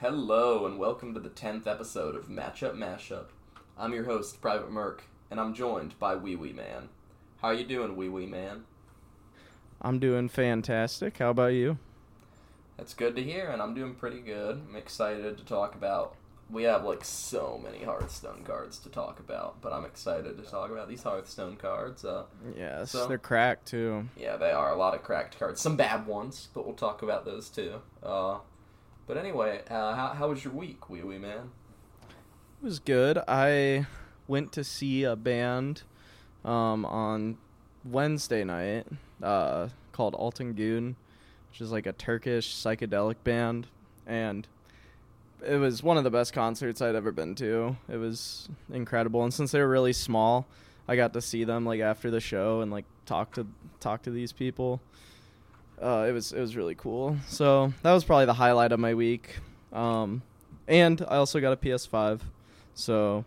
Hello, and welcome to the 10th episode of Matchup Mashup. I'm your host, Private Merc, and I'm joined by OuiOui Man. How are you doing, OuiOui Man? I'm doing fantastic. How about you? That's good to hear, and I'm doing pretty good. I'm excited to talk about. We have like so many Hearthstone cards to talk about, but I'm excited to talk about these Hearthstone cards. Uh, Yes, So- they're cracked too. yeah, they are a lot of cracked cards, some bad ones, but we'll talk about those too. Uh, but anyway, uh, how, how was your week, OuiOui Man? It was good. I went to see a band um, on Wednesday night uh, called Altın Gün, which is like a Turkish psychedelic band, and it was one of the best concerts I'd ever been to. It was incredible, and since they were really small, I got to see them like after the show and like talk to talk to these people. Uh, it was it was really cool. So that was probably the highlight of my week. Um, and I also got a PS5, so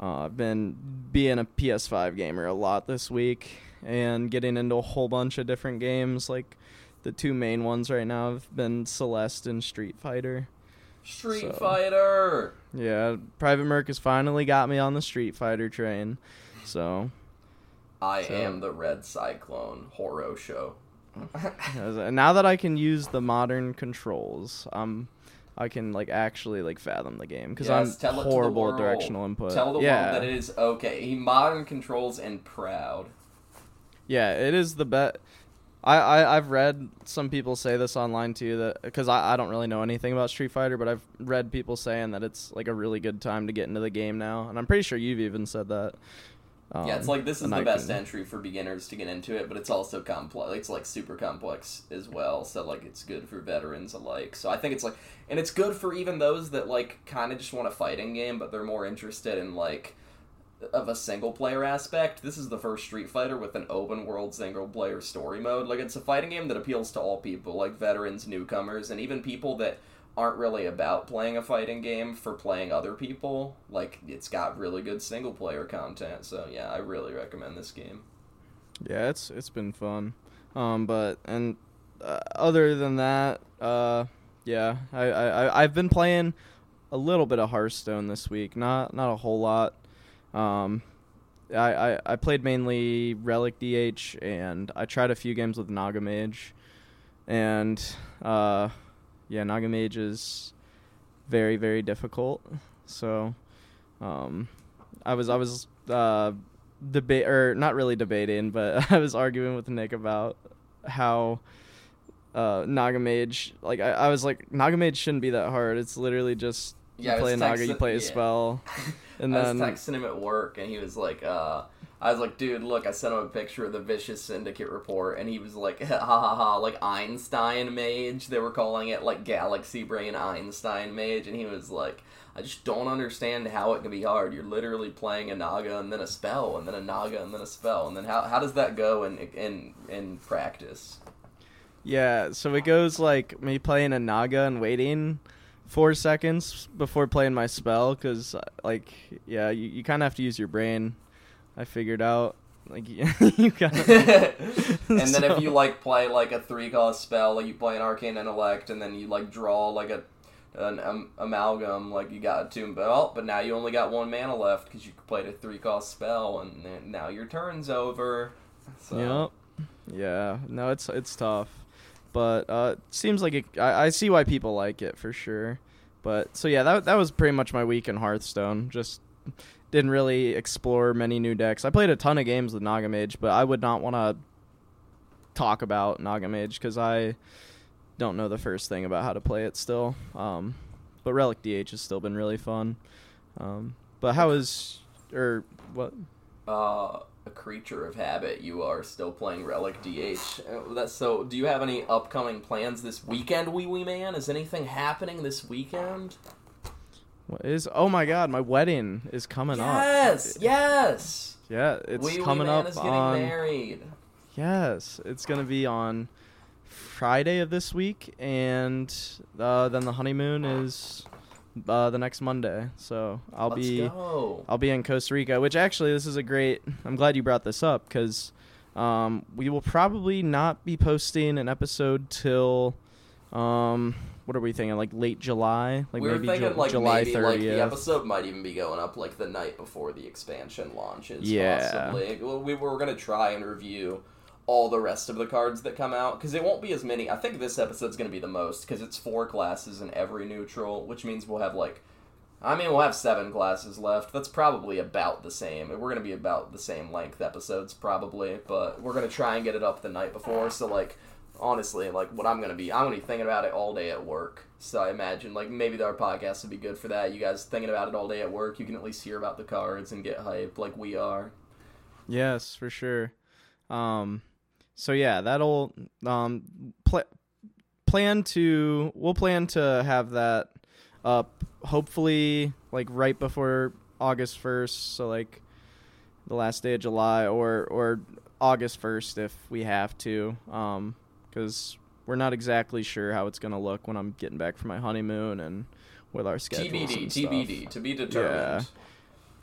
uh, I've been being a PS5 gamer a lot this week and getting into a whole bunch of different games. Like the two main ones right now have been Celeste and Street Fighter. Street So- Fighter! Yeah, Private Merc has finally got me on the Street Fighter train. So I So- am the Red Cyclone Horo Show. now that I can use the modern controls, um, I can like actually like fathom the game because Yes, I'm horrible at directional input. Tell the yeah. world that it is okay. He modern controls and proud. Yeah, it is the best. I, I I've read some people say this online too that because I, I don't really know anything about Street Fighter, but I've read people saying that it's like a really good time to get into the game now, and I'm pretty sure you've even said that. Yeah, it's Um, like this is the best can- entry for beginners to get into it, but it's also complex. It's like super complex as well. So like it's good for veterans alike. So I think it's like, and it's good for even those that like kind of just want a fighting game, but they're more interested in like of a single player aspect. This is the first Street Fighter with an open world single player story mode. Like it's a fighting game that appeals to all people, like veterans, newcomers, and even people that aren't really about playing a fighting game for playing other people. Like it's got really good single player content. So yeah, I really recommend this game. Yeah, it's it's been fun. Um, but and uh, other than that, uh, yeah, I, I I've been playing a little bit of Hearthstone this week. Not not a whole lot. Um, I, I I played mainly Relic DH and I tried a few games with Naga Mage, and uh, yeah, Naga Mage is very very difficult. So, um, I was I was uh debate or not really debating, but I was arguing with Nick about how uh Naga Mage like I, I was like Naga Mage shouldn't be that hard. It's literally just Yeah, you play a Naga, you play a yeah. spell, and I then was texting him at work, and he was like, uh, I was like, dude, look, I sent him a picture of the Vicious Syndicate report, and he was like, ha ha ha, like Einstein Mage. They were calling it like Galaxy Brain Einstein Mage, and he was like, I just don't understand how it can be hard. You're literally playing a Naga and then a spell, and then a Naga and then a spell, and then how, how does that go in in in practice? yeah, so it goes like me playing a Naga and waiting four seconds before playing my spell because like yeah you, you kind of have to use your brain. I figured out like you kind and then if you like play like a three cost spell, like you play an arcane intellect, and then you like draw like a an um, amalgam, like you got a tomb belt, but now you only got one mana left because you played a three cost spell, and then now your turn's over. So, Yep. Yeah. No, it's it's tough, but uh, it seems like it, I, I see why people like it for sure. But so yeah, that that was pretty much my week in Hearthstone. Just didn't really explore many new decks. I played a ton of games with Naga Mage, but I would not want to talk about Naga Mage because I don't know the first thing about how to play it still. Um, but Relic DH has still been really fun. Um, but how is or what? uh, a creature of habit, you are still playing Relic DH. Uh, That's so. Do you have any upcoming plans this weekend, OuiOui Man? Is anything happening this weekend? What is? Oh my God, my wedding is coming yes, up. yes. Yes. Yeah, it's Wee Wee coming Man up is getting on. married. Yes, it's gonna be on Friday of this week, and uh, then the honeymoon is uh, the next Monday. So I'll Let's be go. I'll be in Costa Rica, which actually this is a great. I'm glad you brought this up because um, we will probably not be posting an episode till um, what are we thinking? Like late July, like we were maybe thinking Ju- like July maybe like the episode might even be going up like the night before the expansion launches. Yeah. possibly. Well, we were gonna try and review all the rest of the cards that come out because it won't be as many. I think this episode's gonna be the most because it's four classes in every neutral, which means we'll have like. I mean, we'll have seven classes left. That's probably about the same. We're going to be about the same length episodes, probably, but we're going to try and get it up the night before. So, like, honestly, like, what I'm to be, I'm to be thinking about it all day at work. So, I imagine, like, maybe our podcast would be good for that. You guys thinking about it all day at work, you can at least hear about the cards and get hyped like we are. Yes, for sure. Um, so yeah, that'll um pl- plan to we'll plan to have that up hopefully like right before August first, so like the last day of July or or August first if we have to, um, because we're not exactly sure how it's gonna look when I'm getting back from my honeymoon and with our schedules. TBD, and stuff. TBD, to be determined. Yeah.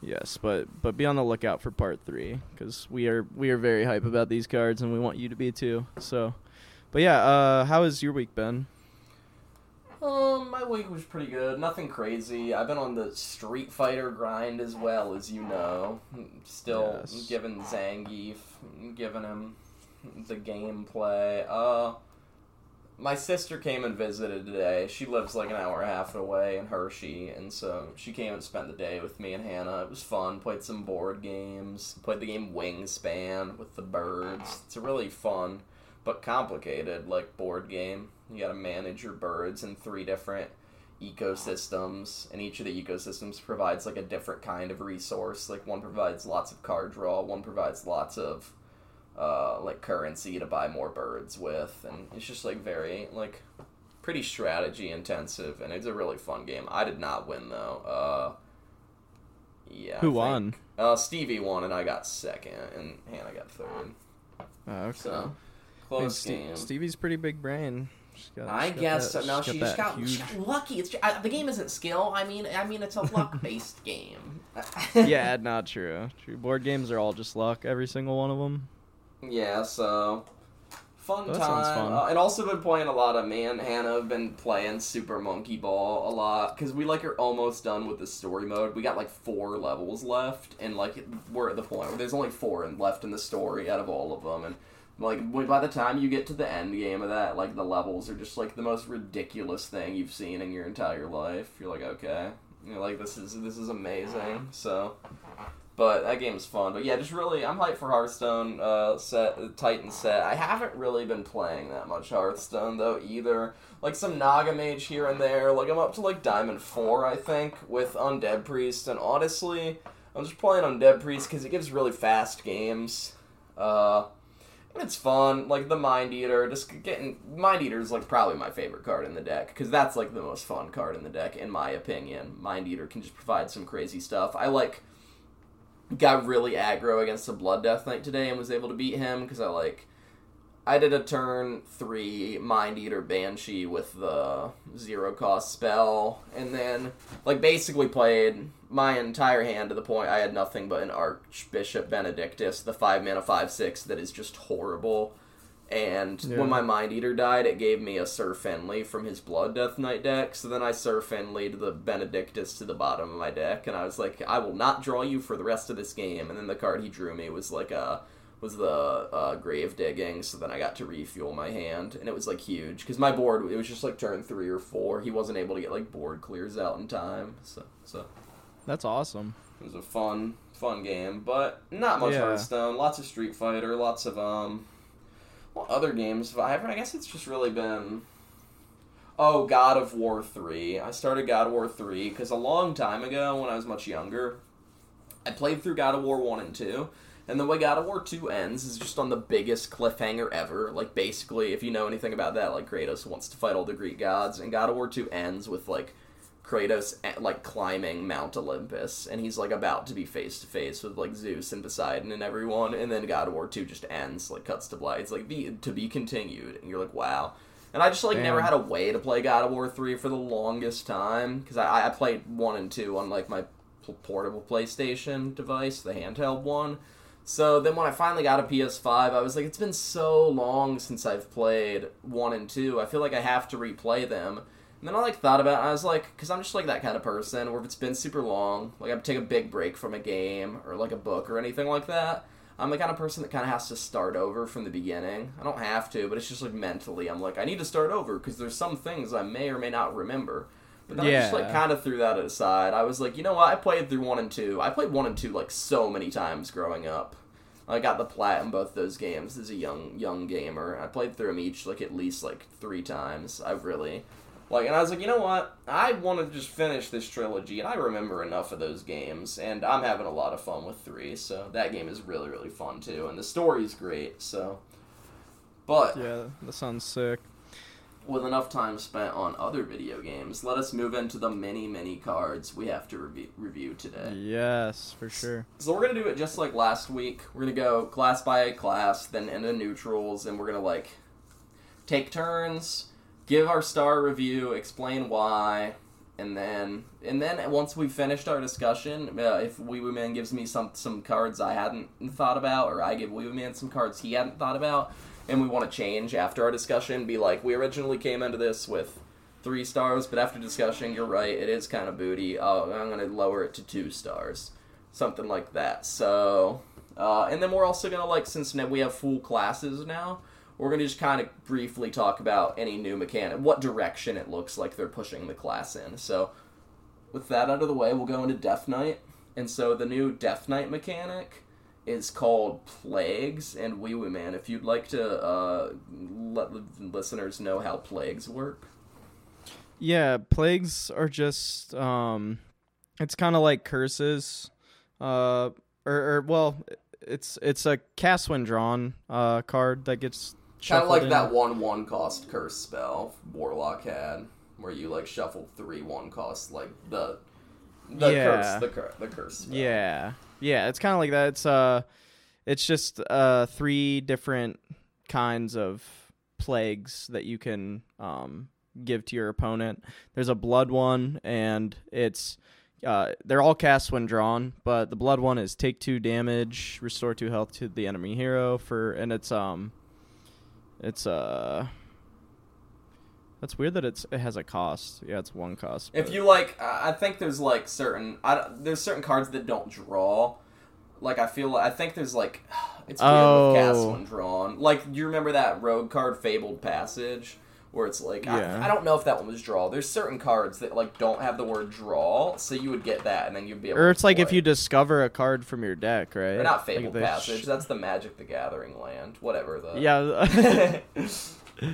Yes, but but be on the lookout for part three because we are we are very hype about these cards and we want you to be too. So, but yeah, uh, how has your week been? Um, my week was pretty good. Nothing crazy. I've been on the Street Fighter grind as well, as you know. Still Yes. giving Zangief, giving him the gameplay. Uh, my sister came and visited today. She lives like an hour and a half away in Hershey, and so she came and spent the day with me and Hannah. It was fun. Played some board games. Played the game Wingspan with the birds. It's a really fun but complicated like board game. You got to manage your birds in three different ecosystems, and each of the ecosystems provides like a different kind of resource. Like one provides lots of card draw, one provides lots of uh, like currency to buy more birds with, and it's just like very like pretty strategy intensive, and it's a really fun game. I did not win though. Uh, yeah. Who won? Uh, Stevie won, and I got second, and Hannah got third. Uh, okay. So I mean, close game. Stevie's pretty big brain. Got- I guess that- so. No, she's she just got, she huge- got lucky. It's I, the game isn't skill. I mean, I mean, it's a luck-based game. yeah, not true. True. Board games are all just luck. Every single one of them. Yeah. So fun That time. fun. Uh, and also been playing a lot of. Me and Hannah have been playing Super Monkey Ball a lot because we like are almost done with the story mode. We got like four levels left, and like we're at the point where there's only four left in the story out of all of them, and. Like by the time you get to the end game of that, like the levels are just like the most ridiculous thing you've seen in your entire life. You're like, okay, you're like this is this is amazing. So, but that game's fun. But yeah, just really, I'm hyped for Hearthstone uh, set, Titan set. I haven't really been playing that much Hearthstone though either. Like some Naga Mage here and there. Like I'm up to like Diamond Four, I think, with Undead Priest. And honestly, I'm just playing Undead Priest because it gives really fast games. Uh, and it's fun. Like the Mind Eater, just getting Mind Eater is like probably my favorite card in the deck because that's like the most fun card in the deck in my opinion. Mind Eater can just provide some crazy stuff. I like got really aggro against the Blood Death Knight today and was able to beat him because I like I did a turn three Mind Eater Banshee with the zero cost spell, and then like basically played my entire hand to the point I had nothing but an Archbishop Benedictus, the five mana five six that is just horrible. And Yeah. when my Mind Eater died, it gave me a Sir Finley from his Blood Death Knight deck. So then I Sir Finley to the Benedictus to the bottom of my deck, and I was like, I will not draw you for the rest of this game. And then the card he drew me was like a was the uh, grave digging. So then I got to refuel my hand, and it was like huge because my board it was just like turn three or four. He wasn't able to get like board clears out in time. So so That's awesome. it was a fun, fun game, but not much Yeah. Hearthstone. Lots of Street Fighter, lots of um, other games. I I guess it's just really been. Oh, God of War three. I started God of War three because a long time ago, when I was much younger, I played through God of War one and two. And the way God of War 2 ends is just on the biggest cliffhanger ever. Like, basically, if you know anything about that, like, Kratos wants to fight all the Greek gods, and God of War 2 ends with, like, Kratos eh, like climbing Mount Olympus, and he's like about to be face to face with like Zeus and Poseidon and everyone, and then God of War Two just ends, like cuts to black. It's like be to be continued, and you're like, wow. And I just like never had a way to play God of War Three for the longest time because I, I played one and two on like my portable PlayStation device, the handheld one. So then when I finally got a PS5, I was like, it's been so long since I've played one and two. I feel like I have to replay them. And then I like thought about it, I was like, because I'm just like that kind of person where if it's been super long, like I take a big break from a game or like a book or anything like that. I'm the kind of person that kind of has to start over from the beginning. I don't have to, but it's just like mentally, I'm like, I need to start over because there's some things I may or may not remember. But then I just like Yeah. kind of threw that aside. I was like, you know what? I played through one and two. I played one and two like so many times growing up. I got the plat in both those games as a young young gamer. I played through them each like at least like three times. I've really like, and I was like, you know what? I want to just finish this trilogy, and I remember enough of those games, and I'm having a lot of fun with three. So that game is really really fun too, and the story's great. So, but Yeah, that sounds sick. with enough time spent on other video games, let us move into the many many cards we have to review, review today. Yes, for sure. So we're gonna do it just like last week. We're gonna go class by class, then into neutrals, and we're gonna like take turns, give our star review, explain why, and then and then once we've finished our discussion, uh, if Wee Woo Man gives me some some cards I hadn't thought about, or I give Wee Woo Man some cards he hadn't thought about, and we want to change after our discussion, be like, we originally came into this with three stars, but after discussion, you're right, it is kind of booty. Oh, I'm gonna lower it to two stars something like that. So, uh, and then we're also gonna like since we have full classes now, we're gonna just kind of briefly talk about any new mechanic, what direction it looks like they're pushing the class in. So, with that out of the way, we'll go into Death Knight. And so the new Death Knight mechanic is called Plagues. And OuiOui Man, if you'd like to uh, let the listeners know how plagues work. Yeah, plagues are just um it's kind of like curses. Uh or, or well, it's it's a cast when drawn uh card that gets Kind of like in. that one one cost curse spell Warlock had, where you like shuffled three one cost like the the Yeah. curse the cur- the curse. Spell. Yeah. Yeah, it's kind of like that. It's uh it's just uh three different kinds of plagues that you can um give to your opponent. There's a blood one and it's uh they're all cast when drawn, but the blood one is take 2 damage, restore 2 health to the enemy hero for and it's um it's uh that's weird that it's it has a cost. Yeah, it's one cost. If you like, I think there's like certain I there's certain cards that don't draw. Like I feel I think there's like it's weird with cast Oh. when drawn. Like you remember that rogue card Fabled Passage where it's like Yeah. I, I don't know if that one was draw. There's certain cards that like don't have the word draw, so you would get that and then you'd be able. Or it's like if you discover a card from your deck, right? Or not Like Fabled they Passage. sh- That's the Magic the Gathering land. Whatever the. yeah.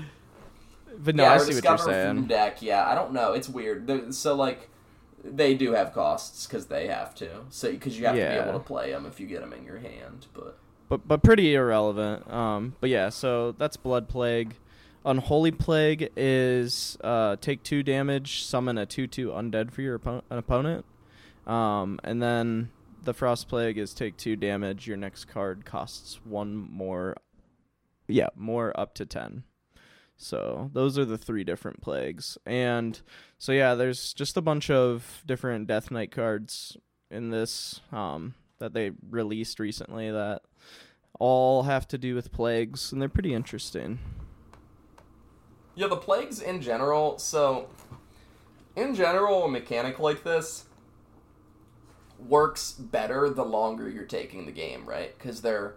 but no, yeah, I see what you're discover from saying. deck. Yeah, I don't know. It's weird. They're- so like, they do have costs because they have to. So because you have to be able to play them if you get them in your hand. But But but pretty irrelevant. Um, but yeah, so that's Blood Plague. Unholy Plague is uh, take two damage, summon a two-two undead for your opponent, um, and then the Frost Plague is take two damage. Your next card costs one more. Yeah, more up to ten. So those are the three different plagues, and so yeah, there's just a bunch of different Death Knight cards in this um, that they released recently that all have to do with plagues, and they're pretty interesting. Yeah, the plagues in general. So in general, a mechanic like this works better the longer you're taking the game, right? Because they're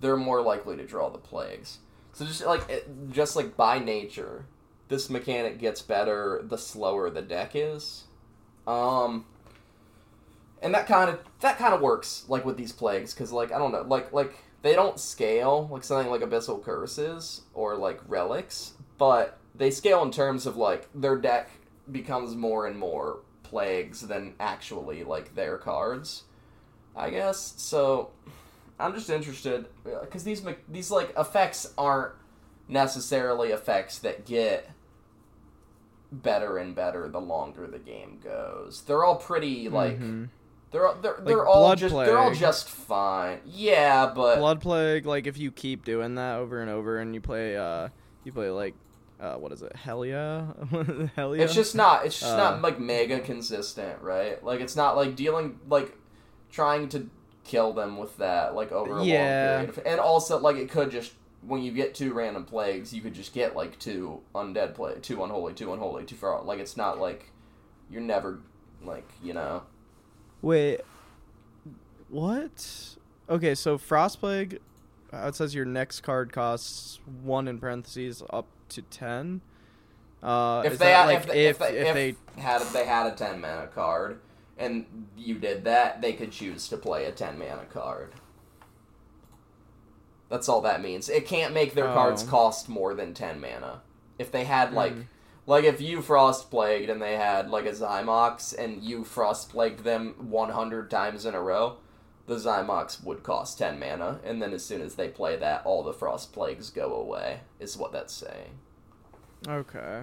they're more likely to draw the plagues. So just like it, just like by nature, this mechanic gets better the slower the deck is. Um and that kind of that kind of works like with these plagues cuz like I don't know, like like they don't scale like something like abyssal curses or like relics, but they scale in terms of like their deck becomes more and more plagues than actually like their cards. I guess. So I'm just interested because these these like effects aren't necessarily effects that get better and better the longer the game goes. They're all pretty like Mhm. they're they're they're Like all Blood just they're all just fine. Yeah, but Blood Plague, like if you keep doing that over and over, and you play, uh, you play like, uh, what is it, Hell yeah, hell yeah. it's just not it's just Uh, not like mega consistent, right? Like it's not like dealing like trying to kill them with that like over a Yeah. long period. Of, and also like it could just when you get two random plagues, you could just get like two undead plague, two unholy, two unholy, two feral. Like it's not like you're never like you know. Wait, what? Okay, so frost plague. it says your next card costs one in parentheses up to ten. Uh, if is they that, had, like if, they, if, they, if they had they had a ten mana card and you did that, they could choose to play a ten mana card. That's all that means. It can't make their cards Oh. cost more than ten mana. If they had like Mm. like if you frost plagued and they had like a Zymox and you frost plagued them one hundred times in a row, the Zymox would cost ten mana, and then as soon as they play that, all the frost plagues go away. Is what that's saying. Okay.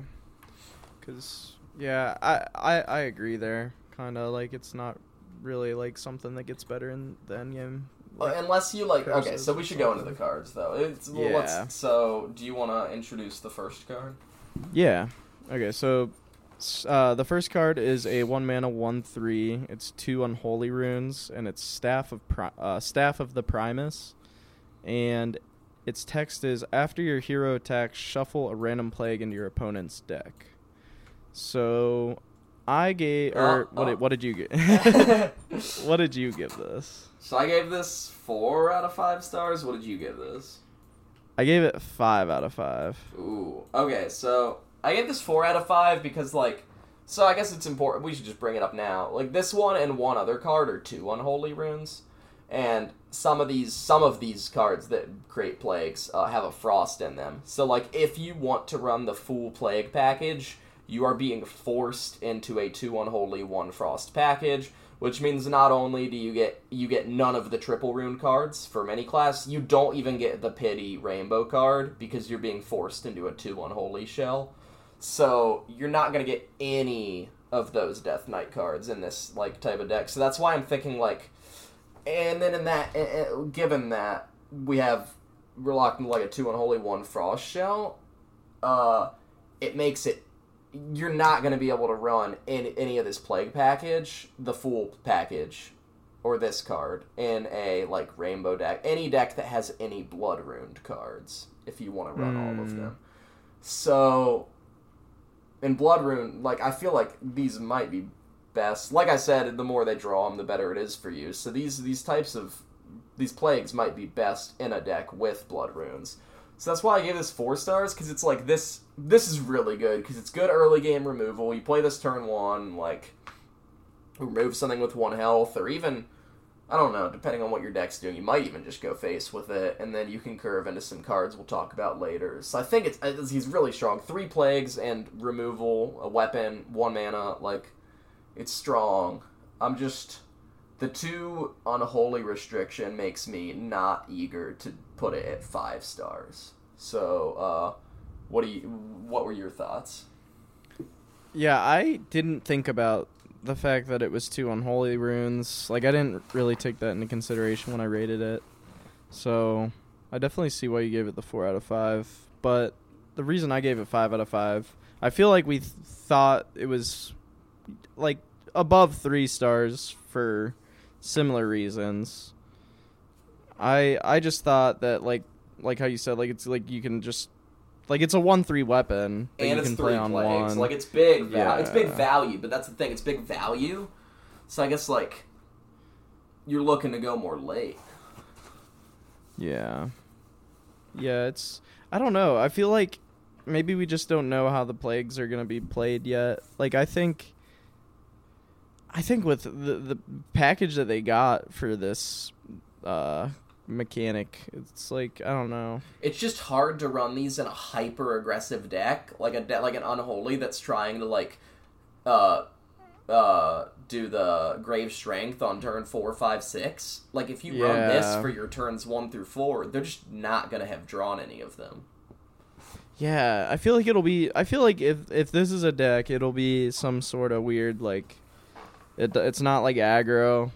Cause yeah, I I, I agree there. Kind of like it's not really like something that gets better in the end game. Uh, unless you like, okay, so we should go into the cards though. It's well, Yeah. so, do you want to introduce the first card? Yeah. Okay, so uh, the first card is a one mana one three. It's two unholy runes, and it's staff of Pri- uh, staff of the Primus, and its text is after your hero attacks, shuffle a random plague into your opponent's deck. So, I gave or Uh, what? uh. Did, what did you get? what did you give this? So I gave this four out of five stars. What did you give this? I gave it five out of five. Ooh. Okay, so I gave this four out of five because like, so I guess it's important. We should just bring it up now. Like this one and one other card are two unholy runes, and some of these some of these cards that create plagues uh, have a frost in them. So like, if you want to run the full plague package, you are being forced into a two unholy one frost package. Which means not only do you get you get none of the triple rune cards for any class, you don't even get the pity rainbow card because you're being forced into a two unholy shell. So you're not gonna get any of those Death Knight cards in this like type of deck. So that's why I'm thinking like, and then in that, eh, eh, given that we have we're locked into like a two unholy one frost shell, uh, it makes it you're not going to be able to run in any of this plague package, the full package, or this card in a like rainbow deck, any deck that has any blood ruined cards. If you want to run all of Hmm. them, so in blood rune, like I feel like these might be best. Like I said, the more they draw them, the better it is for you. So these these types of these plagues might be best in a deck with blood runes. So that's why I gave this four stars because it's like this. This is really good because it's good early game removal. You play this turn one, like remove something with one health, or even I don't know, depending on what your deck's doing, you might even just go face with it, and then you can curve into some cards we'll talk about later. So I think it's, it's he's really strong. Three plagues and removal, a weapon, one mana, like it's strong. I'm just the two unholy restriction makes me not eager to put it at five stars. So, uh, what do you? What were your thoughts? Yeah, I didn't think about the fact that it was two unholy runes. Like I didn't really take that into consideration when I rated it. So I definitely see why you gave it the four out of five. But the reason I gave it five out of five, I feel like we th- thought it was like above three stars for similar reasons. I I just thought that like like how you said like it's like you can just like it's a one three weapon that and you it's can three play on plagues. one. Like it's big, val- it's big value, but that's the thing. It's big value. So I guess like you're looking to go more late. Yeah. Yeah, it's I don't know. I feel like maybe we just don't know how the plagues are going to be played yet. Like I think I think with the the package that they got for this uh mechanic, it's like I don't know. It's just hard to run these in a hyper aggressive deck, like a de- like an unholy that's trying to like uh uh do the grave strength on turn four, five, six. Like if you run this for your turns one through four, they're just not gonna have drawn any of them. Yeah, I feel like it'll be. I feel like if if this is a deck, it'll be some sort of weird like. It, it's not like aggro,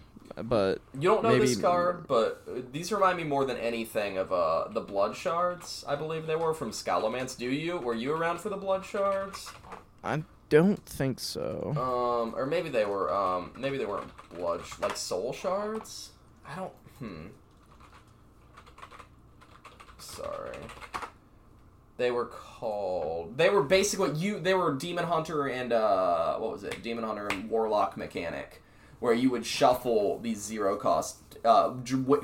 but You don't know Maybe- this card, but uh, these remind me more than anything of uh, the Blood Shards, I believe they were, from Scholomance. Do you? Were you around for the Blood Shards? I don't think so. Um, or maybe they were, um, maybe they weren't Blood, sh- like Soul Shards? I don't, hmm. Sorry. They were called, they were basically, you, they were Demon Hunter and, uh, what was it? Demon Hunter and Warlock Mechanic, where you would shuffle these zero cost, uh,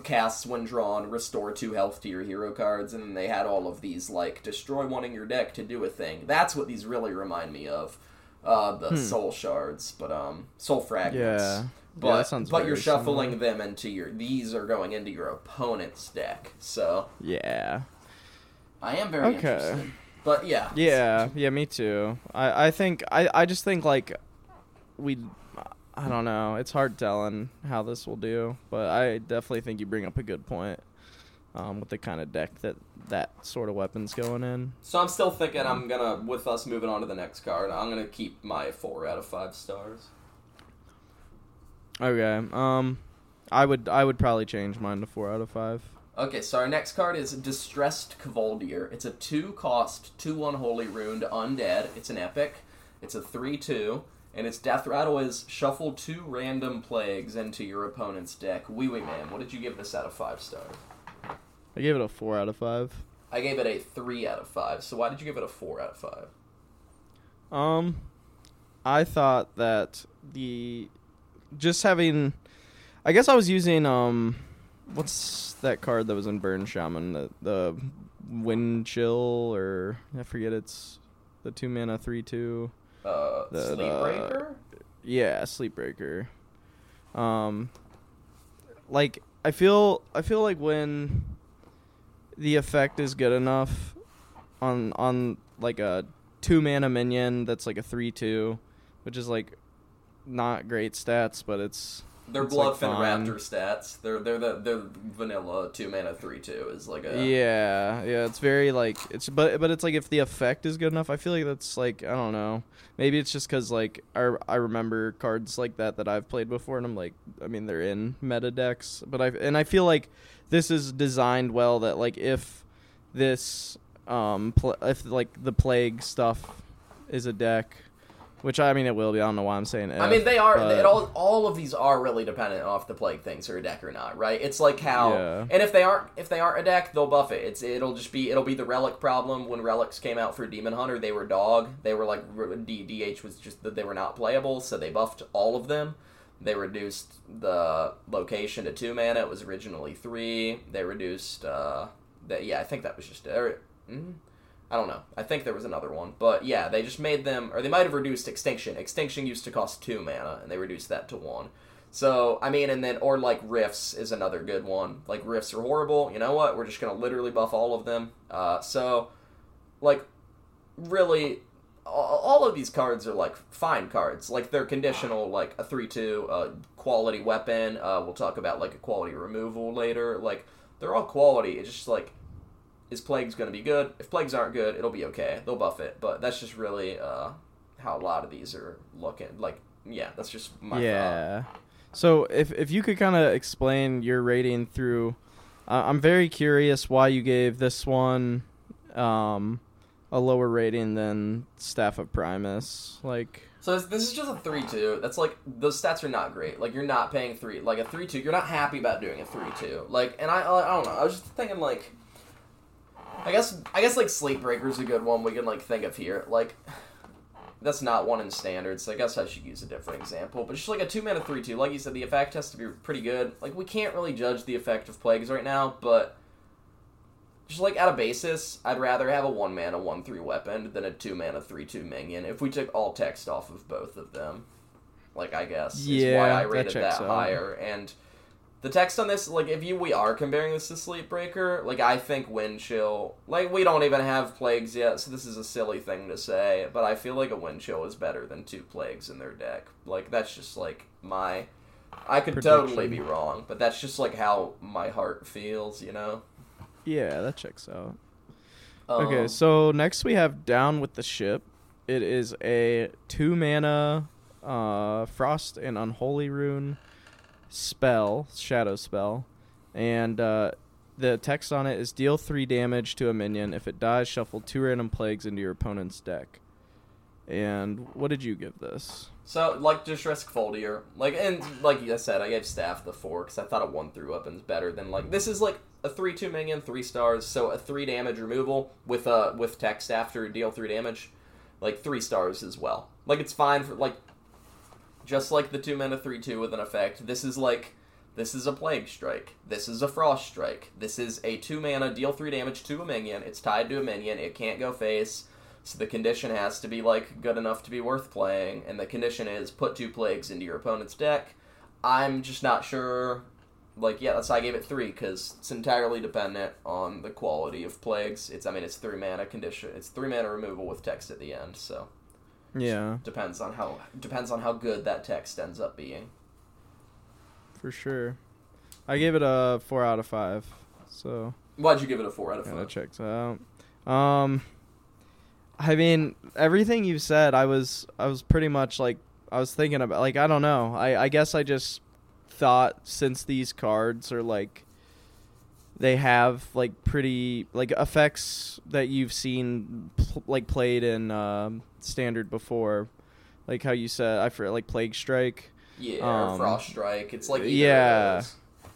casts when drawn, restore two health to your hero cards, and then they had all of these, like, destroy one in your deck to do a thing. That's what these really remind me of. Uh, the soul shards, but, um, soul fragments. Yeah. But, yeah, that sounds but you're shuffling similar. them into your, these are going into your opponent's deck, so. Yeah. I am very Okay. interested. But yeah. Yeah, yeah, me too. I, I think I, I just think like we I don't know. It's hard telling how this will do, but I definitely think you bring up a good point. Um, with the kind of deck that that sort of weapons going in. So I'm still thinking I'm gonna, with us moving on to the next card, I'm gonna keep my four out of five stars. Okay. Um, I would I would probably change mine to four out of five. Okay, so our next card is Distressed Kvaldir. It's a two cost, two one holy runed undead. It's an epic. It's a three two, and its death rattle is shuffle two random plagues into your opponent's deck. OuiOui man, what did you give this out of five stars? I gave it a four out of five. I gave it a three out of five. So why did you give it a four out of five? Um, I thought that the just having, I guess I was using um, what's that card that was in Burn Shaman? The the Wind Chill or I forget it's the two mana three two. Uh, Sleetbreaker. Yeah, Sleetbreaker. Um, like I feel I feel like when the effect is good enough on on like a two mana minion that's like a three two, which is like not great stats, but it's They're It's, like. Raptor stats. They're they're the they're vanilla two mana three two is like a yeah yeah it's very like it's but but it's like if the effect is good enough, I feel like that's like I don't know. Maybe it's just because like I I remember cards like that that I've played before, and I'm like I mean they're in meta decks, but I and I feel like this is designed well that like if this um pl- if like the plague stuff is a deck, which I mean it will be. I don't know why I'm saying it. I mean, they are. but- It all all of these are really dependent off the plague things are a deck or not, right? It's like how, Yeah. and if they aren't, if they aren't a deck, they'll buff it. It's it'll just be it'll be the relic problem. When relics came out for Demon Hunter, they were dog. They were like DH was just that they were not playable, so they buffed all of them. They reduced the location to two mana. It was originally three. They reduced. uh that Yeah, I think that was just. Or, mm, I don't know. I think there was another one, but yeah, they just made them, or they might have reduced extinction. Extinction used to cost two mana, and they reduced that to one. So I mean, and then or like rifts is another good one. Like rifts are horrible. You know what? We're just gonna literally buff all of them. Uh, so, like, really, all, of these cards are like fine cards. Like they're conditional, like a three-two, uh, quality weapon. Uh, we'll talk about like a quality removal later. Like they're all quality. It's just like is plagues going to be good? If plagues aren't good, it'll be okay. They'll buff it, but that's just really uh, how a lot of these are looking. Like, yeah, that's just my thought. yeah. So if if you could kind of explain your rating through, uh, I'm very curious why you gave this one um, a lower rating than Staff of Primus. Like, So this, this is just a three-two. That's like those stats are not great. Like you're not paying three. Like a three-two, you're not happy about doing a three-two. Like, and I I don't know. I was just thinking like. I guess I guess like Sleetbreaker's a good one we can like think of here. Like that's not one in standards. so I guess I should use a different example. But just like a two mana three two, like you said, the effect has to be pretty good. Like we can't really judge the effect of plagues right now, but just like at a basis, I'd rather have a one mana one three weapon than a two mana three two minion. If we took all text off of both of them, like I guess is why I rated that out. higher. And the text on this, like if you we are comparing this to Sleetbreaker, like I think Wind Chill, like we don't even have plagues yet, so this is a silly thing to say, but I feel like a Wind Chill is better than two plagues in their deck. Like that's just like my. I could totally be wrong, but that's just like how my heart feels, you know. yeah, that checks out. Okay, Um, so next we have Down with the Ship. It is a two mana uh, Frost and Unholy Rune spell, shadow spell. And uh, the text on it is deal three damage to a minion. If it dies, shuffle two random plagues into your opponent's deck. And what did you give this? So, like, Distressed Kvaldir. Like, and like I said, I gave Staff the four because I thought a one through weapon's better than like this is like a three two minion, three stars, so a three damage removal with uh with text after deal three damage, like three stars as well. Like it's fine for like, just like the two mana three two with an effect. This is like. This is a Plague Strike. This is a Frost Strike. This is a 2 mana, deal 3 damage to a minion. It's tied to a minion. It can't go face. So the condition has to be like good enough to be worth playing, and the condition is put two plagues into your opponent's deck. I'm just not sure. Like, yeah, that's why I gave it three because it's entirely dependent on the quality of plagues. It's, I mean, it's three mana condition. It's three mana removal with text at the end, so Yeah, depends on how depends on how good that text ends up being. for sure. I gave it a four out of five. So Why'd you give it a four out of five? checks out. Um, I mean, everything you said, I was, I was pretty much like, I was thinking about, like, I don't know. I, I guess I just thought since these cards are like, they have like pretty like effects that you've seen pl- like played in um, standard before, like how you said I forget like plague strike. Yeah, or Um, Frost Strike. It's like yeah.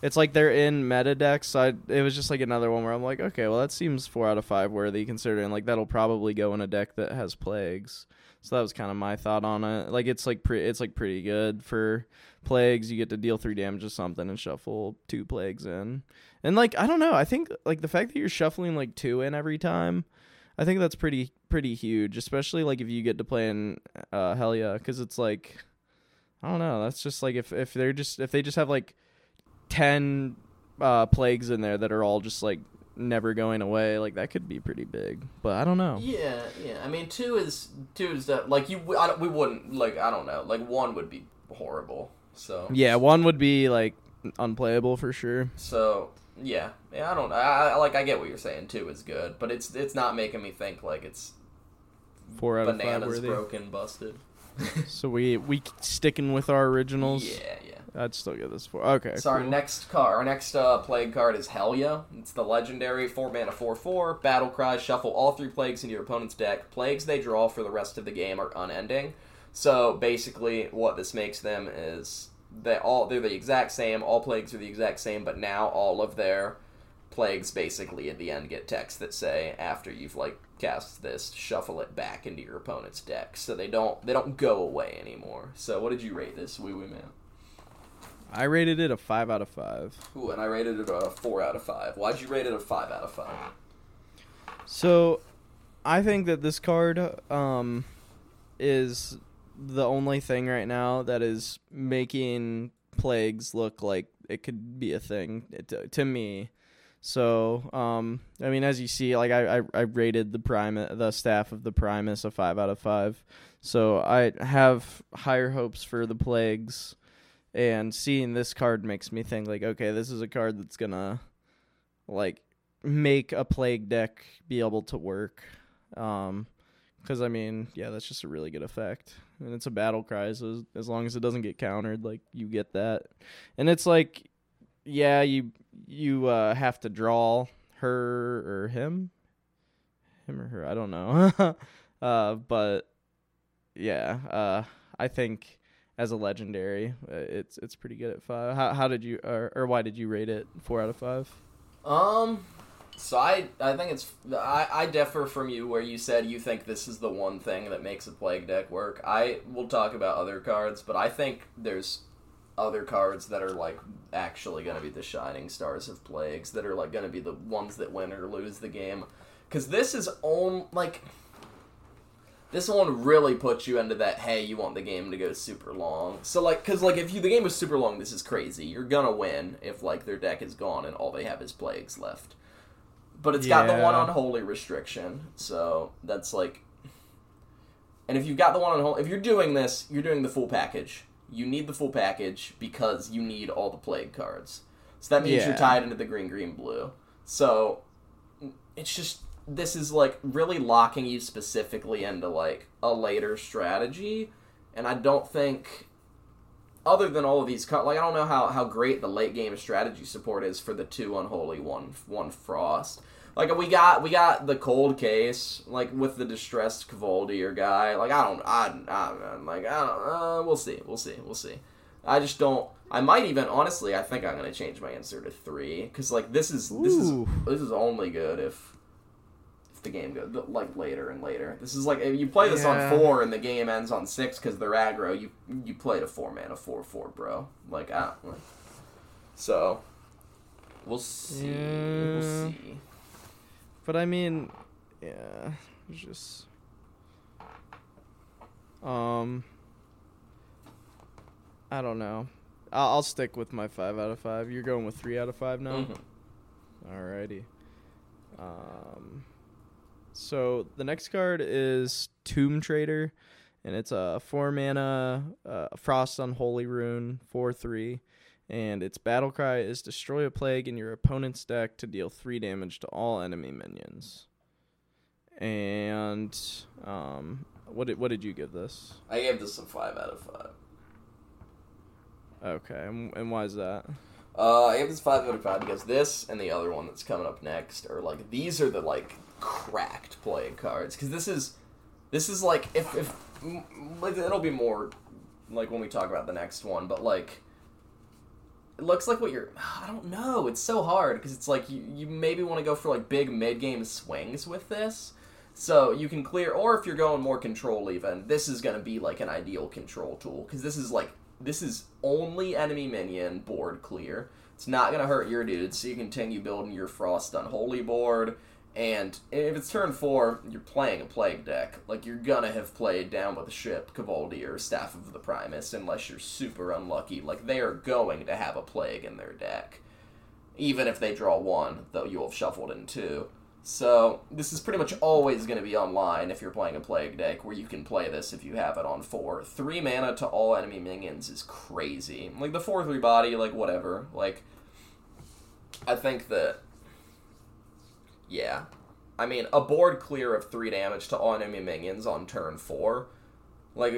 It's like they're in meta decks. So I, it was just like another one where I'm like, okay, well that seems four out of five worthy, considering like that'll probably go in a deck that has plagues. So that was kind of my thought on it. Like it's like pretty, it's like pretty good for plagues. You get to deal three damage to something and shuffle two plagues in. And like I don't know, I think like the fact that you're shuffling like two in every time, I think that's pretty pretty huge, especially like if you get to play in uh, Helya, because it's like I don't know. That's just like if if they're just if they just have like ten uh, plagues in there that are all just like never going away, like that could be pretty big. But I don't know. Yeah, yeah. I mean, two is two is that like you. I don't, we wouldn't like. I don't know. Like one would be horrible. So Yeah, one would be like unplayable for sure. So yeah, yeah. I don't. I, I like. I get what you're saying. Two is good, but it's it's not making me think like it's Four out of five worthy. broken, busted. So we we sticking with our originals. Yeah, yeah. I'd still get this four. Okay. So our next card, our next uh, plague card is Helya. It's the legendary four mana four four battle cry. Shuffle all three plagues into your opponent's deck. Plagues they draw for the rest of the game are unending. So basically, what this makes them is they all they're the exact same. All plagues are the exact same, but now all of their plagues basically at the end get text that say after you've like cast this, shuffle it back into your opponent's deck. So they don't they don't go away anymore. So what did you rate this, OuiOui Man? I rated it a five out of five. Ooh, and I rated it a four out of five. Why'd you rate it a five out of five? So, I think that this card um, is the only thing right now that is making plagues look like it could be a thing to, to me. So, um, I mean, as you see, like I, I, I rated the prime the staff of the Primus a five out of five. So I have higher hopes for the plagues, and seeing this card makes me think like, okay, this is a card that's gonna like make a plague deck be able to work. Um, because I mean, yeah, that's just a really good effect, and it's a battle cry. So as, as long as it doesn't get countered, like you get that, and it's like, yeah, you you uh, have to draw her or him, him or her. I don't know, uh, but yeah, uh, I think as a legendary, uh, it's it's pretty good at five. How how did you or, or why did you rate it four out of five? Um, so I I think it's I I differ from you where you said you think this is the one thing that makes a plague deck work. I will talk about other cards, but I think there's other cards that are like actually going to be the shining stars of plagues that are like going to be the ones that win or lose the game because this is on like this one really puts you into that hey you want the game to go super long. So like because like if you the game is super long this is crazy. You're gonna win if like their deck is gone and all they have is plagues left. But it's got the one Yeah. unholy restriction so that's like and if you've got the one unholy if you're doing this you're doing the full package. You need the full package because you need all the plague cards. So that means you're tied into the green green blue. So it's just this is like really locking you specifically into like a later strategy, and I don't think. Other than all of these, like I don't know how, how great the late game strategy support is for the two unholy one one frost. Like we got we got the cold case like with the distressed Kvaldir guy. Like I don't I, I am like I don't uh, we'll see we'll see we'll see. I just don't. I might even honestly. I think I'm gonna change my answer to three because like this is this is this is only good if the game goes like later and later. This is like if you play this Yeah. on four and the game ends on six because they're aggro. You you played a four mana four four bro. Like I don't. So we'll see. We'll see. But I mean, yeah, it's just um I don't know. I'll, I'll stick with my 5 out of 5. You're going with 3 out of 5 now? Mhm. Alrighty. Um, so the next card is Tomb Trader, and it's a four mana uh, Frost Unholy Rune, four three, and its battle cry is destroy a plague in your opponent's deck to deal three damage to all enemy minions. And um, what did what did you give this? I gave this a five out of five. Okay, and, and why is that? Uh, I gave this five out of five because this and the other one that's coming up next are like these are the like cracked playing cards because this is this is like if if it'll be more like when we talk about the next one, but like it looks like what you're I don't know it's so hard because it's like you you maybe want to go for like big mid game swings with this. So you can clear, or if you're going more control, even this is going to be like an ideal control tool because this is like this is only enemy minion board clear. It's not going to hurt your dudes, so you continue building your Frost Unholy board. And if it's turn four, you're playing a plague deck. Like you're gonna have played down with a ship, Kvaldir or Staff of the Primus, unless you're super unlucky. Like they are going to have a plague in their deck, even if they draw one, though you will have shuffled in two. So this is pretty much always going to be online if you're playing a plague deck, where you can play this if you have it on four. Three mana to all enemy minions is crazy. Like the four three body, like whatever. Like I think that yeah, I mean a board clear of three damage to all enemy minions on turn four. Like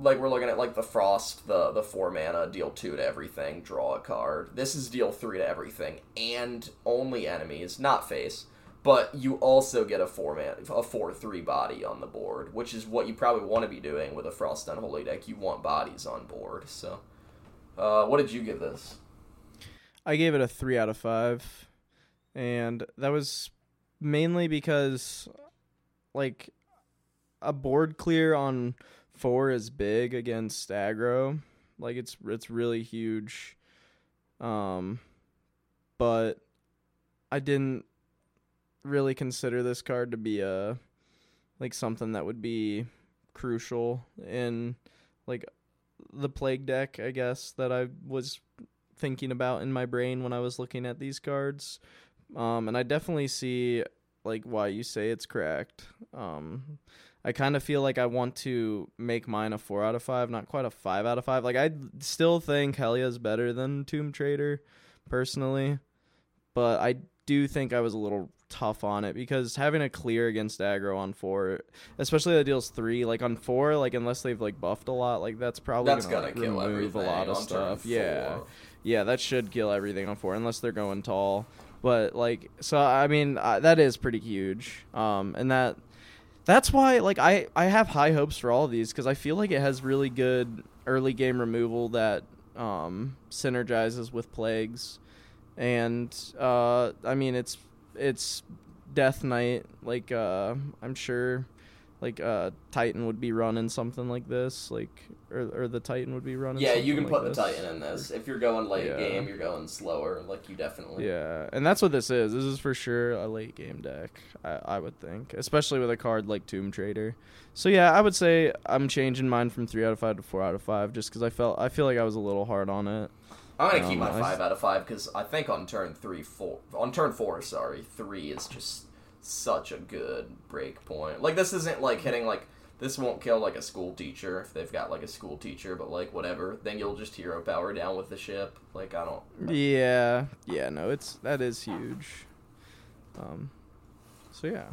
like we're looking at like the frost, the the four mana, deal two to everything, draw a card. This is deal three to everything and only enemies, not face but you also get a four man a four three body on the board, which is what you probably want to be doing with a Frost Unholy deck. You want bodies on board. So, uh, what did you give this? I gave it a three out of five, and that was mainly because, like, a board clear on four is big against aggro. Like it's it's really huge. Um, but I didn't really consider this card to be a like something that would be crucial in like the plague deck, I guess, that I was thinking about in my brain when I was looking at these cards. Um, and I definitely see like why you say it's cracked. Um, I kind of feel like I want to make mine a four out of five, not quite a five out of five. Like I still think Helya is better than Tomb Trader, personally, but I do think I was a little tough on it because having a clear against aggro on four, especially that deals three, like on four, like unless they've like buffed a lot, like that's probably That's gonna, gonna like, kill remove a lot of stuff. Yeah, yeah, that should kill everything on four unless they're going tall. But like, so I mean, uh, that is pretty huge. Um, and that that's why like I I have high hopes for all of these because I feel like it has really good early game removal that um synergizes with plagues, and uh, I mean it's it's Death Knight like uh I'm sure like uh Titan would be running something like this like or or the Titan would be running. Yeah, you can like put the. Titan in this. If you're going late Yeah. game, you're going slower. Like you definitely. Yeah, and that's what this is. This is for sure a late game deck. I, I would think, especially with a card like Tomb Trader. So yeah, I would say I'm changing mine from three out of five to four out of five, just because I felt I feel like I was a little hard on it. I'm gonna keep Um, my I- five out of five because I think on turn three, four, on turn four, sorry, three is just such a good break point. Like this isn't like hitting like this won't kill like a school teacher if they've got like a school teacher, but like whatever, then you'll just hero power down with the ship. Like I don't. Yeah, yeah, no, it's that is huge. Um, so yeah,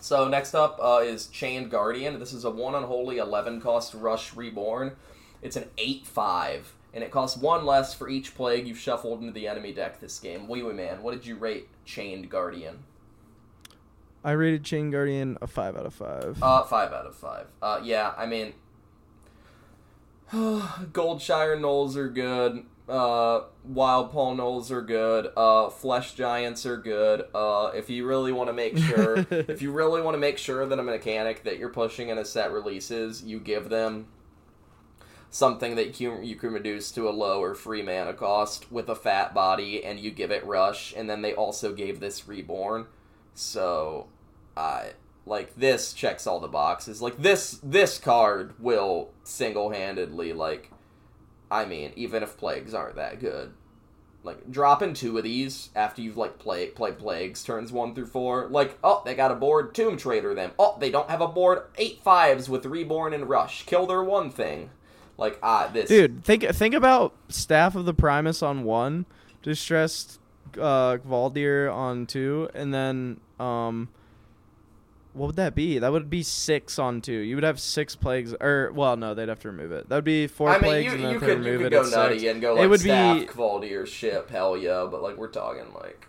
So next up uh, is Chained Guardian. This is a one unholy eleven cost rush reborn. It's an eight five, and it costs one less for each plague you've shuffled into the enemy deck this game. OuiOui Man, what did you rate Chained Guardian? I rated Chain Guardian a five out of five. Uh, five out of five. Uh, yeah, I mean, Goldshire Gnolls are good. Uh, Wildpaw Gnolls are good. Uh, Flesh Giants are good. Uh, if you really want to make sure, if you really want to make sure that a mechanic that you're pushing in a set releases, you give them something that you, you can reduce to a lower free mana cost with a fat body, and you give it Rush, and then they also gave this Reborn. So, I like this checks all the boxes. Like this this card will single handedly like I mean, even if plagues aren't that good. Like dropping two of these after you've like play play plagues turns one through four. Like, oh, they got a board, Tomb Trader them. Oh, they don't have a board, eight fives with reborn and rush. Kill their one thing. Like ah this Dude, think think about Staff of the Primus on one, Distressed uh Kvaldir on two, and then um what would that be? That would be six on two. You would have six plagues, or well, no, they'd have to remove it. That would be four I mean, plagues, you, and then you if they could, remove you could it, go nutty six. and go It like would staff, be- Kvaldir, ship, hell yeah, but like we're talking like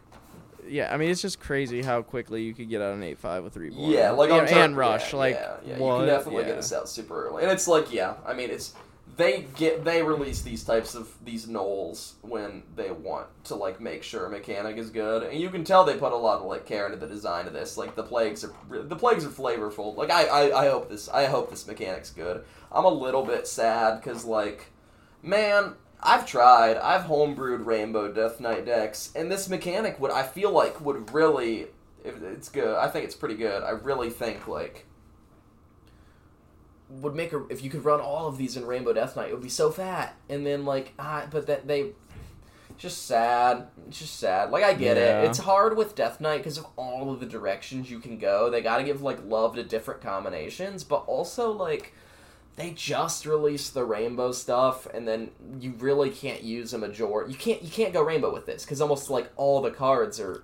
Yeah, I mean it's just crazy how quickly you could get out an eight five with reborn. Yeah, like on turn- and rush, yeah, like yeah, yeah. you can definitely yeah. get this out super early, and it's like yeah, I mean it's they get they release these types of these gnolls when they want to like make sure mechanic is good, and you can tell they put a lot of like care into the design of this. Like the plagues are the plagues are flavorful. Like I I, I hope this I hope this mechanic's good. I'm a little bit sad because like man. I've tried. I've homebrewed Rainbow Death Knight decks, and this mechanic would I feel like would really if it's good. I think it's pretty good. I really think like would make a if you could run all of these in Rainbow Death Knight, it would be so fat. And then like ah, but that they just sad. It's just sad. Like I get Yeah. it. It's hard with Death Knight because of all of the directions you can go. They got to give like love to different combinations, but also like they just released the rainbow stuff and then you really can't use a majority you can't you can't go rainbow with this because almost like all the cards are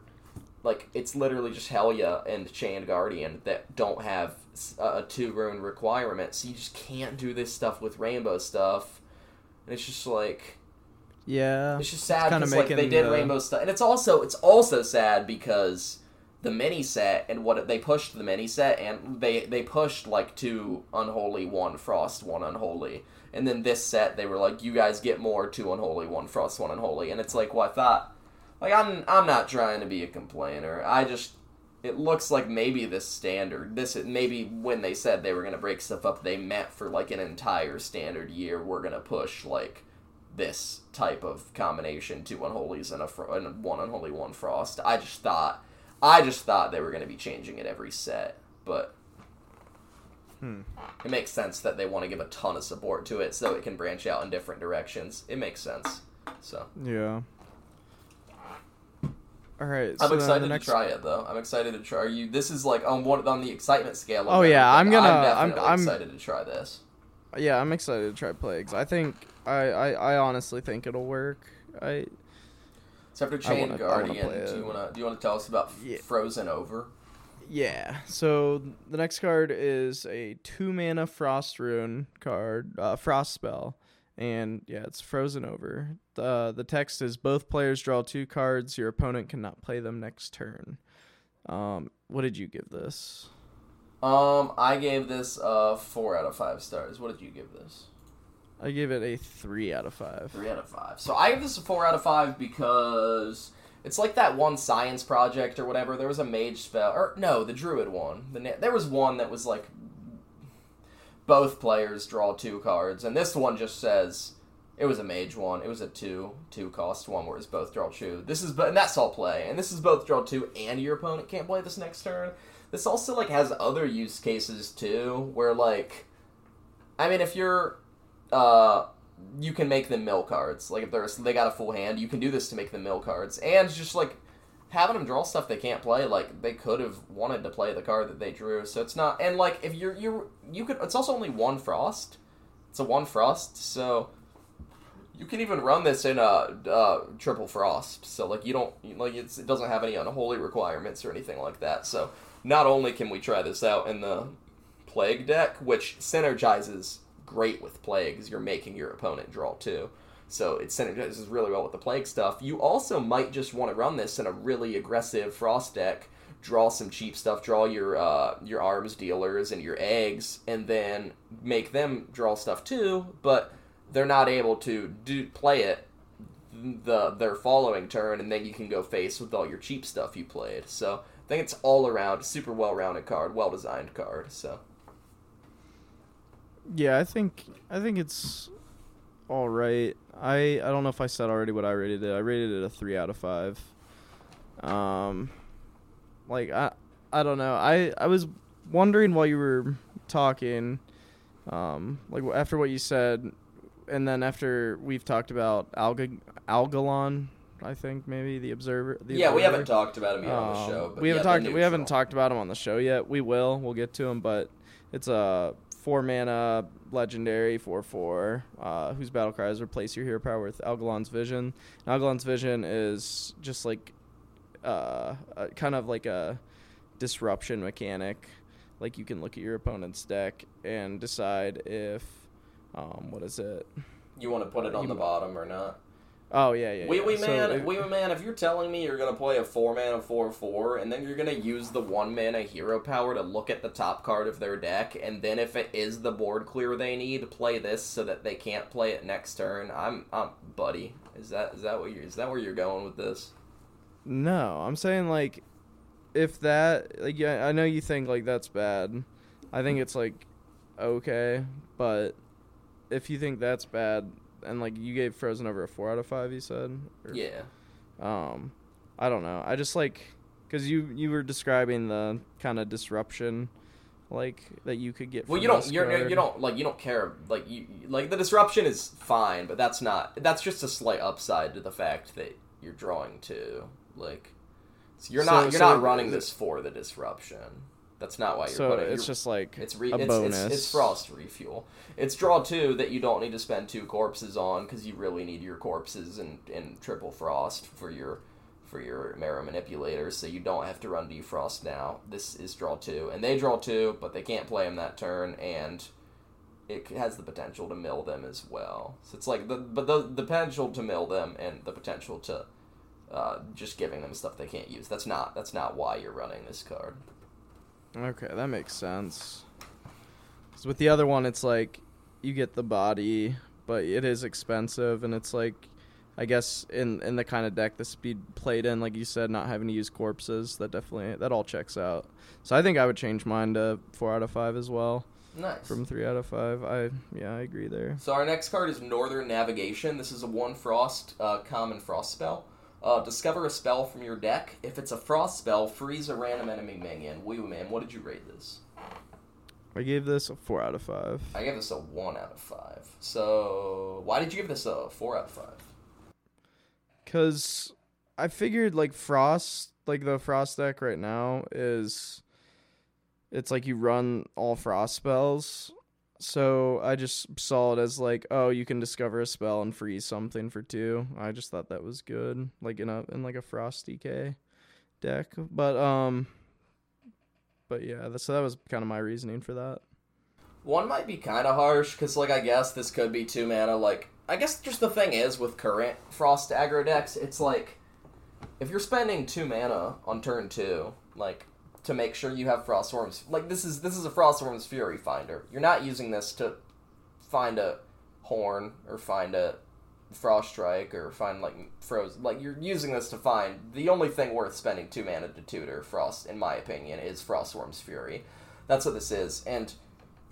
like it's literally just Helya and Chained Guardian that don't have a, uh, a two rune requirement, so you just can't do this stuff with rainbow stuff. And it's just like Yeah, it's just sad because like they did the- rainbow stuff, and it's also it's also sad because the mini set and what they pushed the mini set and they they pushed like two unholy, one frost, one unholy, and then this set they were like you guys get more two unholy, one frost, one unholy, and it's like well I thought like I'm I'm not trying to be a complainer. I just it looks like maybe this standard this maybe when they said they were gonna break stuff up they meant for like an entire standard year we're gonna push like this type of combination two unholies and a fro- and one unholy one frost. I just thought I just thought they were gonna be changing it every set, but Hmm. it makes sense that they want to give a ton of support to it so it can branch out in different directions. It makes sense. So yeah. All right, I'm excited next... to try it though. I'm excited to try. Are you? This is like on one on the excitement scale. Of Oh, yeah, I'm gonna- I'm I'm- definitely I'm- excited to try this. Yeah, I'm excited to try plagues. I think I, I, I honestly think it'll work. I So after Chain wanna Guardian, do you wanna do you wanna tell us about Yeah. Frozen Over? yeah. So the next card is a two mana frost rune card, uh, frost spell, and yeah, it's frozen over. The the text is both players draw two cards. Your opponent cannot play them next turn. Um, what did you give this? Um, I gave this uh four out of five stars. What did you give this? I gave it a three out of five. Three out of five. So I give this a four out of five because it's like that one science project or whatever. There was a mage spell, or no, the druid one. The na- there was one that was like both players draw two cards, and this one just says it was a mage one. It was a two two cost one where it's both draw two. This is but and that's all play, and this is both draw two, and your opponent can't play this next turn. This also like has other use cases too, where like, I mean, if you're uh you can make them mill cards. Like if there's they got a full hand, you can do this to make them mill cards. And just like having them draw stuff they can't play, like they could have wanted to play the card that they drew. So it's not and like if you're you you could it's also only one frost. It's a one frost, so you can even run this in a triple frost. So like you don't like it doesn't have any unholy requirements or anything like that. So not only can we try this out in the plague deck, which synergizes great with plagues, you're making your opponent draw two. So it synergizes really well with the plague stuff. You also might just want to run this in a really aggressive frost deck. Draw some cheap stuff. Draw your uh, your arms dealers and your eggs, and then make them draw stuff too. But they're not able to do play it the their following turn, and then you can go face with all your cheap stuff you played. So I think it's all around super well rounded card, well designed card. So Yeah, I think I think it's all right. I I don't know if I said already what I rated it. I rated it a three out of five. Um, like I I don't know. I I was wondering while you were talking, um, like after what you said, and then after we've talked about Alga Algalon. I think maybe the observer. The yeah, we haven't talked about him yet on the Um, show. But we haven't yeah, talked. We haven't talked about him on the show yet. We will. We'll get to him, but it's a four mana legendary four four uh, whose battle cry is replace your hero power with Algalon's Vision. And Algalon's Vision is just like uh, kind of like a disruption mechanic. Like you can look at your opponent's deck and decide if um, what is it? You want to put it on You- the bottom or not? Oh yeah, yeah. Wee yeah. wee So man, it- wee wee man. If you're telling me you're gonna play a four mana four four, and then you're gonna use the one mana hero power to look at the top card of their deck, and then if it is the board clear they need, play this so that they can't play it next turn. I'm, I'm, buddy. Is that is that what you is that where you're going with this? No, I'm saying like if that like yeah, I know you think like that's bad. I think it's like okay, but if you think that's bad and like you gave Frozen over a 4 out of 5 you said? Or- Yeah. Um I don't know. I just like cuz you you were describing the kind of disruption like that you could get Well, from you don't. You're, you don't like. You don't care. Like you. Like the disruption is fine, but that's not. That's just a slight upside to the fact that you're drawing to Like, so you're So- not. You're so not running this for the disruption. That's not why you're So putting. it's just like It's re- a it's, bonus. It's, it's frost refuel. It's draw two that you don't need to spend two corpses on because you really need your corpses and and triple frost for your for your Marrow manipulators, so you don't have to run defrost now. This is draw two, and they draw two, but they can't play them that turn, and it has the potential to mill them as well. So it's like the but the the potential to mill them and the potential to uh, just giving them stuff they can't use. That's not that's not why you're running this card. Okay, that makes sense. 'Cause with the other one, it's like you get the body, but it is expensive, and it's like, I guess in in the kind of deck the speed played in, like you said, not having to use corpses, that definitely that all checks out. So I think I would change mine to four out of five as well, Nice. from three out of five. I yeah, I agree there. So our next card is Northern Navigation. This is a one frost uh, common frost spell. Uh, discover a spell from your deck. If it's a frost spell, freeze a random enemy minion. Wee man, what did you rate this? I gave this a four out of five. I gave this a one out of five. So why did you give this a four out of five? Cause I figured like Frost, like the Frost deck right now is, it's like you run all Frost spells. So I just saw it as like, oh, you can discover a spell and freeze something for two. I just thought that was good, like in a in like a Frost DK deck. But um, but yeah, that, so that was kind of my reasoning for that. One might be kind of harsh because, like, I guess this could be two mana. Like, I guess just the thing is with current Frost aggro decks, it's like if you're spending two mana on turn two, like to make sure you have Frostwyrm's, like this is this is a Frostwyrm's Fury Finder. You're not using this to find a horn or find a frost strike or find like froze like you're using this to find the only thing worth spending two mana to tutor frost in my opinion is frostwyrm's fury. That's what this is. And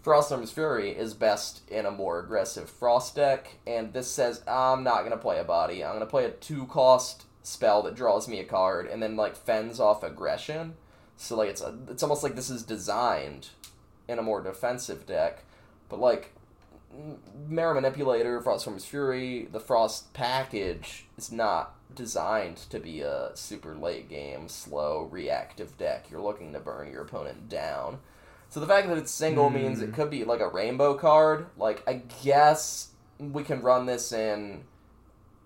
frostwyrm's fury is best in a more aggressive frost deck. And this says i'm not going to play a body. I'm going to play a two cost spell that draws me a card and then like fends off aggression so like it's a, it's almost like this is designed in a more defensive deck but like Marrow Manipulator, Frostwyrm's Fury, the Frost package is not designed to be a super late game, slow, reactive deck. You're looking to burn your opponent down. So the fact that it's single means it hmm. could be like a rainbow card. Like, I guess we can run this in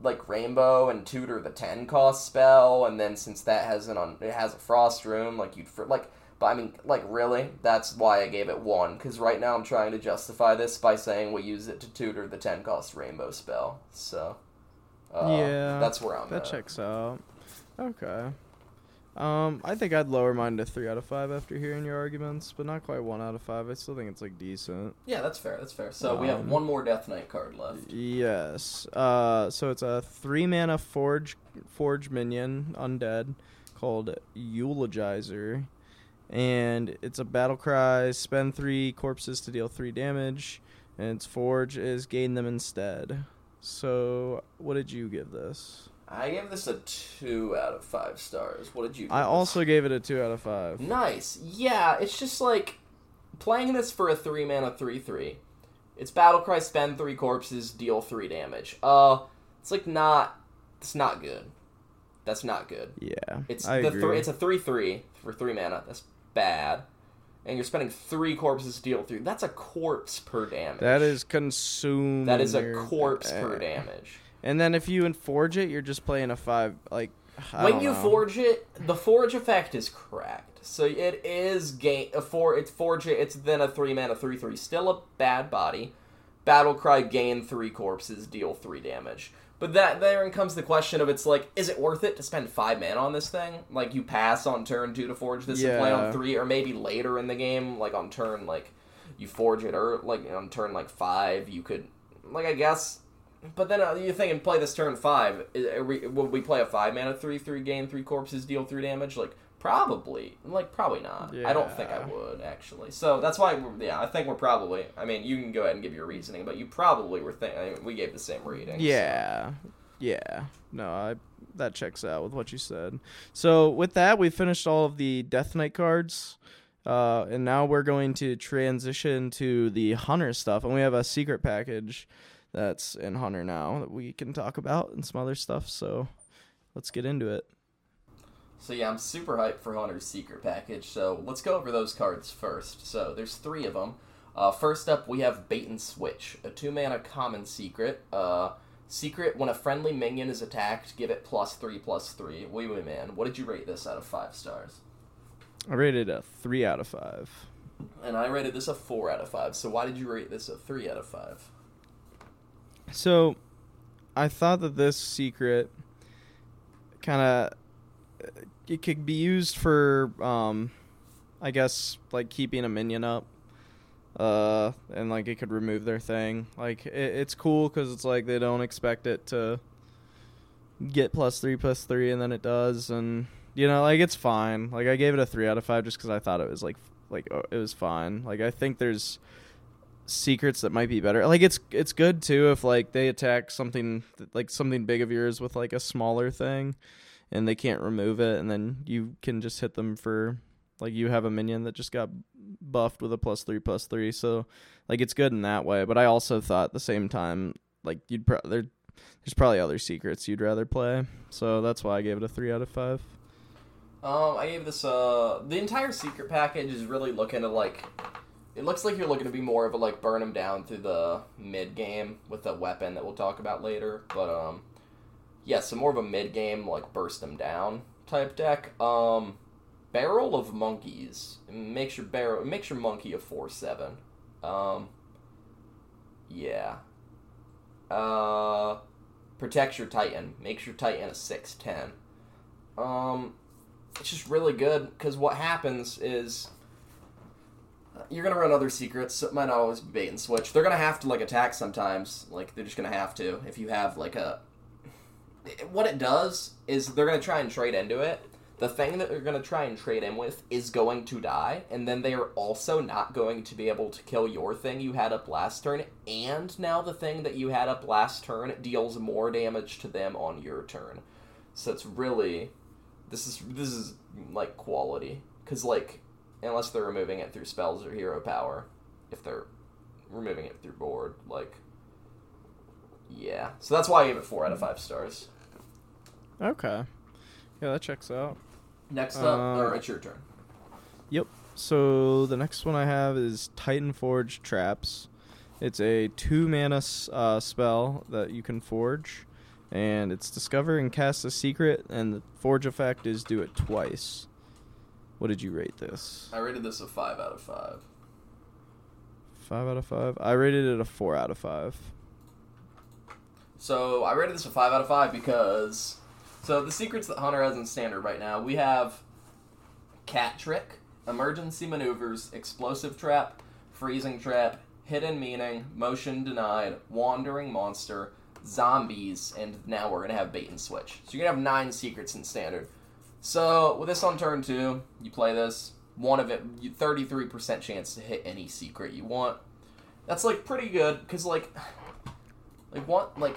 like rainbow and tutor the 10 cost spell and then since that has an on it has a frost rune like you'd fr- like But I mean, like, really? That's why I gave it one. Because right now I'm trying to justify this by saying we use it to tutor the 10 cost rainbow spell. So, uh, yeah, that's where I'm at. That at. checks out. Okay. Um, I think I'd lower mine to three out of five after hearing your arguments, but not quite one out of five. I still think it's like decent. Yeah, that's fair. That's fair. So we have Um, one more Death Knight card left. Yes. Uh, so it's a three mana forge forge minion undead called Eulogizer, and it's a battle cry. Spend three corpses to deal three damage, and its forge is gain them instead. So what did you give this? I gave this a two out of five stars. What did you? I this? also gave it a two out of five. Nice. Yeah, it's just like playing this for a three mana three three. It's battle cry, spend three corpses, deal three damage. Uh it's like not it's not good. That's not good. Yeah, It's I the agree. three it's a three three for three mana. That's bad. And you're spending three corpses to deal three. That's a corpse per damage. that is consumed. that is a corpse per eh. damage. And then if you forge it, you're just playing a five. Like I when you know. forge it, the forge effect is cracked. So it is gain a four. It's forge it. It's then a three mana three three. Still a bad body. Battle cry gain three corpses, deal three damage. But that therein comes the question of it's like, is it worth it to spend five mana on this thing? Like you pass on turn two to forge this and play on three, or maybe later in the game, like on turn like you forge it, or like on turn like five, you could like I guess but then uh, you're thinking, play this turn five. We, would we play a five mana three three gain three corpses deal three damage? Like probably, like probably not. I don't think I would actually. So that's why, we're, yeah, I think we're probably. I mean, you can go ahead and give your reasoning, but you probably were thinking. I mean, we gave the same reading. so- Yeah, yeah. No, I that checks out with what you said. So with that, we finished all of the Death Knight cards. Uh, and now we're going to transition to the Hunter stuff, and we have a secret package that's in Hunter now that we can talk about and some other stuff. So let's get into it. So yeah, I'm super hyped for Hunter's secret package. So let's go over those cards first. So there's three of them. Uh, first up, we have Bait and Switch, a two mana common secret. Uh, secret: when a friendly minion is attacked, give it plus three plus three. OuiOui man, what did you rate this out of five stars? I rated a three out of five. And I rated this a four out of five. So why did you rate this a three out of five? So, I thought that this secret kind of it could be used for, um, I guess, like keeping a minion up, uh, and like it could remove their thing. Like it, it's cool because it's like they don't expect it to get plus three plus three, and then it does, and you know, like it's fine. Like I gave it a three out of five just because I thought it was like like oh, it was fine. Like I think there's secrets that might be better. Like it's it's good too if like they attack something like something big of yours with like a smaller thing and they can't remove it and then you can just hit them for like you have a minion that just got buffed with a plus 3 plus 3. So like it's good in that way, but I also thought at the same time like you'd pro- there there's probably other secrets you'd rather play. So that's why I gave it a 3 out of 5. Um, I gave this uh the entire secret package is really looking to like it looks like you're looking to be more of a like burn them down through the mid game with a weapon that we'll talk about later. But um yeah, so more of a mid game like burst them down type deck. Um Barrel of Monkeys. Makes your barrel makes your monkey a four seven. Um Yeah. Uh protects your Titan. Makes your Titan a six ten. Um it's just really good because what happens is you're gonna run other secrets. So it might not always be bait and switch. They're gonna have to like attack sometimes. Like they're just gonna have to if you have like a. What it does is they're gonna try and trade into it. The thing that they're gonna try and trade in with is going to die, and then they are also not going to be able to kill your thing you had up last turn. And now the thing that you had up last turn deals more damage to them on your turn. So it's really this is this is like quality because like unless they're removing it through spells or hero power if they're removing it through board like yeah so that's why i gave it four out of five stars Okay. Yeah, that checks out. next up Um, or it's your turn Yep. So the next one I have is Titanforged Traps. It's a two mana uh, spell that you can forge, and it's discover and cast a secret, and the forge effect is do it twice. What did you rate this? I rated this a five out of five. Five out of five. I rated it a four out of five. So I rated this a five out of five because so the secrets that Hunter has in standard right now, we have cat trick, emergency maneuvers, explosive trap, freezing trap, hidden meaning, motion denied, wandering monster, zombies, and now we're gonna have bait and switch. So you're gonna have nine secrets in standard. So with this on turn two, you play this. One of it, 33% chance to hit any secret you want. That's like pretty good because like, like what like,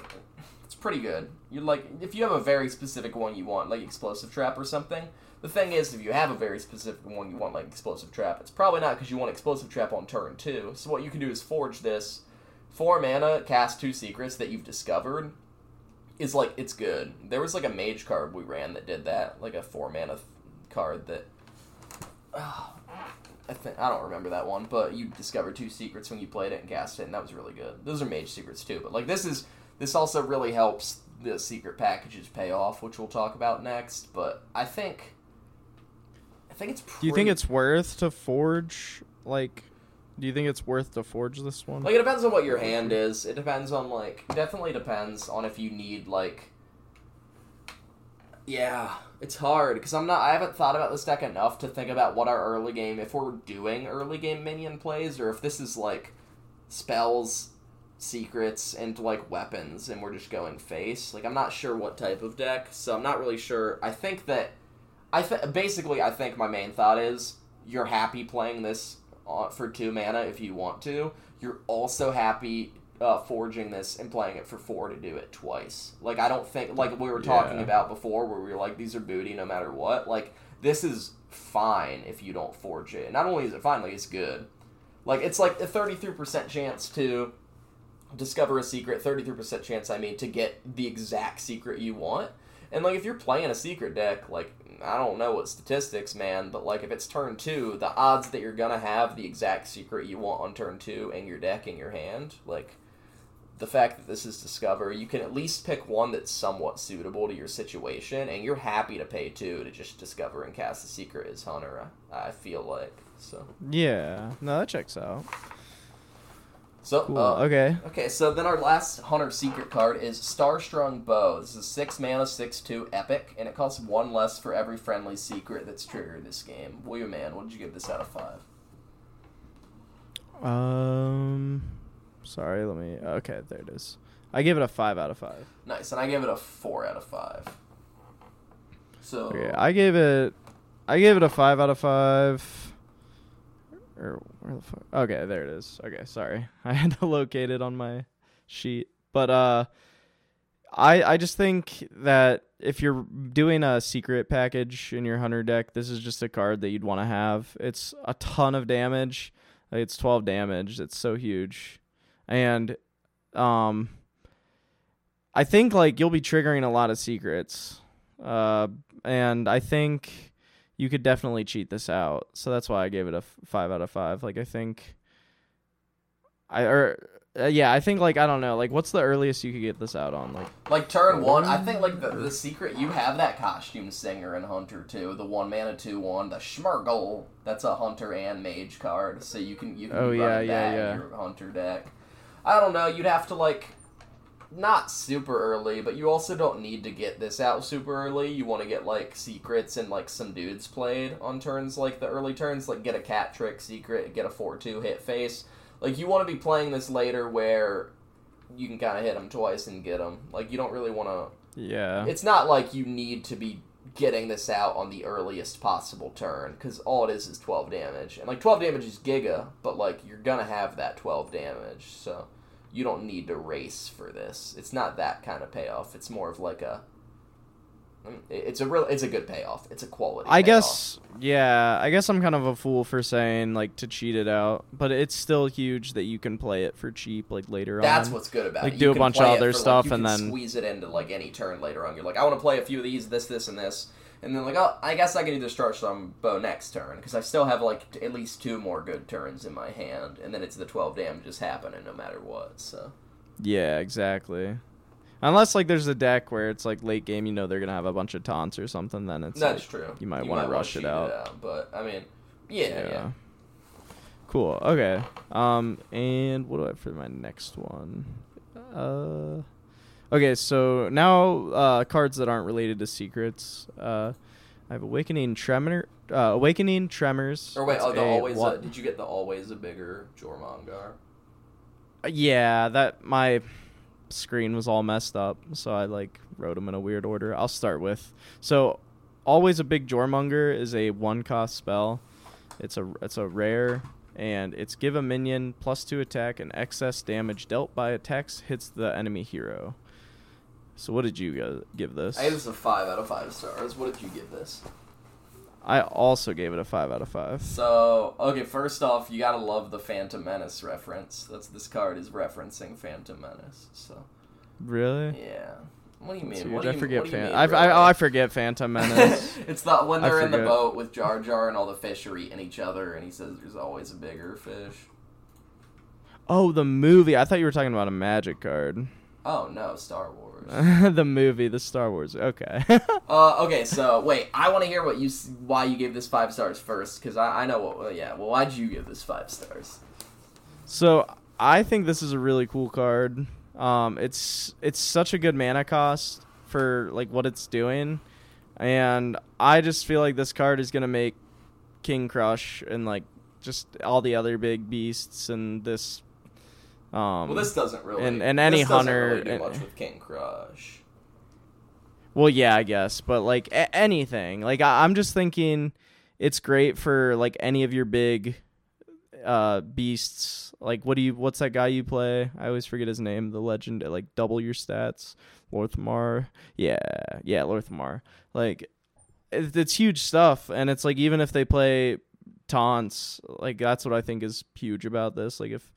it's pretty good. You're like if you have a very specific one you want, like explosive trap or something. The thing is, if you have a very specific one you want, like explosive trap, it's probably not because you want explosive trap on turn two. So what you can do is forge this, four mana, cast two secrets that you've discovered. Is like it's good. There was like a mage card we ran that did that, like a four mana th- card that. Oh, I think I don't remember that one, but you discovered two secrets when you played it and cast it, and that was really good. Those are mage secrets too, but like this is this also really helps the secret packages pay off, which we'll talk about next. But I think I think it's. Do you think it's worth to forge? Like, do you think it's worth to forge this one? Like it depends on what your hand is. It depends on like definitely depends on if you need like. Yeah, it's hard because I'm not. I haven't thought about this deck enough to think about what our early game, if we're doing early game minion plays, or if this is like spells, secrets, and like weapons, and we're just going face. Like I'm not sure what type of deck, so I'm not really sure. I think that I th- basically I think my main thought is you're happy playing this for two mana if you want to. You're also happy uh, forging this and playing it for four to do it twice. Like I don't think like we were talking Yeah. about before, where we were like these are booty no matter what. Like this is fine if you don't forge it. Not only is it fine, like it's good. Like it's like a thirty three percent chance to discover a secret. Thirty three percent chance, I mean, to get the exact secret you want. And like if you're playing a secret deck, like I don't know what statistics, man, but like if it's turn two, the odds that you're gonna have the exact secret you want on turn two in your deck in your hand, like the fact that this is discover, you can at least pick one that's somewhat suitable to your situation, and you're happy to pay two to just discover and cast the secret as Hunter. I feel like so. yeah, no, that checks out. So Cool. uh, okay. Okay, so then our last Hunter Secret card is Starstrung Bow. This is six mana, six two epic, and it costs one less for every friendly secret that's triggered in this game. William Man, what did you give this out of five? Um, sorry. Let me. Okay, there it is. I give it a five out of five. Nice, and I gave it a four out of five. So Okay, I gave it. I gave it a five out of five. Or where the fuck? Okay, there it is. Okay, sorry, I had to locate it on my sheet. But uh, I I just think that if you're doing a secret package in your hunter deck, this is just a card that you'd want to have. It's a ton of damage. It's twelve damage. It's so huge, and um, I think like you'll be triggering a lot of secrets. Uh, and I think you could definitely cheat this out. So that's why I gave it a f- five out of five. Like I think, I or uh, yeah, I think like I don't know. Like what's the earliest you could get this out on? Like like turn one, I think like the, the secret you have that costume singer and Hunter too, the one mana two one, the Schmurgle. That's a Hunter and Mage card, so you can you can Oh, be yeah, running yeah, that yeah. in your Hunter deck. I don't know. You'd have to like not super early, but you also don't need to get this out super early. You want to get like secrets and like some dudes played on turns like the early turns, like get a cat trick secret, get a four two hit face. Like you want to be playing this later where you can kind of hit them twice and get them. Like you don't really want to. yeah, It's not like you need to be getting this out on the earliest possible turn because all it is is 12 damage and like 12 damage is giga but like you're gonna have that 12 damage so you don't need to race for this it's not that kind of payoff it's more of like a it's a real it's a good payoff it's a quality I payoff. guess yeah, I guess I'm kind of a fool for saying like to cheat it out, but it's still huge that you can play it for cheap like later That's on. That's what's good about Like, it. do You a bunch of other for, like, stuff you and can then- squeeze it into like any turn later on. You're like, I want to play a few of these, this, this, and this, and then like, oh, I guess I can either start some bow next turn because I still have like t- at least two more good turns in my hand, and then it's the twelve damages happening no matter what. So Yeah, exactly. Unless like there's a deck where it's like late game, you know they're gonna have a bunch of taunts or something. Then it's That's like, true. you might wanna rush cheat it out. But I mean, yeah, yeah. Cool. Okay. Um, and what do I have for my next one? Uh, okay. So now uh, cards that aren't related to secrets. Uh, I have Awakening Tremor. Uh, Awakening Tremors. Or wait, oh, the always. wa- uh, did you get the always a bigger Jormungandr? Yeah, that my screen was all messed up, so I like wrote them in a weird order. I'll start with so always a big Jormonger is a one cost spell. It's a it's a rare and it's give a minion plus two attack and excess damage dealt by attacks hits the enemy hero. So what did you give this? I gave this a five out of five stars. What did you give this? I also gave it a five out of five. So okay, first off, you gotta love the Phantom Menace reference. That's this card is referencing Phantom Menace. So Really? yeah. What do you mean? What do I you, forget what do you Fan- mean, I. I, oh, I forget Phantom Menace. it's the when they're in the boat with Jar Jar and all the fish are eating each other, and he says there's always a bigger fish. oh, the movie. I thought you were talking about a magic card. Oh no, Star Wars. the movie, the Star Wars. Okay. uh, okay, so wait, I want to hear what you why you gave this five stars first, because I, I know what. Well, yeah, well, why'd you give this five stars? so I think this is a really cool card. Um, it's it's such a good mana cost for like what it's doing, and I just feel like this card is gonna make King Krush and like just all the other big beasts and this. Um, Well, this doesn't really. and- and any hunter- really do and- much with King Krush. Well, yeah, I guess, but like a- anything, like I- I'm just thinking, it's great for like any of your big uh beasts. Like, what do you? What's that guy you play? I always forget his name. The legend, like double your stats, Lor'themar. Yeah, yeah, Lor'themar. Like, it, it's huge stuff, and it's like even if they play taunts, like that's what I think is huge about this. Like if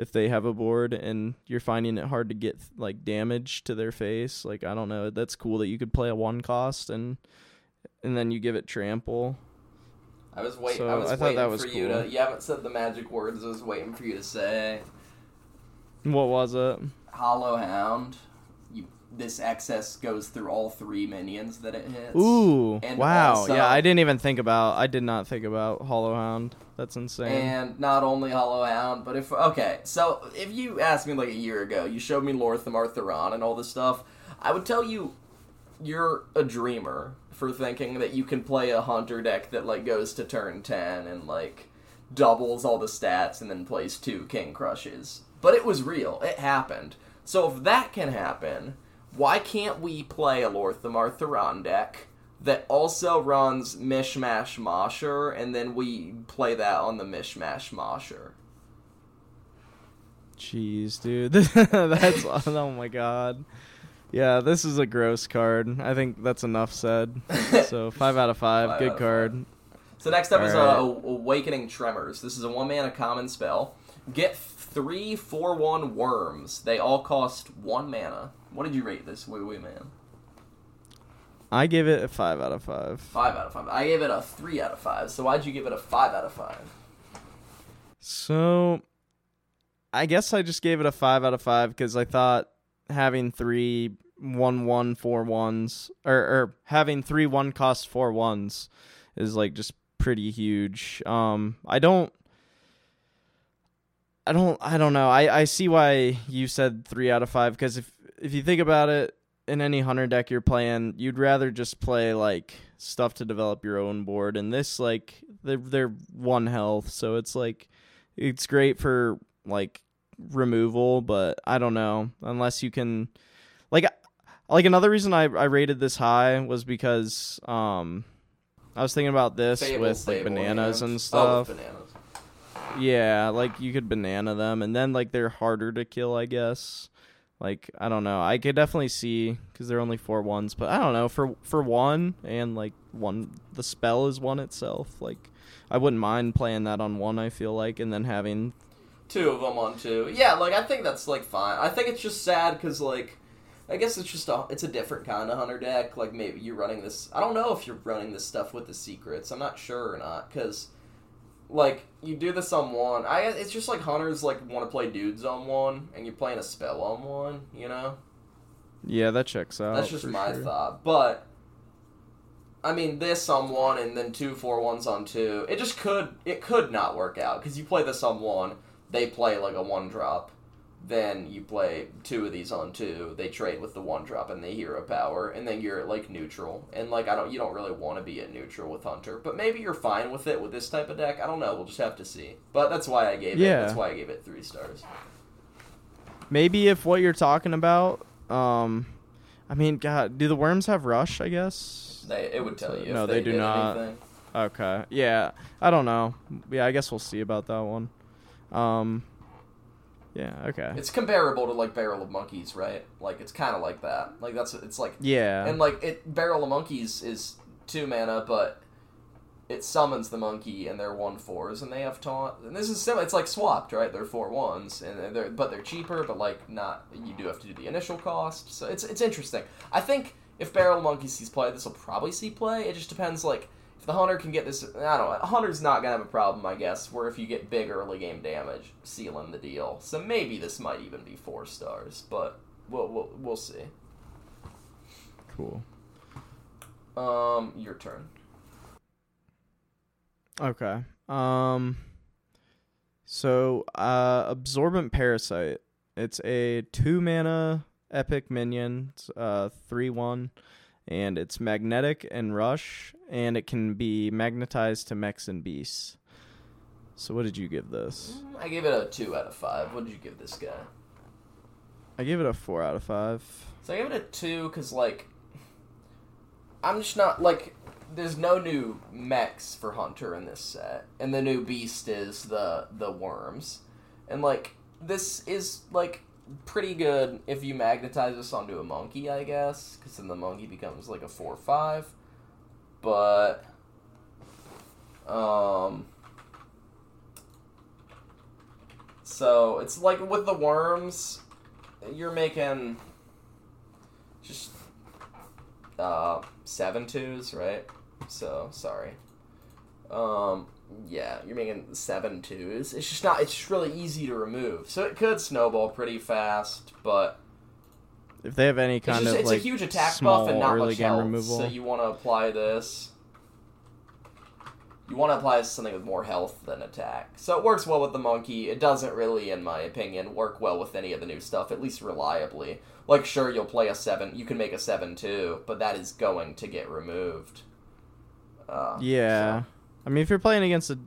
if they have a board and you're finding it hard to get like damage to their face like i don't know that's cool that you could play a one cost and and then you give it trample I was waiting. So, I was I thought waiting that was for you cool. to. You haven't said the magic words. I was waiting for you to say what was it Hollow Hound. You this excess goes through all three minions that it hits. ooh And wow also- yeah i didn't even think about i did not think about hollow hound that's insane And not only Hollow Hound, but if okay, so if you asked me like a year ago, you showed me Lor'themar Theron and all this stuff, I would tell you you're a dreamer for thinking that you can play a hunter deck that like goes to turn ten and like doubles all the stats and then plays two King Krushes. But it was real. It happened. So if that can happen, why can't we play a Lor'themar Theron deck that also runs Mishmash Mosher, and then we play that on the Mishmash Mosher? jeez dude that's oh my god yeah this is a gross card i think that's enough said so five out of five, Five good of card So next up is uh, Awakening Tremors. This is a one mana common spell. Get three four one worms. They all cost one mana. What did you rate this OuiOui man? I give it a five out of five Five out of five. I gave it a three out of five. So why'd you give it a five out of five? So, I guess I just gave it a five out of five because I thought having three one one four ones or, or having three one cost four ones is like just pretty huge. Um, I don't. I don't. I don't know. I, I see why you said three out of five because if if you think about it, in any hunter deck you're playing, you'd rather just play like stuff to develop your own board. And this like they're they're one health, so it's like it's great for like removal, but I don't know unless you can like like another reason I I rated this high was because um I was thinking about this Fable, with like Fable, bananas and- Oh, stuff. with bananas. Yeah, like you could banana them, and then like they're harder to kill, I guess. Like I don't know, I could definitely see because they're only four ones, but I don't know for for one and like one, the spell is one itself. Like I wouldn't mind playing that on one. I feel like, and then having Two of them on two. Yeah, like I think that's like fine. I think it's just sad because like, I guess it's just a it's a different kind of hunter deck. Like maybe you're running this. I don't know if you're running this stuff with the secrets. I'm not sure or not because, like, you do this on one. I it's just like hunters like want to play dudes on one, and you're playing a spell on one. You know. Yeah, that checks out. That's just my sure. thought. But I mean, this on one and then two four ones on two. It just could it could not work out because you play this on one, they play like a one drop. Then you play two of these on two. They trade with the one drop and the hero power, and then you're at like neutral. And like I don't, you don't really want to be at neutral with Hunter, but maybe you're fine with it with this type of deck. I don't know. We'll just have to see. But that's why I gave it. That's why I gave it three stars. Maybe if what you're talking about, um, I mean, God, do the worms have rush? I guess. They it would tell you. If No, they do did not. Anything. Okay. Yeah. I don't know. Yeah, I guess we'll see about that one. Um. Yeah. Okay. It's comparable to like Barrel of Monkeys, right? Like it's kind of like that. Like that's it's like Yeah. and like it Barrel of Monkeys is two mana, but it summons the monkey and they're one fours and they have taunt. And this is similar. It's like swapped, right? They're four ones and they're but they're cheaper, but like not. You do have to do the initial cost, so it's it's interesting. I think if Barrel of Monkeys sees play, this will probably see play. It just depends like. The hunter can get this, I don't know. Hunter's not gonna have a problem, I guess. Where if you get big early game damage, sealing the deal. So maybe this might even be four stars, but we'll we'll, we'll see. cool. Um, your turn. Okay. Um. So, uh, absorbent parasite. It's a two mana epic minion. It's, uh, three one, and it's magnetic and rush, and it can be magnetized to mechs and beasts. So, what did you give this? Mm, I gave it a two out of five. What did you give this guy? I gave it a four out of five. So I give it a two because like I'm just not like there's no new mechs for Hunter in this set, and the new beast is the the worms, and like this is like pretty good if you magnetize this onto a monkey, I guess, because then the monkey becomes like a four five, but um. So it's like with the worms, you're making just uh seven twos, right? So sorry. Um yeah, you're making seven twos. It's just not it's just really easy to remove. So it could snowball pretty fast, but If they have any it's, kind just, of it's like a huge attack small buff and not early much game health. removal, So you want to apply this. You want to apply something with more health than attack. So it works well with the monkey. It doesn't really, in my opinion, work well with any of the new stuff, at least reliably. Like, sure, you'll play a 7, you can make a 7 too, but that is going to get removed. Uh, Yeah. so- I mean, if you're playing against a,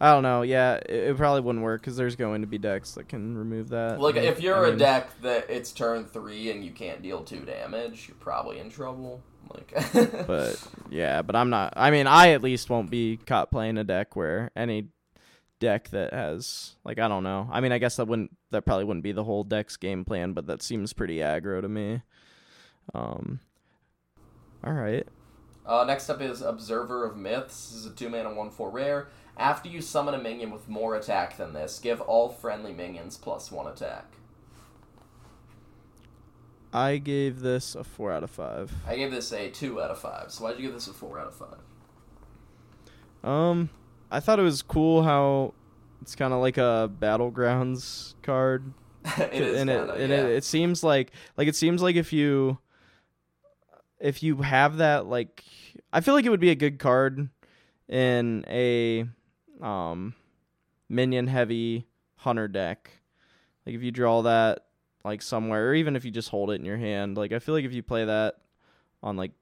I don't know. Yeah, it, it probably wouldn't work because there's going to be decks that can remove that. Like, if you're I a mean, deck that it's turn 3 and you can't deal 2 damage, you're probably in trouble. Like, But yeah, but I'm not. I mean, I at least won't be caught playing a deck where any deck that has like I don't know. I mean, I guess that wouldn't that probably wouldn't be the whole deck's game plan, but that seems pretty aggro to me. Um. All right. Uh, next up is Observer of Myths. This is a 2 mana 1 4 rare. After you summon a minion with more attack than this, give all friendly minions plus 1 attack. I gave this a four out of five. I gave this a 2 out of 5. So why'd you give this a 4 out of 5? Um, I thought it was cool how it's kind of like a battlegrounds card. it is and kinda, it and yeah. it, it seems like like it seems like if you if you have that like I feel like it would be a good card in a um minion heavy hunter deck. Like if you draw that like somewhere or even if you just hold it in your hand, like I feel like if you play that on like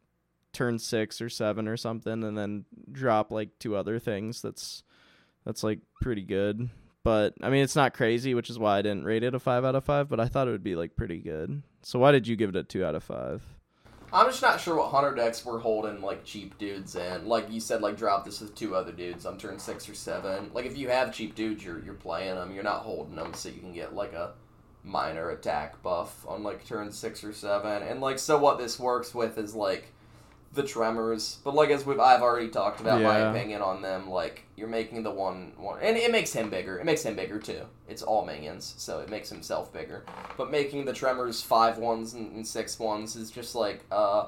turn 6 or 7 or something and then drop like two other things that's that's like pretty good. But I mean, it's not crazy, which is why I didn't rate it a five out of five. But I thought it would be like pretty good. So why did you give it a two out of five? I'm just not sure what hunter decks we're holding like cheap dudes in. Like you said, like drop this with two other dudes on turn six or seven. Like if you have cheap dudes, you're you're playing them. You're not holding them so you can get like a minor attack buff on like turn six or seven. And like so, what this works with is like the tremors. But like as we've I've already talked about my opinion on them. Like you're making the one one, and it makes him bigger. It makes him bigger too. It's all minions, so it makes himself bigger but making the tremors five ones and, and six ones is just like uh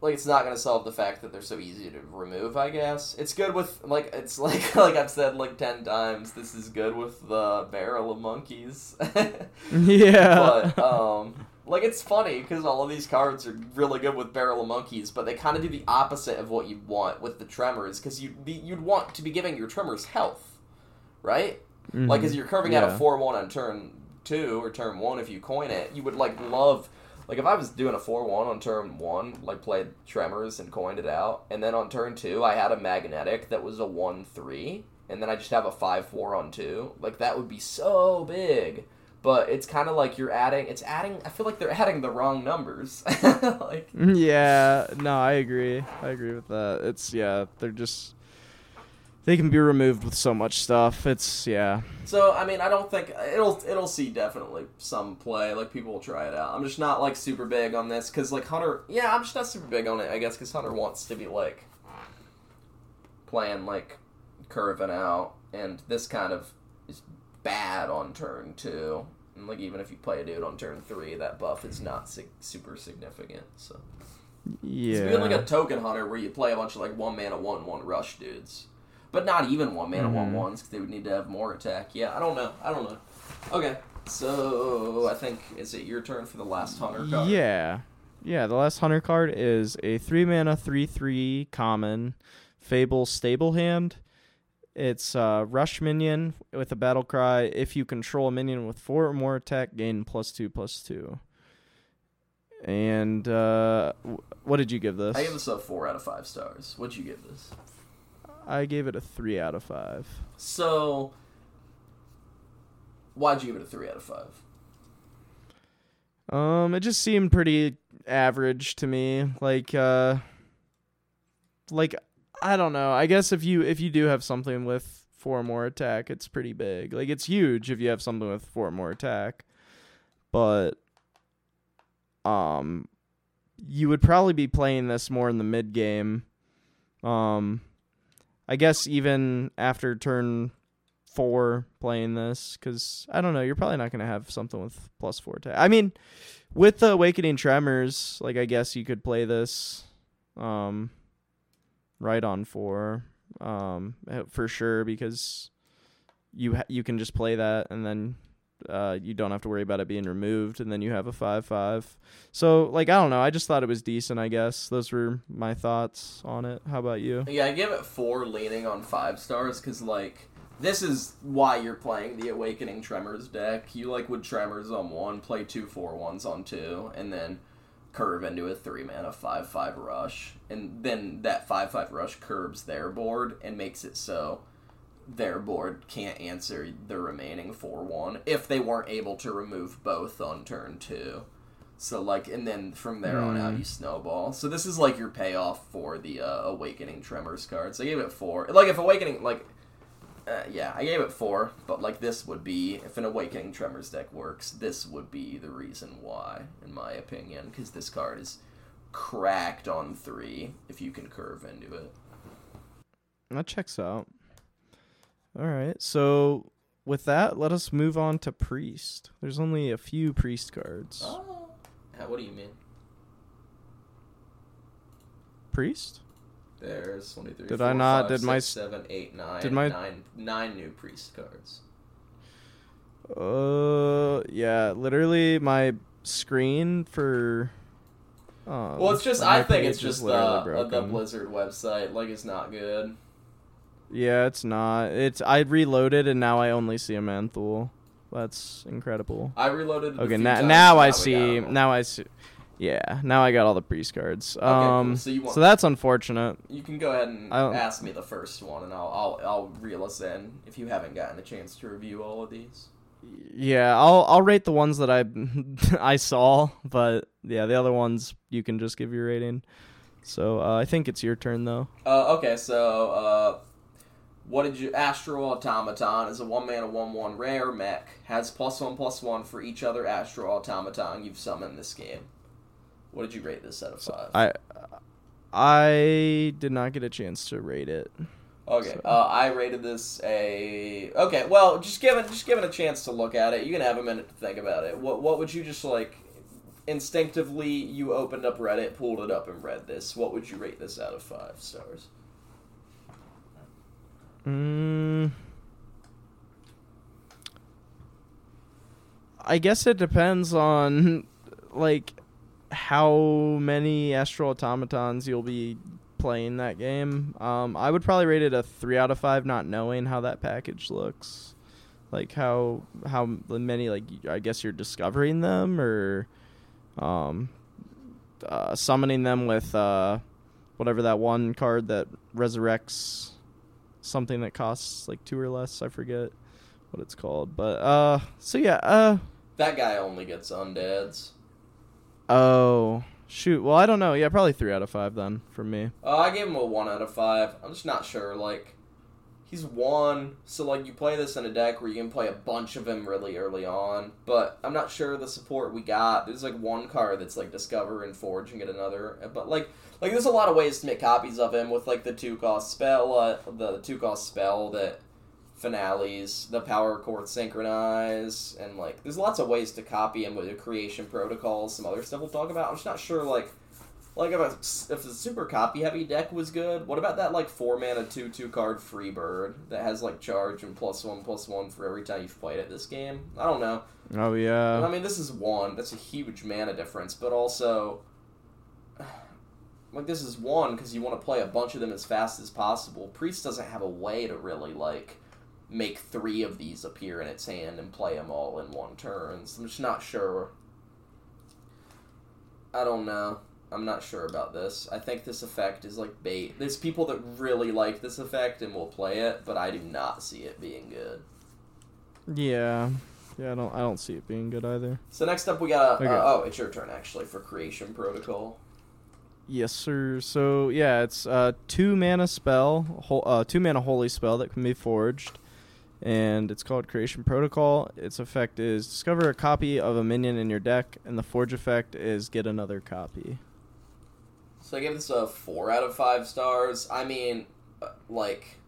like it's not gonna solve the fact that they're so easy to remove i guess it's good with like it's like like i've said like 10 times this is good with the barrel of monkeys yeah. but um like it's funny because all of these cards are really good with Barrel of Monkeys, but they kind of do the opposite of what you want with the Tremors because you be you'd want to be giving your Tremors health, right? Like, as you're curving out Mm-hmm. A four one on turn two or turn one, if you coin it, you would like love. Like if I was doing a four one on turn one, like played Tremors and coined it out, and then on turn two I had a magnetic that was a one three, and then I just have a five four on two. Like that would be so big. But it's kind of like you're adding. It's adding. I feel like they're adding the wrong numbers. like mm, Yeah, no, I agree. I agree with that. It's yeah, they're just they can be removed with so much stuff. It's yeah. So I mean, I don't think it'll it'll see definitely some play. Like people will try it out. I'm just not like super big on this because like Hunter. Yeah, I'm just not super big on it. I guess because Hunter wants to be like playing like curving out, and this kind of is bad on turn two. And like even if you play a dude on turn three, that buff is not sig- super significant. So Yeah. it's being like a token hunter where you play a bunch of like one mana one one rush dudes, but not even one mana one Mhm. ones because they would need to have more attack. Yeah, I don't know. I don't know. Okay, so I think is it your turn for the last hunter card? Yeah. Yeah, the last hunter card is a three mana three three common Fable Stablehand. It's uh, rush minion with a battle cry. If you control a minion with four or more attack, gain plus two plus two. And uh, w- what did you give this? I gave this a four out of five stars. What'd you give this? I gave it a three out of five. So why'd you give it a three out of five? Um, it just seemed pretty average to me. Like, uh, like I don't know. I guess if you if you do have something with four more attack, it's pretty big. Like it's huge if you have something with four more attack, but um, you would probably be playing this more in the mid game. Um, I guess even after turn four playing this because I don't know. You're probably not gonna have something with plus four attack. I mean, with the Awakening Tremors, like I guess you could play this, um, right on four, um, eh, for sure because you ha- you can just play that and then. Uh, you don't have to worry about it being removed, and then you have a five-five. So, like, I don't know. I just thought it was decent. I guess those were my thoughts on it. How about you? Yeah, I give it four, leaning on five stars, because like this is why you're playing the Awakening Tremors deck. You like would Tremors on one, play two four ones on two, and then curve into a three mana five five rush, and then that five five rush curbs their board and makes it so their board can't answer the remaining four one if they weren't able to remove both on turn two. So like, and then from there on out, Mm. you snowball. So this is like your payoff for the uh, Awakening Tremors cards. I gave it four. Like if Awakening, like, uh, yeah, I gave it four. But like this would be if an Awakening Tremors deck works, this would be the reason why, in my opinion, because this card is cracked on three if you can curve into it. That checks out. All right. So with that, let us move on to priest. There's only a few priest cards. Oh, Uh, what do you mean? Priest? There's one, two, three, Did four, I not- five, did six, my s- seven, eight, nine, did my- nine- nine new priest cards. Uh, yeah. Literally, my screen for. Um, Well, it's just I think it's just the uh, the. Blizzard website like it's not good. Yeah, it's not. It's I reloaded and now I only see Aman'Thul. That's incredible. I reloaded. Okay, few now now I see. Now I see. Yeah, now I got all the priest cards. cool. Um, So you want- so that's unfortunate. You can go ahead and ask me the first one, and I'll I'll I'll reel us in if you haven't gotten a chance to review all of these. Yeah, I'll I'll rate the ones that I I saw, but yeah, the other ones you can just give your rating. So uh, I think it's your turn though. Uh, okay, so uh, what did you? Astral Automaton is a one mana one one rare mech has plus one plus one for each other Astral Automaton you've summoned this game. What did you rate this out of five? I I did not get a chance to rate it. Okay, So- uh, I rated this a okay. Well, just given just given a chance to look at it, you can have a minute to think about it. What what would you just like instinctively? You opened up Reddit, pulled it up, and read this. What would you rate this out of five stars? Mm, I guess it depends on like how many Astral Automatons you'll be playing that game. Um, I would probably rate it a three out of five, not knowing how that package looks. Like how how many like I guess you're discovering them or um, uh, summoning them with uh, whatever that one card that resurrects something that costs like two or less. I forget what it's called, but uh, so yeah, uh, That guy only gets undeads. Oh shoot. Well, I don't know. Yeah, probably three out of five then for me. Uh, I gave him a one out of five. I'm just not sure. Like, he's one, so like you play this in a deck where you can play a bunch of him really early on. But I'm not sure the support we got. There's like one card that's like discover and forge and get another. But like, like there's a lot of ways to make copies of him with like the two cost spell, uh, the two cost spell that finales, the power chord synchronize, and like there's lots of ways to copy him with the creation protocols, some other stuff we'll talk about. I'm just not sure like like if a if the super copy heavy deck was good, what about that like four mana two two card free bird that has like charge and plus one plus one for every time you've played it this game? I don't know. Oh yeah. I mean, this is one. That's a huge mana difference, but also, like, this is one because you want to play a bunch of them as fast as possible. Priest doesn't have a way to really like make three of these appear in its hand and play them all in one turn. So I'm just not sure. I don't know. I'm not sure about this. I think this effect is like bait. There's people that really like this effect and will play it, but I do not see it being good. Yeah. Yeah, I don't I don't see it being good either. So next up we got Okay. uh, oh it's your turn actually for creation protocol. Yes, sir. So yeah, it's uh two mana spell, hol- uh two mana holy spell that can be forged, and it's called Creation Protocol. Its effect is discover a copy of a minion in your deck, and the forge effect is get another copy. So I give this a four out of five stars. I mean, uh, like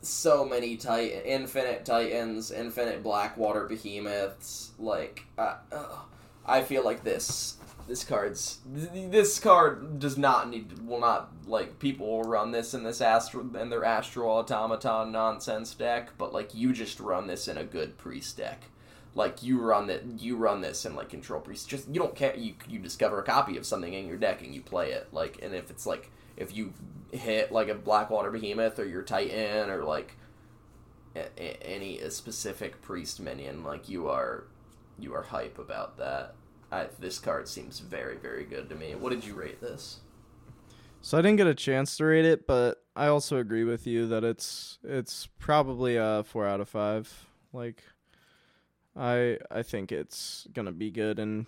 so many titan, infinite titans, infinite Blackwater behemoths. Like uh, uh, I feel like this this card's this card does not need will not like people will run this in this astral in their astral automaton nonsense deck, but like you just run this in a good priest deck. Like you run that you run this in like control priest. Just you don't care. You you discover a copy of something in your deck and you play it. Like and if it's like if you hit like a Blackwater Behemoth or your Titan or like a, a- any a specific priest minion, like you are you are hype about that. I, this card seems very very good to me. What did you rate this? So I didn't get a chance to rate it, but I also agree with you that it's it's probably a four out of five. Like, I I think it's gonna be good in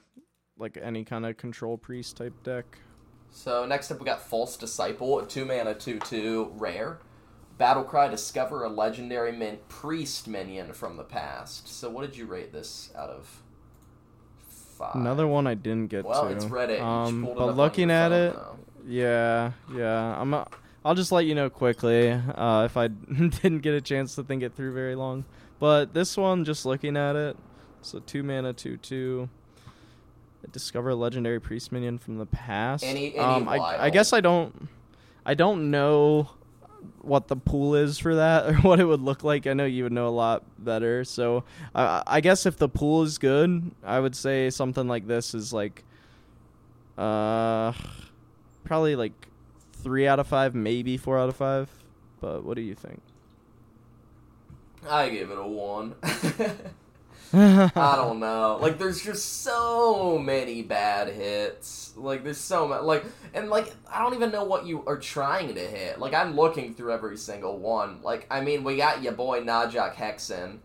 like any kind of control priest type deck. So next up we got False Disciple, a two mana two two rare. Battlecry discover a legendary min- priest minion from the past. So what did you rate this out of five? Another one I didn't get Well, to. it's Reddit. Um, but looking at phone, it, though. yeah, yeah. I'm. A, I'll just let you know quickly uh, if I didn't get a chance to think it through very long. But this one, just looking at it, so two mana, two two. Discover a legendary priest minion from the past. Any- any um, I, I guess I don't. I don't know what the pool is for that or what it would look like. I know you would know a lot better. So I guess if the pool is good, I would say something like this is like, uh, probably like three out of five, maybe four out of five. But what do you think? I gave it a one. I don't know. Like, there's just so many bad hits. Like, there's so much. Like, and like, I don't even know what you are trying to hit. Like, I'm looking through every single one. Like, I mean, we got your boy Najak Hexxen.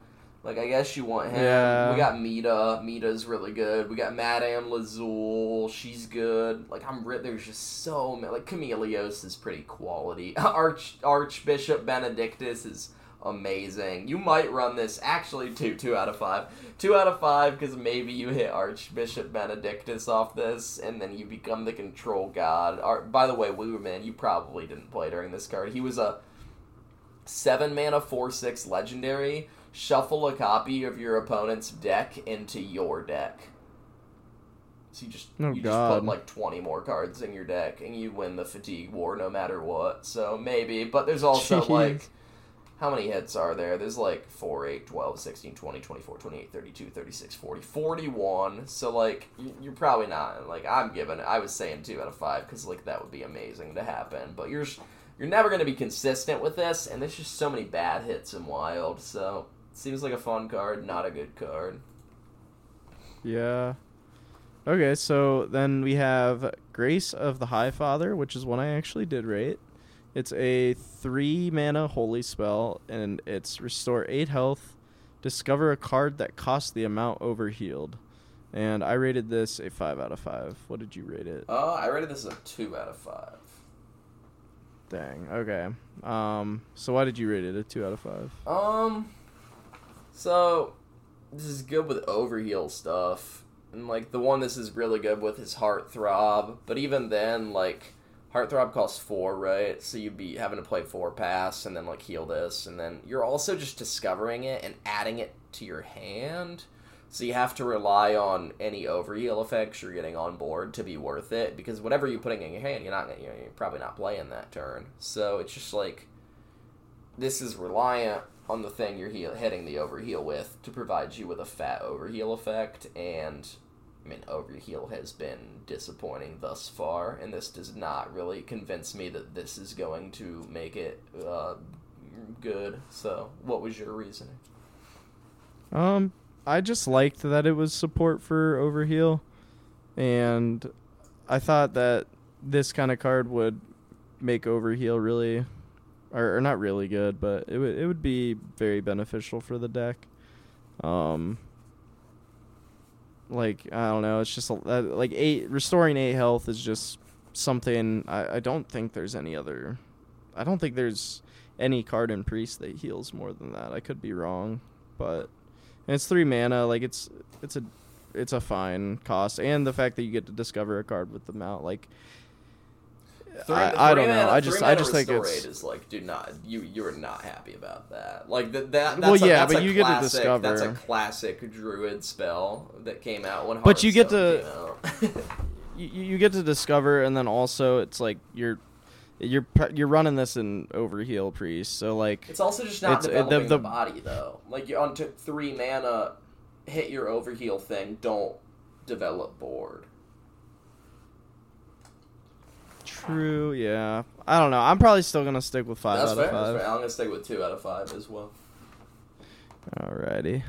Like, I guess you want him. Yeah. We got Mita. Mita's really good. We got Madame Lazul. She's good. Like, I'm. Ri- there's just so many. Like, Camelios is pretty quality. Arch Archbishop Benedictus is amazing. You might run this actually two two out of five, two out of five because maybe you hit Archbishop Benedictus off this, and then you become the control god. Ar- by the way, Wooman, you probably didn't play during this card. He was a seven mana four six legendary. Shuffle a copy of your opponent's deck into your deck. So you just Oh, you just put like twenty more cards in your deck, and you win the fatigue war no matter what. So maybe, but there's also Jeez. like how many hits are there? There's like 4, 8, 12, 16, 20, 24, 28, 32, 36, 40, 41. So, like, you- you're probably not, like, I'm giving it, I was saying 2 out of 5 because, like, that would be amazing to happen. But you're, you're never going to be consistent with this, and there's just so many bad hits in Wild. So, seems like a fun card, not a good card. Yeah. Okay, so then we have Grace of the High Father, which is one I actually did rate. It's a three mana holy spell, and it's restore eight health, discover a card that costs the amount overhealed. And I rated this a five out of five. What did you rate it? Uh, I rated this a 2 out of 5. Dang. Okay. Um. So why did you rate it a two out of five? Um, so this is good with overheal stuff, and like the one this is really good with is Heartthrob. But even then, like Heartthrob costs four, right? So you'd be having to play four pass and then like heal this, and then you're also just discovering it and adding it to your hand. So you have to rely on any overheal effects you're getting on board to be worth it, because whatever you're putting in your hand, you're not you're, probably not playing that turn. So it's just like this is reliant on the thing you're heal- hitting the overheal with to provide you with a fat overheal effect, and mean overheal has been disappointing thus far, and this does not really convince me that this is going to make it uh, good. So, what was your reasoning? Um, I just liked that it was support for overheal, and I thought that this kind of card would make overheal really, or, or not really good, but it would it would be very beneficial for the deck. Um, like I don't know, it's just a, uh, like eight restoring eight health is just something I, I don't think there's any other. I don't think there's any card in priest that heals more than that. I could be wrong, but it's three mana. Like it's it's a it's a fine cost, and the fact that you get to discover a card with the mount, like Three- I, don't know. mana- I just I just think it's is like, do not you you're not happy about that. Like that that. That's Well, a, yeah, that's but a you get to classic, That's a classic druid spell that came out when. But you get to you, you get to discover, and then also it's like you're you're you're running this in overheal priest, so like It's also just not uh, the- developing the, the- body though. Like you're on t- three mana, hit your overheal thing. Don't develop board. True. Yeah, I don't know. I'm probably still gonna stick with five that's out fair. of That's five. fair. I'm gonna stick with two out of five as well. Alrighty.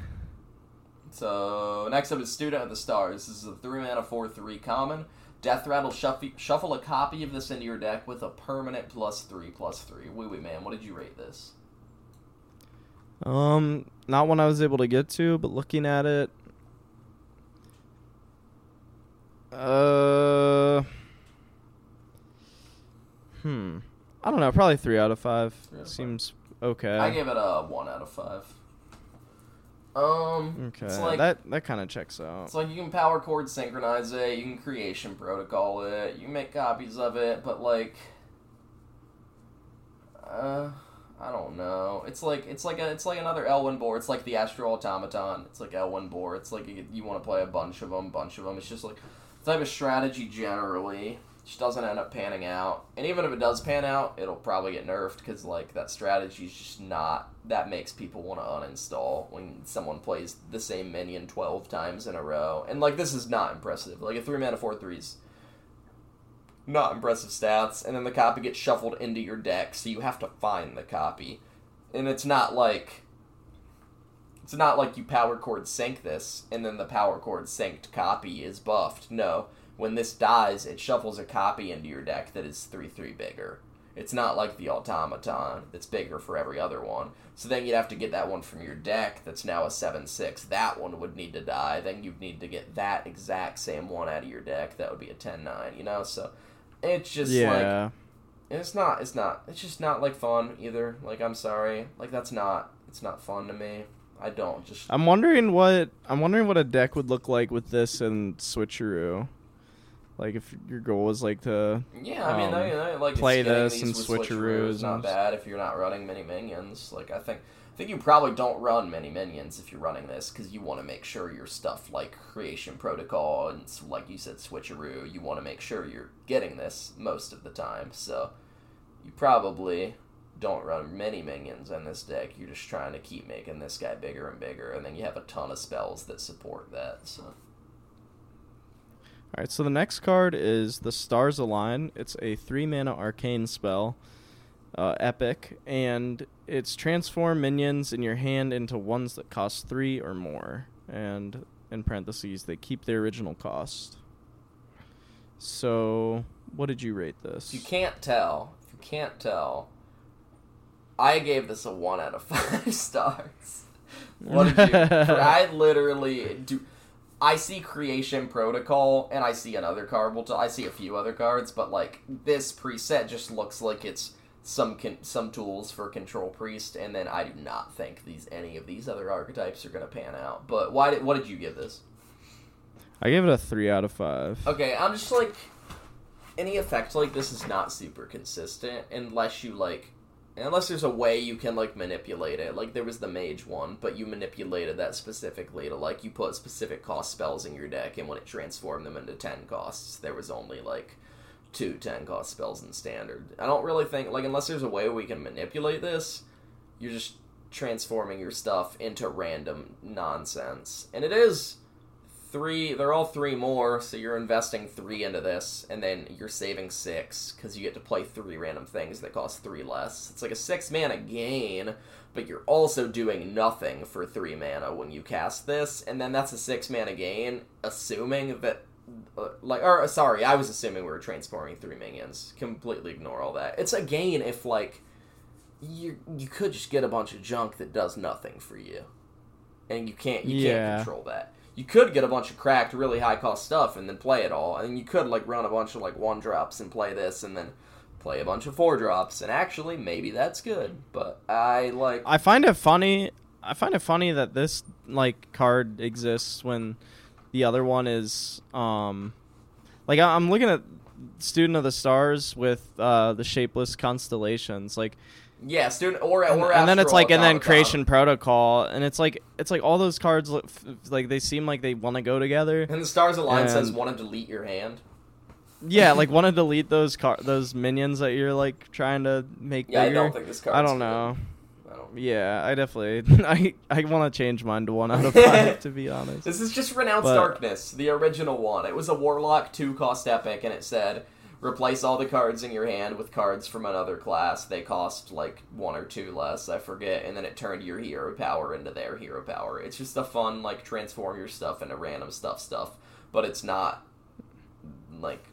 So next up is Student of the Stars. This is a three mana four three common. Death Rattle shuffle, shuffle a copy of this into your deck with a permanent plus three plus three. OuiOui man, what did you rate this? Um, not one I was able to get to, but looking at it, uh, hmm, I don't know, probably three out of five. Three out of five. Seems okay. I gave it a one out of five. Um, okay, it's like that that kind of checks out. It's like you can power chord synchronize it, you can creation protocol it, you can make copies of it, but like, uh, I don't know. It's like it's like a, it's like another Elwynn Boar. It's like the Astral Automaton. It's like Elwynn Boar. It's like you, you want to play a bunch of them, bunch of them. It's just like type of strategy generally just doesn't end up panning out. And even if it does pan out, it'll probably get nerfed because like that strategy is just not that makes people want to uninstall when someone plays the same minion twelve times in a row. And like this is not impressive. Like a three mana four threes. Not impressive stats, and then the copy gets shuffled into your deck, so you have to find the copy. And it's not like it's not like you power chord sync this and then the power chord synced copy is buffed. No. When this dies, it shuffles a copy into your deck that is 3 3 bigger. It's not like the automaton that's bigger for every other one. So then you'd have to get that one from your deck that's now a 7 6. That one would need to die. Then you'd need to get that exact same one out of your deck. That would be a 10 9, you know? So it's just like yeah, it's not. It's not. It's just not like fun either. Like I'm sorry. Like that's not. It's not fun to me. I don't just. I'm wondering what I'm wondering what a deck would look like with this and switcheroo. Like if your goal is like to Yeah, I mean, um, like play this and switcheroos is not bad if you're not running many minions. Like I think. I think you probably don't run many minions if you're running this because you want to make sure your stuff like creation protocol and like you said switcheroo. You want to make sure you're getting this most of the time. So you probably don't run many minions in this deck. You're just trying to keep making this guy bigger and bigger, and then you have a ton of spells that support that. So All right, so the next card is the Stars Align. It's a three mana arcane spell, uh, epic, and it's transform minions in your hand into ones that cost three or more. And in parentheses, they keep their original cost. So, what did you rate this? you can't tell, if you can't tell, I gave this a one out of five stars. What did you? I literally do. I see Creation Protocol, and I see another card. Well, I see a few other cards, but like this preset just looks like it's some con- some tools for Control Priest, and then I do not think these any of these other archetypes are gonna pan out. But why did what did you give this? I gave it a three out of five. Okay, I'm just like any effect like this is not super consistent unless you like unless there's a way you can like manipulate it. Like there was the mage one, but you manipulated that specifically to like you put specific cost spells in your deck and when it transformed them into 10 costs, there was only like two 10 cost spells in standard. I don't really think like unless there's a way we can manipulate this, you're just transforming your stuff into random nonsense. And it is three they're all three more so you're investing three into this and then you're saving six because you get to play three random things that cost three less. It's like a six mana gain but you're also doing nothing for three mana when you cast this and then that's a six mana gain assuming that uh, like or sorry i was assuming we were transforming three minions. Completely ignore all that. It's a gain if like you you could just get a bunch of junk that does nothing for you. And you can't you Yeah. can't control that you could get a bunch of cracked, really high cost stuff and then play it all. And you could like run a bunch of like one drops and play this and then play a bunch of four drops. And actually, maybe that's good. But I like. I find it funny. I find it funny that this like card exists when the other one is um like I'm looking at Student of the Stars with uh the shapeless constellations like Yeah, student or and, or and then it's like and then creation protocol and it's like it's like all those cards look f- like they seem like they want to go together. And the Stars Align says want to delete your hand. Yeah, like want to delete those car those minions that you're like trying to make Yeah, bigger. I don't think this card. I don't know. I don't. Yeah, I definitely I I want to change mine to one out of five to be honest. This is just Renounced But- Darkness, the original one. It was a Warlock 2 cost epic, and it said replace all the cards in your hand with cards from another class. They cost like one or two less, I forget, and then it turned your hero power into their hero power. It's just a fun, like, transform your stuff into random stuff stuff, but it's not, like,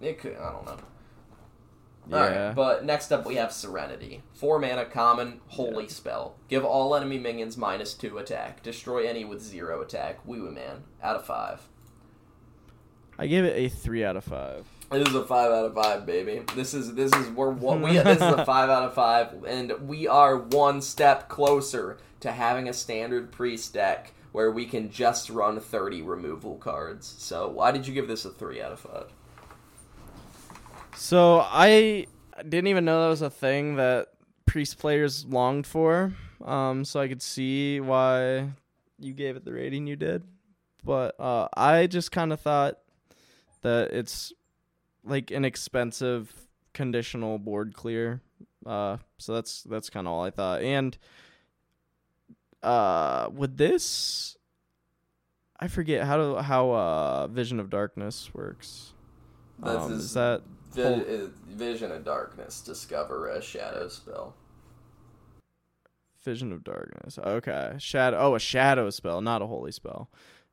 it could, I don't know. Alright, Yeah. but next up we have Serenity. Four mana, common, holy spell. Give all enemy minions minus two attack. Destroy any with zero attack. OuiOui man. Out of five. I gave it a three out of five. This is a five out of five, baby. This is this is we're what we this is a five out of five, and we are one step closer to having a standard priest deck where we can just run thirty removal cards. So why did you give this a three out of five? So I didn't even know that was a thing that priest players longed for. Um, so I could see why you gave it the rating you did. But uh, I just kind of thought that it's like an expensive conditional board clear. Uh, so that's that's kind of all I thought. And uh, with this, I forget how to how uh Vision of Darkness works. Um, is is that Vi- Full- uh, Vision of Darkness. Discover a shadow spell. Vision of Darkness. Okay. Shadow. Oh, a shadow spell, not a holy spell.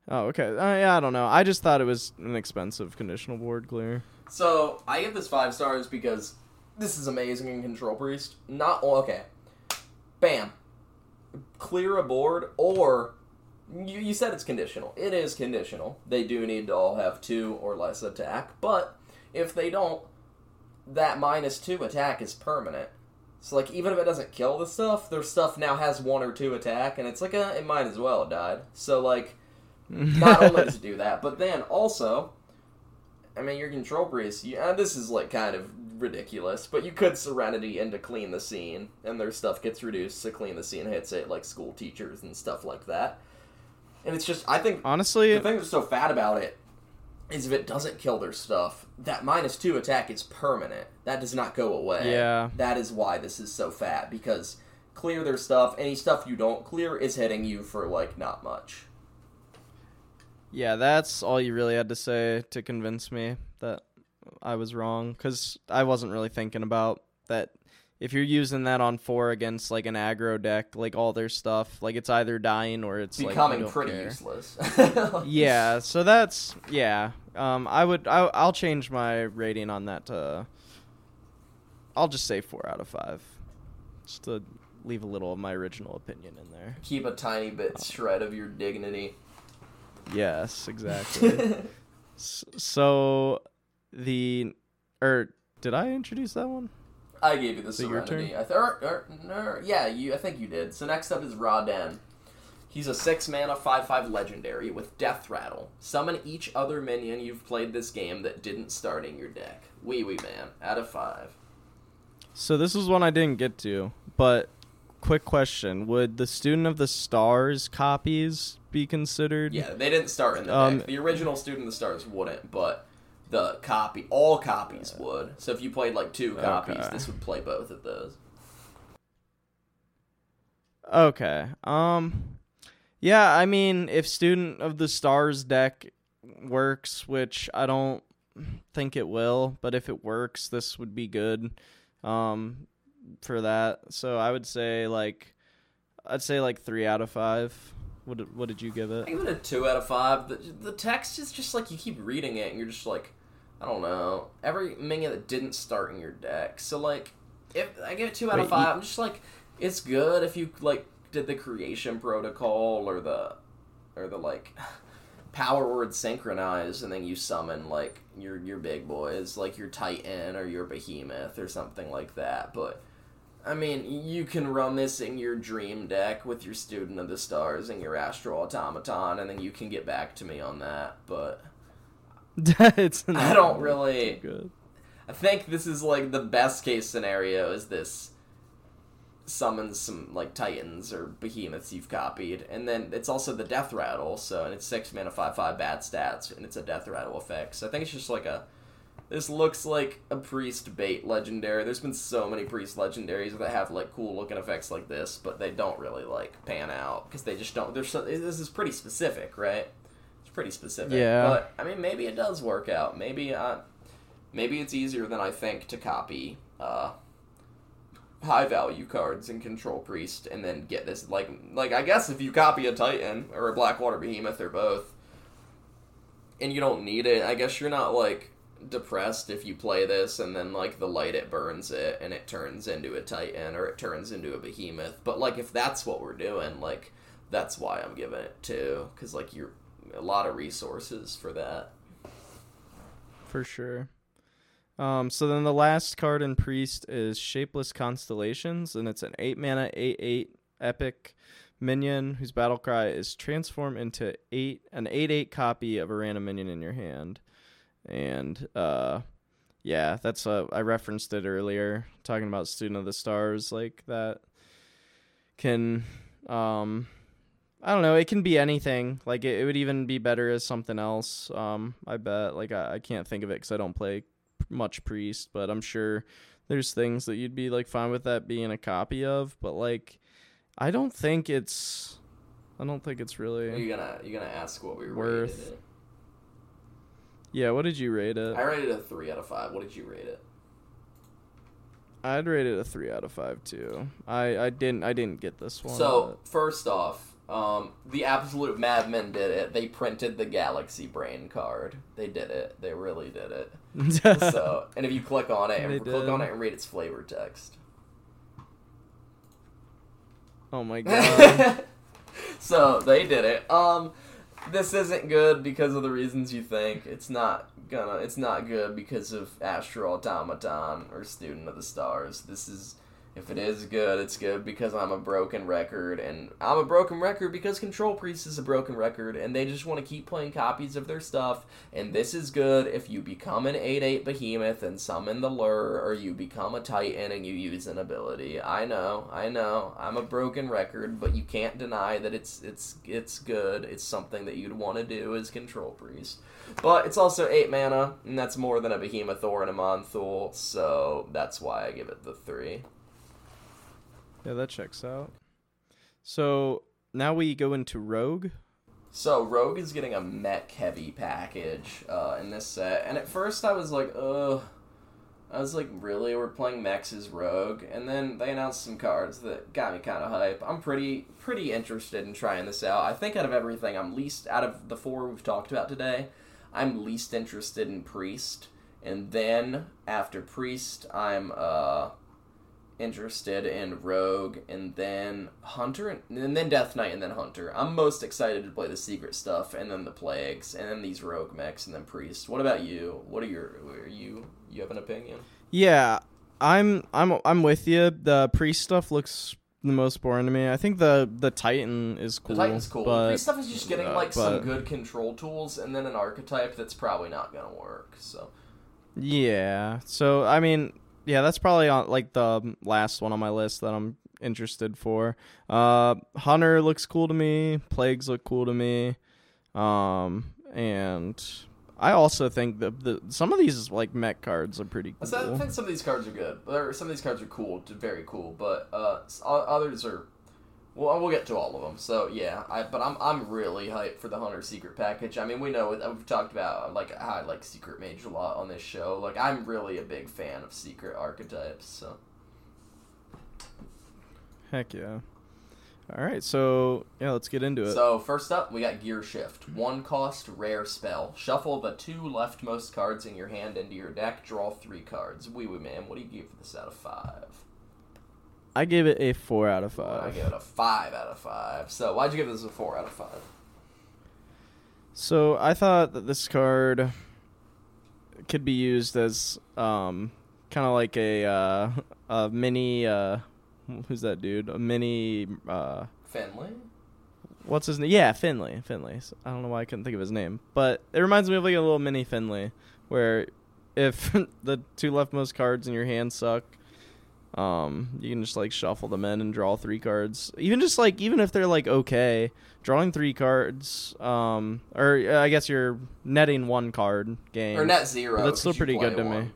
Oh, okay. Uh, yeah, I don't know. I just thought it was an expensive conditional board clear. So I give this five stars because this is amazing in Control Priest. Not okay. Bam. Clear a board, or you, you said it's conditional. It is conditional. They do need to all have two or less attack, but if they don't, that minus two attack is permanent. So like even if it doesn't kill the stuff, their stuff now has one or two attack, and it's like a, it might as well have died. So like not only does it do that, but then also, I mean, your control priest. You, uh, this is like kind of ridiculous, but you could Serenity into clean the scene, and their stuff gets reduced. So clean the scene hits it like school teachers and stuff like that. And it's just, I think Honestly, the thing that's so fat about it is if it doesn't kill their stuff, that minus two attack is permanent. That does not go away. Yeah. That is why this is so fat because clear their stuff. Any stuff you don't clear is hitting you for like not much. Yeah, that's all you really had to say to convince me that I was wrong because I wasn't really thinking about that. If you're using that on four against like an aggro deck, like all their stuff, like it's either dying or it's Becoming don't pretty care. useless. Yeah, so that's yeah. Um, I would I, I'll change my rating on that to. I'll just say four out of five, just to leave a little of my original opinion in there. Keep a tiny bit shred of your dignity. Yes, exactly. So the or did I introduce that one? I gave you the Serenity. I th- or, or, no, yeah, you. I think you did. So next up is Raden. He's a six mana five five legendary with Death Rattle. Summon each other minion you've played this game that didn't start in your deck. OuiOui man, out of five. So this is one I didn't get to, but quick question: Would the Student of the Stars copies be considered? Yeah, they didn't start in the Um, deck. The original Student of the Stars wouldn't, but the copy, all copies would. So if you played like two copies, Okay. this would play both of those. Okay. Um yeah, I mean if Student of the Stars deck works, which I don't think it will, but if it works, this would be good um for that. So I would say like I'd say like 3 out of 5. What did, what did you give it? I give it a two out of five. The, the text is just like you keep reading it and you're just like, I don't know. Every minion that didn't start in your deck. So like, if I give it two out Wait, of five, you- I'm just like, it's good if you like did the creation protocol or the, or the like, power word synchronize and then you summon like your your big boys like your titan or your behemoth or something like that. But I mean, you can run this in your dream deck with your Student of the Stars and your Astral Automaton, and then you can get back to me on that. But it's I don't really. good. I think this is like the best case scenario is this summons some like Titans or Behemoths you've copied, and then it's also the Death Rattle. So and it's six mana, five five bad stats, and it's a Death Rattle effect. So I think it's just like a. This looks like a priest bait legendary. There's been so many priest legendaries that have like cool looking effects like this, but they don't really like pan out because they just don't. There's so, this is pretty specific, right? It's pretty specific. Yeah. But I mean, maybe it does work out. Maybe uh, maybe it's easier than I think to copy uh, high value cards and Control Priest and then get this like like I guess if you copy a Titan or a Blackwater Behemoth or both, and you don't need it, I guess you're not like depressed if you play this and then like the light it burns it and it turns into a Titan or it turns into a Behemoth. But like if that's what we're doing, like that's why I'm giving it two because like you're a lot of resources for that. For sure. Um, so then the last card in Priest is Shapeless Constellations, and it's an 8 mana, 8 8 epic minion whose battle cry is transform into eight an 8 8 copy of a random minion in your hand. And uh, yeah, that's uh, I referenced it earlier, talking about Student of the Stars, like that can. Um, I don't know. It can be anything. Like it, it would even be better as something else. Um, I bet. Like I, I can't think of it because I don't play much priest, but I'm sure there's things that you'd be like fine with that being a copy of. But like, I don't think it's. I don't think it's Are really. you gonna you gonna ask what we Worth. Yeah. What did you rate it? I rated it a three out of five. What did you rate it? I'd rate it a three out of five too. I I didn't I didn't get this one. So first off, um, the absolute madmen did it. They printed the Galaxy Brain card. They did it. They really did it. So, and if you click on it, and click on it and read its flavor text. oh my god. so they did it. Um, this isn't good because of the reasons you think. It's not gonna. It's not good because of Astral Automaton or Student of the Stars. This is If it is good, it's good because I'm a broken record, and I'm a broken record because Control Priest is a broken record, and they just want to keep playing copies of their stuff. And this is good if you become an 8 8 behemoth and summon the lure, or you become a titan and you use an ability. I know, I know, I'm a broken record, but you can't deny that it's it's it's good. It's something that you'd want to do as Control Priest. But it's also 8 mana, and that's more than a behemoth or an Aman'Thul, so that's why I give it the 3. Yeah, that checks out. So now we go into Rogue. So Rogue is getting a mech heavy package uh, in this set, and at first I was like, ugh. I was like, really? We're playing mechs as Rogue, and then they announced some cards that got me kind of hype. I'm pretty pretty interested in trying this out. I think out of everything, I'm least out of the four we've talked about today. I'm least interested in Priest, and then after Priest, I'm uh interested in Rogue, and then Hunter, and then Death Knight, and then Hunter. I'm most excited to play the secret stuff, and then the Plagues, and then these Rogue mechs, and then priests. What about you? What are your? Are you? You have an opinion? Yeah, I'm I'm I'm with you. The priest stuff looks the most boring to me. I think the the Titan is cool. The Titan's cool. But, Priest stuff is just getting uh, like some good control tools, and then an archetype that's probably not gonna work. So Yeah. So I mean, yeah, that's probably on like the last one on my list that I'm interested for. Uh, Hunter looks cool to me. Plagues look cool to me. Um, and I also think that the some of these like mech cards are pretty I I think some of these cards are good. Or some of these cards are cool, very cool. But uh, others are. Well, we'll get to all of them. So yeah, I but I'm I'm really hyped for the Hunter Secret package. I mean, we know uh, we've talked about uh, like how I like Secret Mage a lot on this show. Like I'm really a big fan of Secret archetypes. So Heck yeah. All right, so yeah, let's get into it. so first up, we got Gear Shift. One cost rare spell. Shuffle the two leftmost cards in your hand into your deck. Draw three cards. OuiOui man, what do you give for this out of five? I gave it a four out of five. I give it a five out of five. So why'd you give this a four out of five? So I thought that this card could be used as um kind of like a uh, a mini uh who's that dude? A mini uh Finley. what's his name? Yeah, Finley. Finley. So I don't know why I couldn't think of his name, but it reminds me of like a little mini Finley where if the two leftmost cards in your hand suck, um, you can just like shuffle them in and draw three cards. Even just like even if they're like okay, drawing three cards, um, or uh, I guess you're netting one card game. Or net zero. But that's still pretty good to me.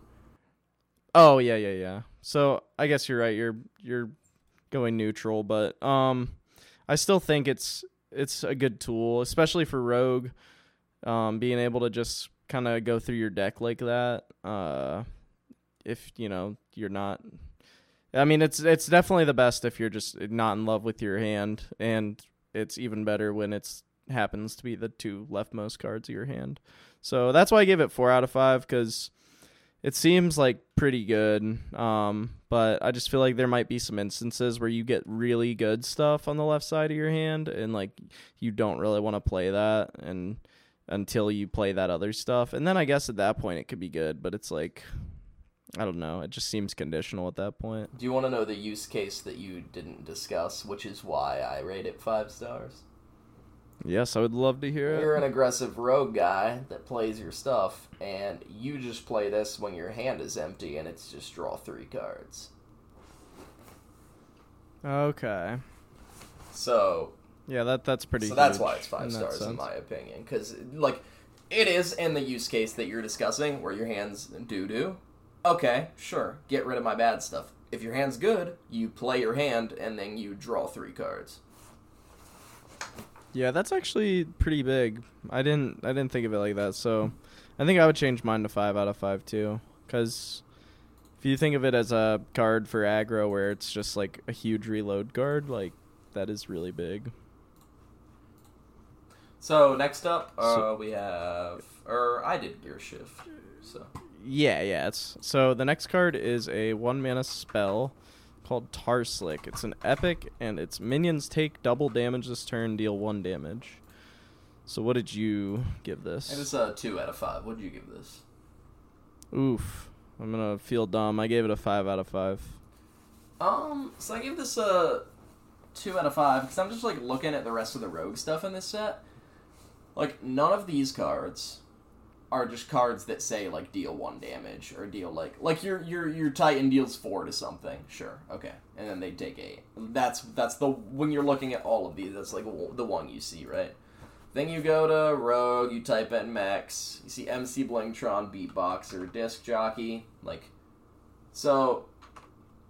Oh yeah, yeah, yeah. So I guess you're right. You're you're going neutral, but um, I still think it's it's a good tool, especially for rogue. Um, being able to just kind of go through your deck like that. Uh, if you know you're not. I mean, it's it's definitely the best if you're just not in love with your hand, and it's even better when it's happens to be the two leftmost cards of your hand. So that's why I gave it four out of five because it seems like pretty good. Um, but I just feel like there might be some instances where you get really good stuff on the left side of your hand, and like you don't really want to play that, and until you play that other stuff, and then I guess at that point it could be good. But it's like I don't know. It just seems conditional at that point. Do you want to know the use case that you didn't discuss, which is why I rate it five stars? Yes, I would love to hear it. You're an aggressive rogue guy that plays your stuff, and you just play this when your hand is empty, and it's just draw three cards. Okay. So, Yeah, that that's pretty. so that's why it's five in stars in my opinion, because like it is in the use case that you're discussing, where your hands do doo. Okay, sure, get rid of my bad stuff. If your hand's good, you play your hand, and then you draw three cards. Yeah, that's actually pretty big. I didn't I didn't think of it like that. So, I think I would change mine to 5 out of 5 too cuz if you think of it as a card for aggro where it's just like a huge reload card, like that is really big. So next up, uh, So- we have, or I did gear shift. So Yeah, yeah. It's so the next card is a 1 mana spell called Tar Slick. It's an epic and its minions take double damage this turn, deal 1 damage. So what did you give this? it was a two out of five. What did you give this? Oof. I'm gonna feel dumb. I gave it a five out of five. Um, so I gave this a two out of five because I'm just like looking at the rest of the rogue stuff in this set. Like none of these cards are just cards that say like deal one damage or deal like like your your your Titan deals four to something. Sure, okay, and then they take eight. That's that's the when you're looking at all of these, that's like the one you see, right? Then you go to Rogue, you type in Max, you see MC Blingtron, Beatboxer, Disc Jockey, like, so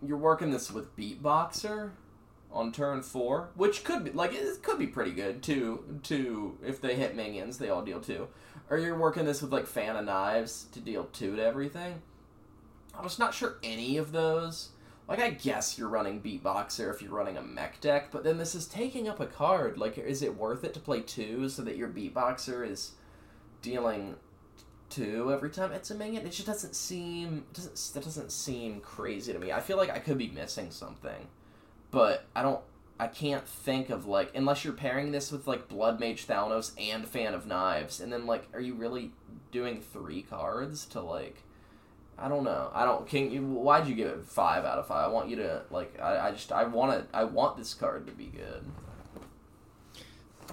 you're working this with Beatboxer on turn four, which could be like it could be pretty good too. Two if they hit minions, they all deal two. Or you're working this with like Fan of Knives to deal two to everything. I was not sure any of those. Like I guess you're running Beatboxer if you're running a mech deck, but then this is taking up a card. Like, is it worth it to play two so that your Beatboxer is dealing two every time it's a minion? It just doesn't seem doesn't that doesn't seem crazy to me. I feel like I could be missing something, but I don't. I can't think of like unless you're pairing this with like Blood Mage Thalnos and Fan of Knives, and then like, are you really doing three cards to like? I don't know. I don't. Can you? Why'd you give it five out of five? I want you to like. I, I just. I want it. I want this card to be good.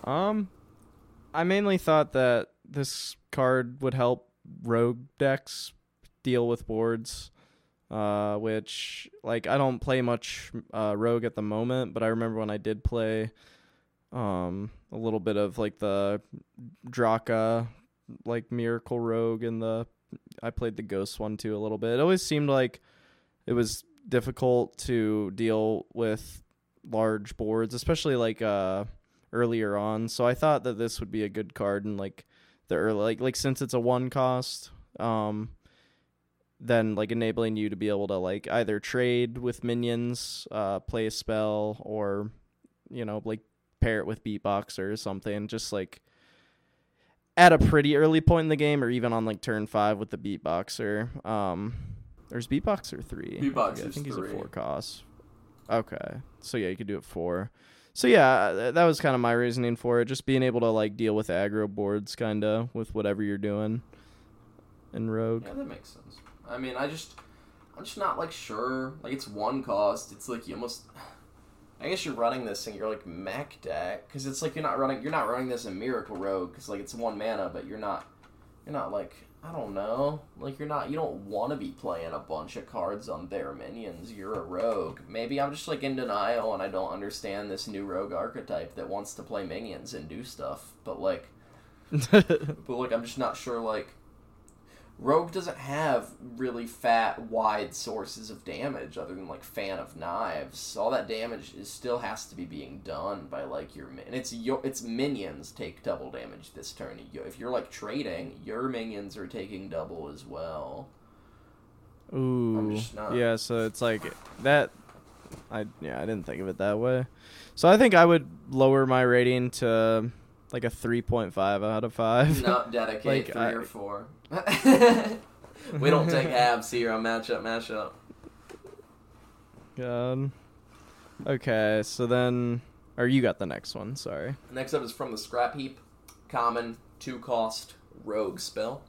Um, I mainly thought that this card would help rogue decks deal with boards. Uh, which like I don't play much uh, rogue at the moment, but I remember when I did play um a little bit of like the Draka like Miracle Rogue and the I played the Ghost one too a little bit. It always seemed like it was difficult to deal with large boards, especially like uh earlier on. So I thought that this would be a good card and like the early like like since it's a one cost, um then like enabling you to be able to like either trade with minions, uh play a spell or you know, like pair it with beatbox or something. Just like at a pretty early point in the game, or even on like turn five with the beatboxer. Um, there's beatboxer three. Beatboxer, I think he's three. a four cost. Okay, so yeah, you could do it four. So yeah, that was kind of my reasoning for it. Just being able to like deal with aggro boards, kind of with whatever you're doing in Rogue. Yeah, that makes sense. I mean, I just, I'm just not like sure. Like it's one cost. It's like you almost. I guess you're running this and you're like mech deck because it's like you're not running you're not running this in Miracle Rogue because like it's one mana, but you're not you're not like I don't know like you're not you don't want to be playing a bunch of cards on their minions. You're a rogue. Maybe I'm just like in denial and I don't understand this new rogue archetype that wants to play minions and do stuff. But like, but like I'm just not sure like Rogue doesn't have really fat, wide sources of damage other than like fan of knives. All that damage is still has to be being done by like your and it's your it's minions take double damage this turn. If you're like trading, your minions are taking double as well. Ooh, just not- yeah. So it's like that. I yeah, I didn't think of it that way. So I think I would lower my rating to like a three point five out of five. Not dedicate Like, three I- or four. we don't take abs here on matchup mashup. God. Okay, so then, or you got the next one. Sorry. Next up is from the scrap heap. Common, two cost, rogue spell.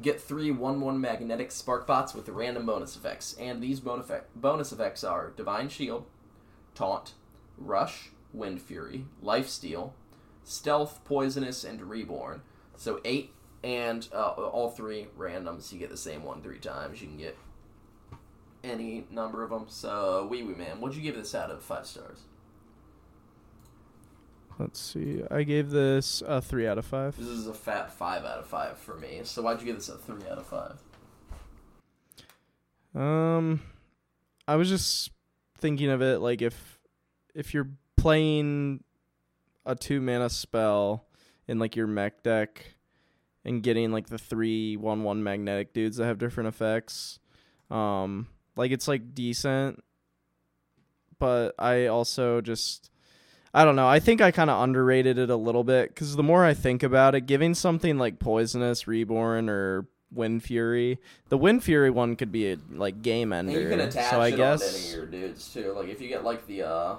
Get three 1 1 magnetic spark bots with random bonus effects. And these bon- effect- bonus effects are Divine Shield, Taunt, Rush, Wind Fury, Life Steal, Stealth, Poisonous, and Reborn. So eight and uh, all three randoms. You get the same one three times. You can get any number of them. So, OuiOui Man, what'd you give this out of five stars? Let's see. I gave this a three out of five. This is a fat five out of five for me. So why'd you give this a three out of five? Um, I was just thinking of it like if if you're playing a two mana spell in like your mech deck and getting like the three one one magnetic dudes that have different effects, um, like it's like decent, but I also just I don't know. I think I kind of underrated it a little bit because the more I think about it, giving something like Poisonous, Reborn, or Wind Fury, the Wind Fury one could be a like game And ender. you can attach so I it guess on any of your dudes too. Like if you get like the uh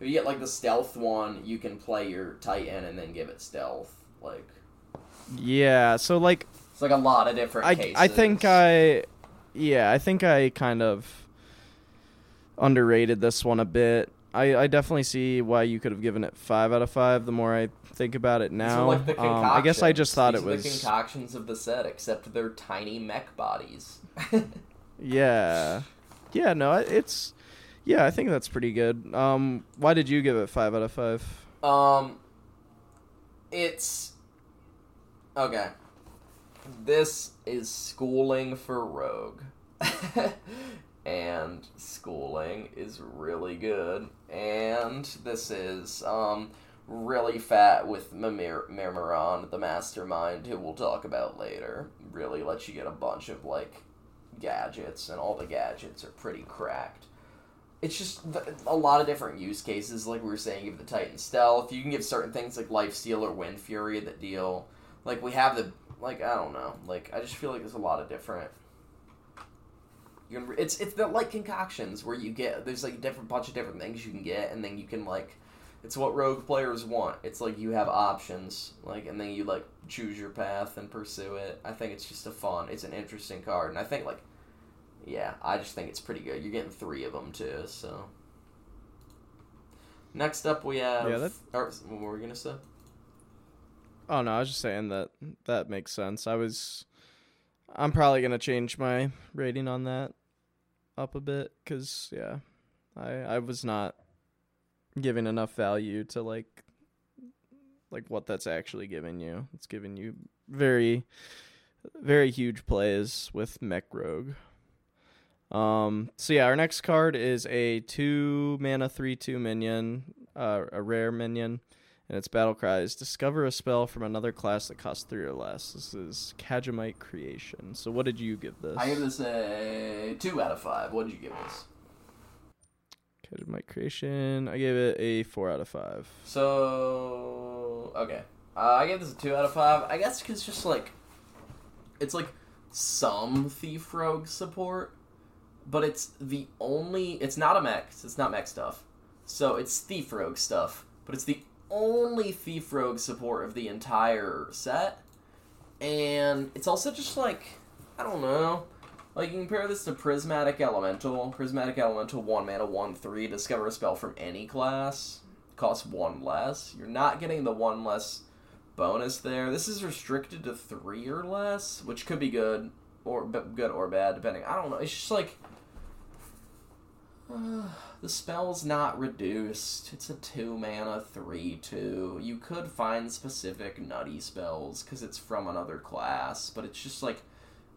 if you get like the stealth one, you can play your Titan and then give it stealth. Like yeah. So like it's like a lot of different I cases. I think I yeah I think I kind of underrated this one a bit. I, I definitely see why you could have given it five out of five. The more I think about it now, like um, I guess I just thought These it was the concoctions of the set, except they're tiny mech bodies. yeah, yeah. No, it's yeah. I think that's pretty good. Um, why did you give it five out of five? Um, it's okay. This is schooling for Rogue, and schooling is really good. And this is um really fat with Mimir Mimiron, the mastermind, who we'll talk about later. Really lets you get a bunch of like gadgets, and all the gadgets are pretty cracked it's just a lot of different use cases. Like we were saying, give the Titan stealth. You can give certain things like Life Steal or Wind Fury that deal. Like we have the like I don't know. Like I just feel like there's a lot of different. You it's it's the like concoctions where you get there's like a different bunch of different things you can get, and then you can like. It's what rogue players want. It's like you have options, like, and then you like choose your path and pursue it. I think it's just a fun. It's an interesting card, and I think like yeah, I just think it's pretty good. You're getting three of them too, so. Next up, we have. Yeah, that- Or, what were we gonna say? Oh no, I was just saying that that makes sense. I was, I'm probably gonna change my rating on that up a bit because yeah, I I was not giving enough value to like like what that's actually giving you. It's giving you very very huge plays with Mech Rogue. Um so yeah, our next card is a 2 mana 3/2 minion, uh, a rare minion and its battle cry is discover a spell from another class that costs 3 or less. This is Kaja'mite Creation. So what did you give this? I give this a two out of five. What did you give this? Kaja'mite Creation. I gave it a 4 out of 5. So okay, uh, I gave this a two out of five. I guess because just like, it's like some thief rogue support, but it's the only. It's not a mech. It's not mech stuff. So it's thief rogue stuff, but it's the only thief rogue support of the entire set, and it's also just like I don't know. Like you compare this to Prismatic Elemental. Prismatic Elemental one mana one three. Discover a spell from any class. Costs one less. You're not getting the one less bonus there. This is restricted to three or less, which could be good or b- good or bad depending. I don't know. It's just like the spell's not reduced. It's a two mana three two. You could find specific nutty spells because it's from another class, but it's just like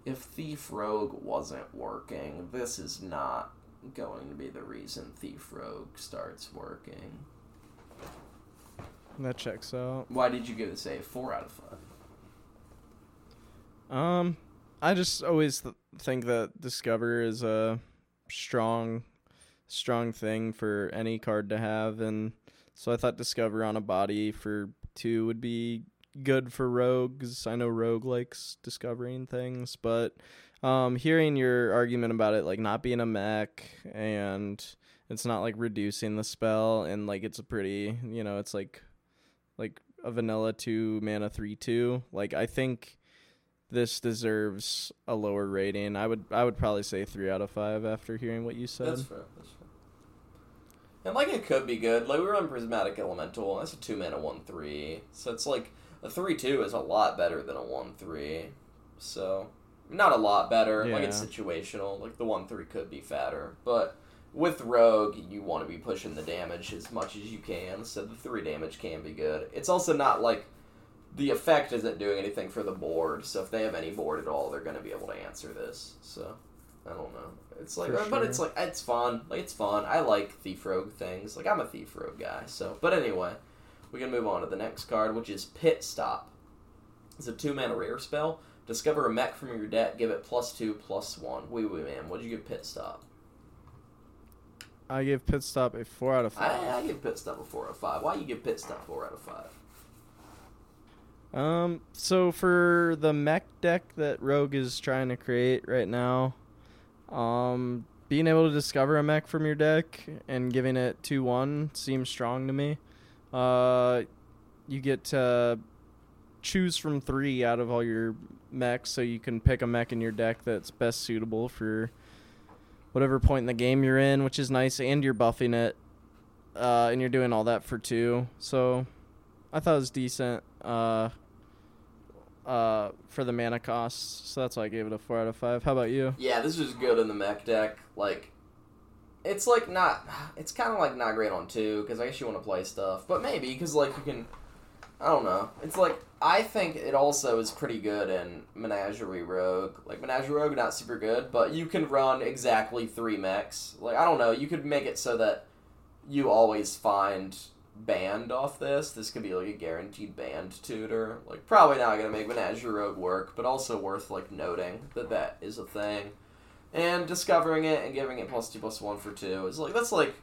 if Thief Rogue wasn't working, this is not going to be the reason Thief Rogue starts working. That checks out. Why did you give this a four out of five? Um, I just always th- think that Discover is a strong, strong thing for any card to have, and so I thought Discover on a body for two would be good for rogues. I know Rogue likes discovering things, but um, hearing your argument about it like not being a mech and it's not like reducing the spell, and like it's a pretty, you know, it's like like a vanilla two mana three two. Like I think this deserves a lower rating. I would I would probably say three out of five after hearing what you said. That's fair. That's fair. And like it could be good. Like we were on Prismatic Elemental. That's a two mana one three. So it's like a three two is a lot better than a one three. So not a lot better. Like it's situational. Like the one three could be fatter, but with Rogue, you want to be pushing the damage as much as you can. So the three damage can be good. It's also not like the effect isn't doing anything for the board. So if they have any board at all, they're going to be able to answer this. So I don't know. It's like, For but it's like it's fun. Like it's fun. I like thief rogue things. Like I'm a thief rogue guy. So, but anyway, we can move on to the next card, which is Pit Stop. It's a two mana rare spell. Discover a mech from your deck. Give it plus two, plus one. OuiOui man. What'd you give Pit Stop? I gave Pit Stop a four out of five. I, I give Pit Stop a four out of five. Why you give Pit Stop four out of five? Um, so for the mech deck that Rogue is trying to create right now, um, being able to discover a mech from your deck and giving it two one seems strong to me. Uh, you get to choose from three out of all your mechs, so you can pick a mech in your deck that's best suitable for whatever point in the game you're in, which is nice, and you're buffing it, uh, and you're doing all that for two. So I thought it was decent uh, uh, for the mana costs. So that's why I gave it a four out of five. How about you? Yeah, this is good in the mech deck. Like, it's like not. It's kind of like not great on two because I guess you want to play stuff, but maybe because like you can. I don't know. It's like I think it also is pretty good in Menagerie Rogue. Like Menagerie Rogue, not super good, but you can run exactly three mechs. Like I don't know. You could make it so that you always find banned off this. This could be like a guaranteed banned tutor. Like probably not gonna make Menagerie Rogue work, but also worth like noting that that is a thing. And discovering it and giving it plus two plus one for two is like that's like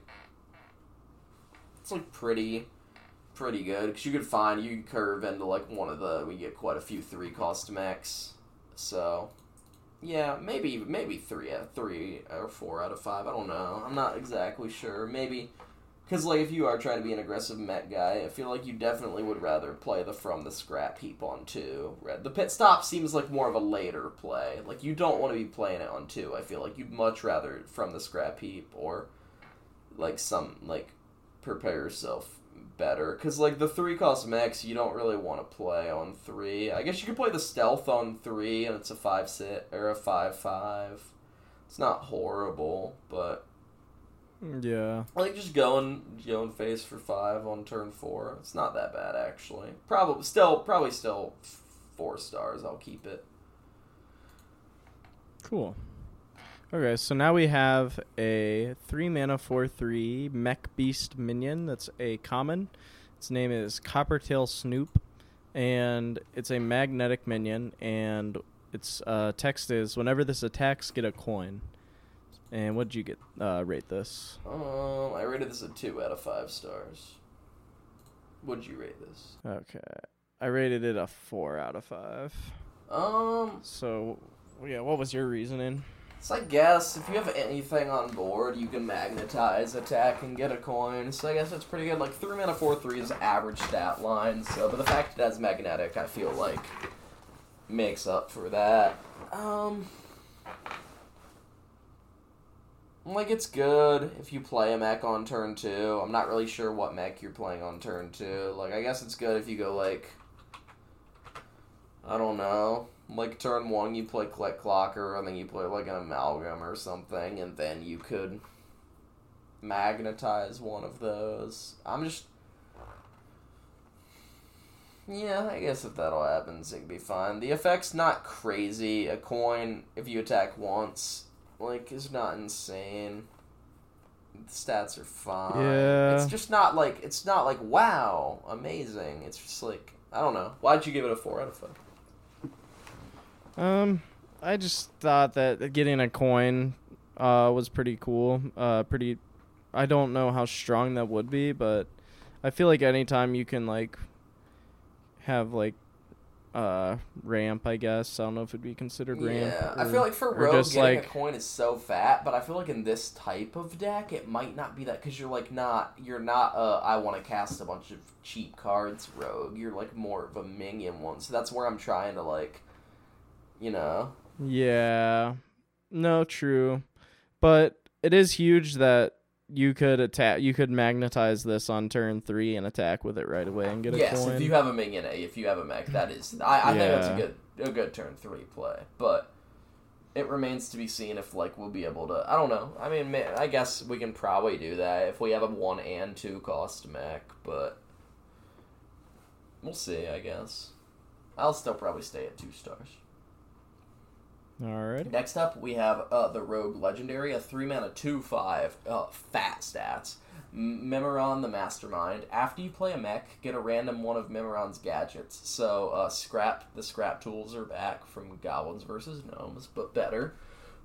it's like pretty pretty good because you could find you could curve into like one of the we get quite a few three cost max. So yeah, maybe maybe three out three or four out of five. I don't know. I'm not exactly sure. Maybe because like if you are trying to be an aggressive Met guy, I feel like you definitely would rather play the from the scrap heap on two. The pit stop seems like more of a later play. Like you don't want to be playing it on two. I feel like you'd much rather from the scrap heap or like some like prepare yourself better because like the three cost mechs you don't really want to play on three i guess you could play the stealth on three and it's a five sit or a five five it's not horrible but Yeah. I like just going going face for five on turn four it's not that bad actually probably still probably still four stars i'll keep it Cool. Okay, so now we have a three mana four three mech beast minion that's a common. Its name is Coppertail Snoop, and it's a magnetic minion. And its uh, text is: Whenever this attacks, get a coin. And what did you get? Uh, rate this? um i rated this a two out of five stars what'd you rate this Okay, I rated it a four out of five. um So, yeah, what was your reasoning? So I guess if you have anything on board, you can magnetize, attack, and get a coin. So I guess it's pretty good. Like three mana four three is average stat line. So, but the fact it has magnetic, I feel like makes up for that. Um, like it's good if you play a mech on turn two. I'm not really sure what mech you're playing on turn two. Like I guess it's good if you go like I don't know. Like turn one, you play Click Clocker, and then you play like an amalgam or something, and then you could magnetize one of those. I'm just. Yeah, I guess if that all happens, it'd be fine. The effect's not crazy. A coin, if you attack once, like, is not insane. The stats are fine. Yeah. It's just not like, it's not like, wow, amazing. It's just like, I don't know. Why'd you give it a 4 out of 5? Um, I just thought that getting a coin uh, was pretty cool. Uh, pretty. I don't know how strong that would be, but I feel like anytime you can like have like uh ramp, I guess I don't know if it'd be considered ramp. Yeah, I feel like for or rogue, just, getting like- a coin is so fat, but I feel like in this type of deck, it might not be that because you're like not, you're not. Uh, I want to cast a bunch of cheap cards, rogue. You're like more of a minion one, so that's where I'm trying to like, you know. Yeah. No, true. But it is huge that you could attack you could magnetize this on turn 3 and attack with it right away and get a yes, coin. if you have a minion, if you have a mech, that is. I, I think that's a good, a good turn three play, but. It remains to be seen if like we'll be able to. I don't know. I mean, ma- I guess we can probably do that if we have a one and two cost mech, but we'll see. I guess I'll still probably stay at two stars. All right. Next up, we have uh, the Rogue Legendary, a three mana two five, uh, fat stats. Mimiron the Mastermind. After you play a mech, get a random one of Mimiron's gadgets. So, uh, scrap the scrap tools are back from Goblins versus Gnomes, but better.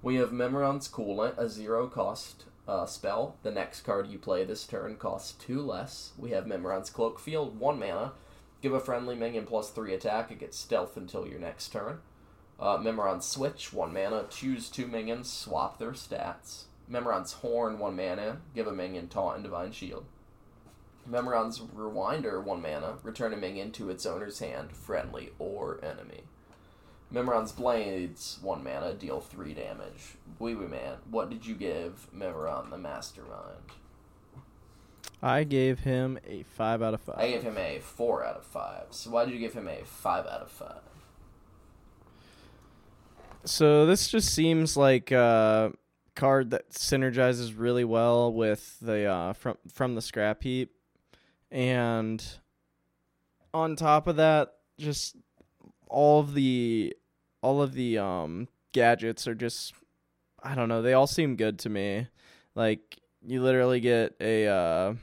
We have Mimiron's Coolant, a zero cost uh, spell. The next card you play this turn costs two less. We have Mimiron's Cloak Field, one mana. Give a friendly minion plus three attack. It gets stealth until your next turn. Uh, Mimiron's Switch, one mana. Choose two minions, swap their stats. Mimiron's Horn, one mana. Give a minion Taunt and Divine Shield. Mimiron's Rewinder, one mana. Return a minion to its owner's hand, friendly or enemy. Mimiron's blades, one mana, deal three damage. OuiOui Man, what did you give Mimiron the Mastermind? I gave him a five out of five. I gave him a four out of five. So why did you give him a five out of five? So this just seems like a card that synergizes really well with the uh, from from the scrap heap, and on top of that, just all of the all of the um gadgets are just I don't know. They all seem good to me. Like you literally get a uh,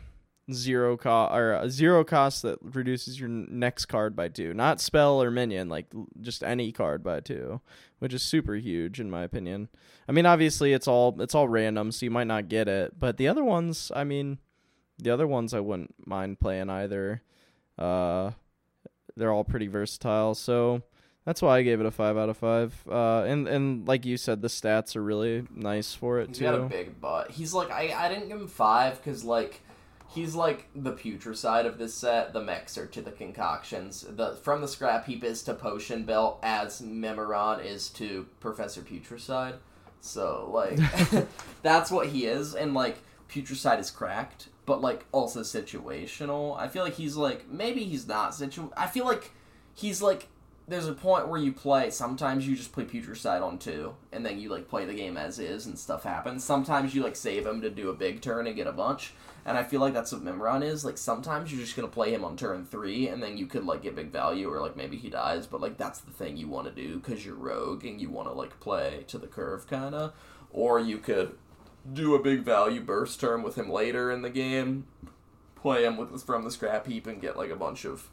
zero cost or a zero cost that reduces your next card by two, not spell or minion, like just any card by two, which is super huge in my opinion. I mean, obviously it's all it's all random, so you might not get it, but the other ones, I mean, the other ones I wouldn't mind playing either. Uh, they're all pretty versatile, so that's why I gave it a five out of five. Uh, and and like you said, the stats are really nice for it He's too. got a big butt. He's like I, I didn't give him five because like he's like the Putricide of this set. The mixer to the concoctions. The from the scrap heap is to potion belt as Mimiron is to Professor Putricide. So like that's what he is, and like Putricide is cracked, but like also situational. I feel like he's like maybe he's not situ. I feel like he's like there's a point where you play sometimes you just play putricide on two and then you like play the game as is and stuff happens sometimes you like save him to do a big turn and get a bunch and i feel like that's what Mimiron is like sometimes you're just gonna play him on turn three and then you could like get big value or like maybe he dies but like that's the thing you want to do because you're rogue and you want to like play to the curve kind of or you could do a big value burst turn with him later in the game play him with from the scrap heap and get like a bunch of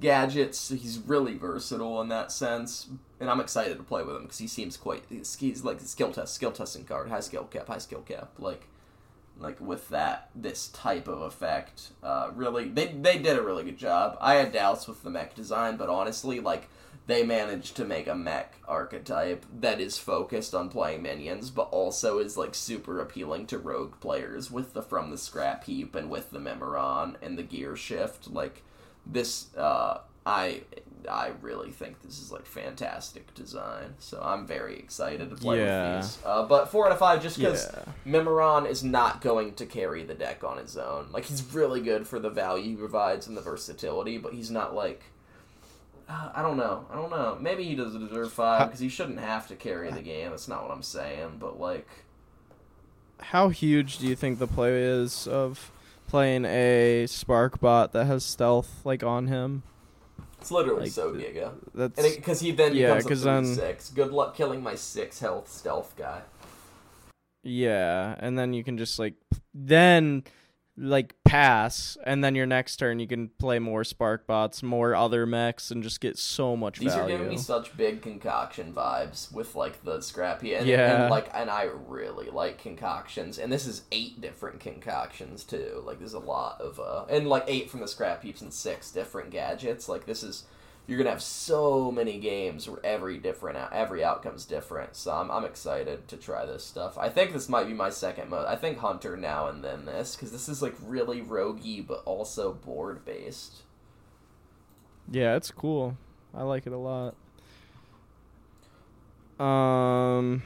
gadgets. He's really versatile in that sense, and I'm excited to play with him because he seems quite. He's, he's like skill test, skill testing card, high skill cap, high skill cap. Like, like with that, this type of effect, uh, really, they they did a really good job. I had doubts with the mech design, but honestly, like. They managed to make a mech archetype that is focused on playing minions, but also is like super appealing to rogue players with the from the scrap heap and with the Mimiron and the gear shift. Like, this uh, I I really think this is like fantastic design. So I'm very excited to play Yeah. with these. Uh, but four out of five, just because Yeah. Mimiron is not going to carry the deck on his own. Like he's really good for the value he provides and the versatility, but he's not like. Uh, I don't know. I don't know. Maybe he doesn't deserve five because he shouldn't have to carry the game. That's not what I'm saying. But like, How huge do you think the play is of playing a spark bot that has stealth like on him? It's literally Like, so uh, giga. That's because he then Yeah, becomes a three then- six. Good luck killing my six health stealth guy. yeah, and then you can just like then like pass, and then your next turn you can play more spark bots, more other mechs, and just get so much These value. are giving me such big concoction vibes with like the scrappy and, Yeah. and like and I really like concoctions and this is eight different concoctions too like there's a lot of uh and like eight from the scrap heaps and six different gadgets like this is you're gonna have so many games where every different every outcome's different so I'm, I'm excited to try this stuff I think this might be my second mode I think Hunter now and then this because this is like really roguey but also board based Yeah, it's cool. I like it a lot. Um,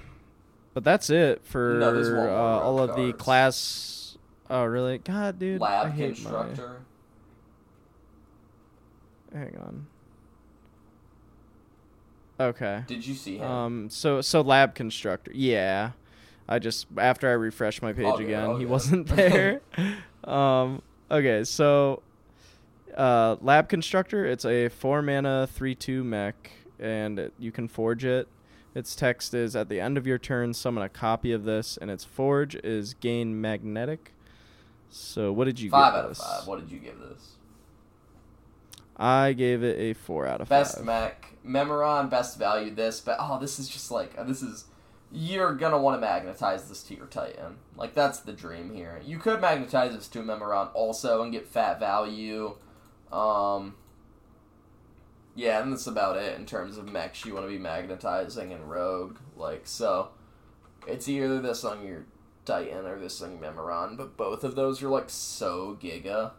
but that's it for No, there's one more uh, all of the class. Oh, really? God, dude. I hate constructor My... Hang on. Okay. did you see him Um. So so lab constructor. Yeah. I just after I refreshed my page again, all he wasn't there. um. Okay. So, uh, lab constructor. It's a four mana three two mech, and it, you can forge it. Its text is at the end of your turn, summon a copy of this, and its forge is gain magnetic. So what did you Five give out of this? five. What did you give this? I gave it a four out of Best five. mech, Mimiron, best value. This, but oh, this is just like this is. You're gonna want to magnetize this to your Titan. Like that's the dream here. You could magnetize this to a Mimiron also and get fat value. Um. Yeah, and that's about it in terms of mechs you want to be magnetizing and rogue. Like so, it's either this on your Titan or this on Mimiron, but both of those are like so giga.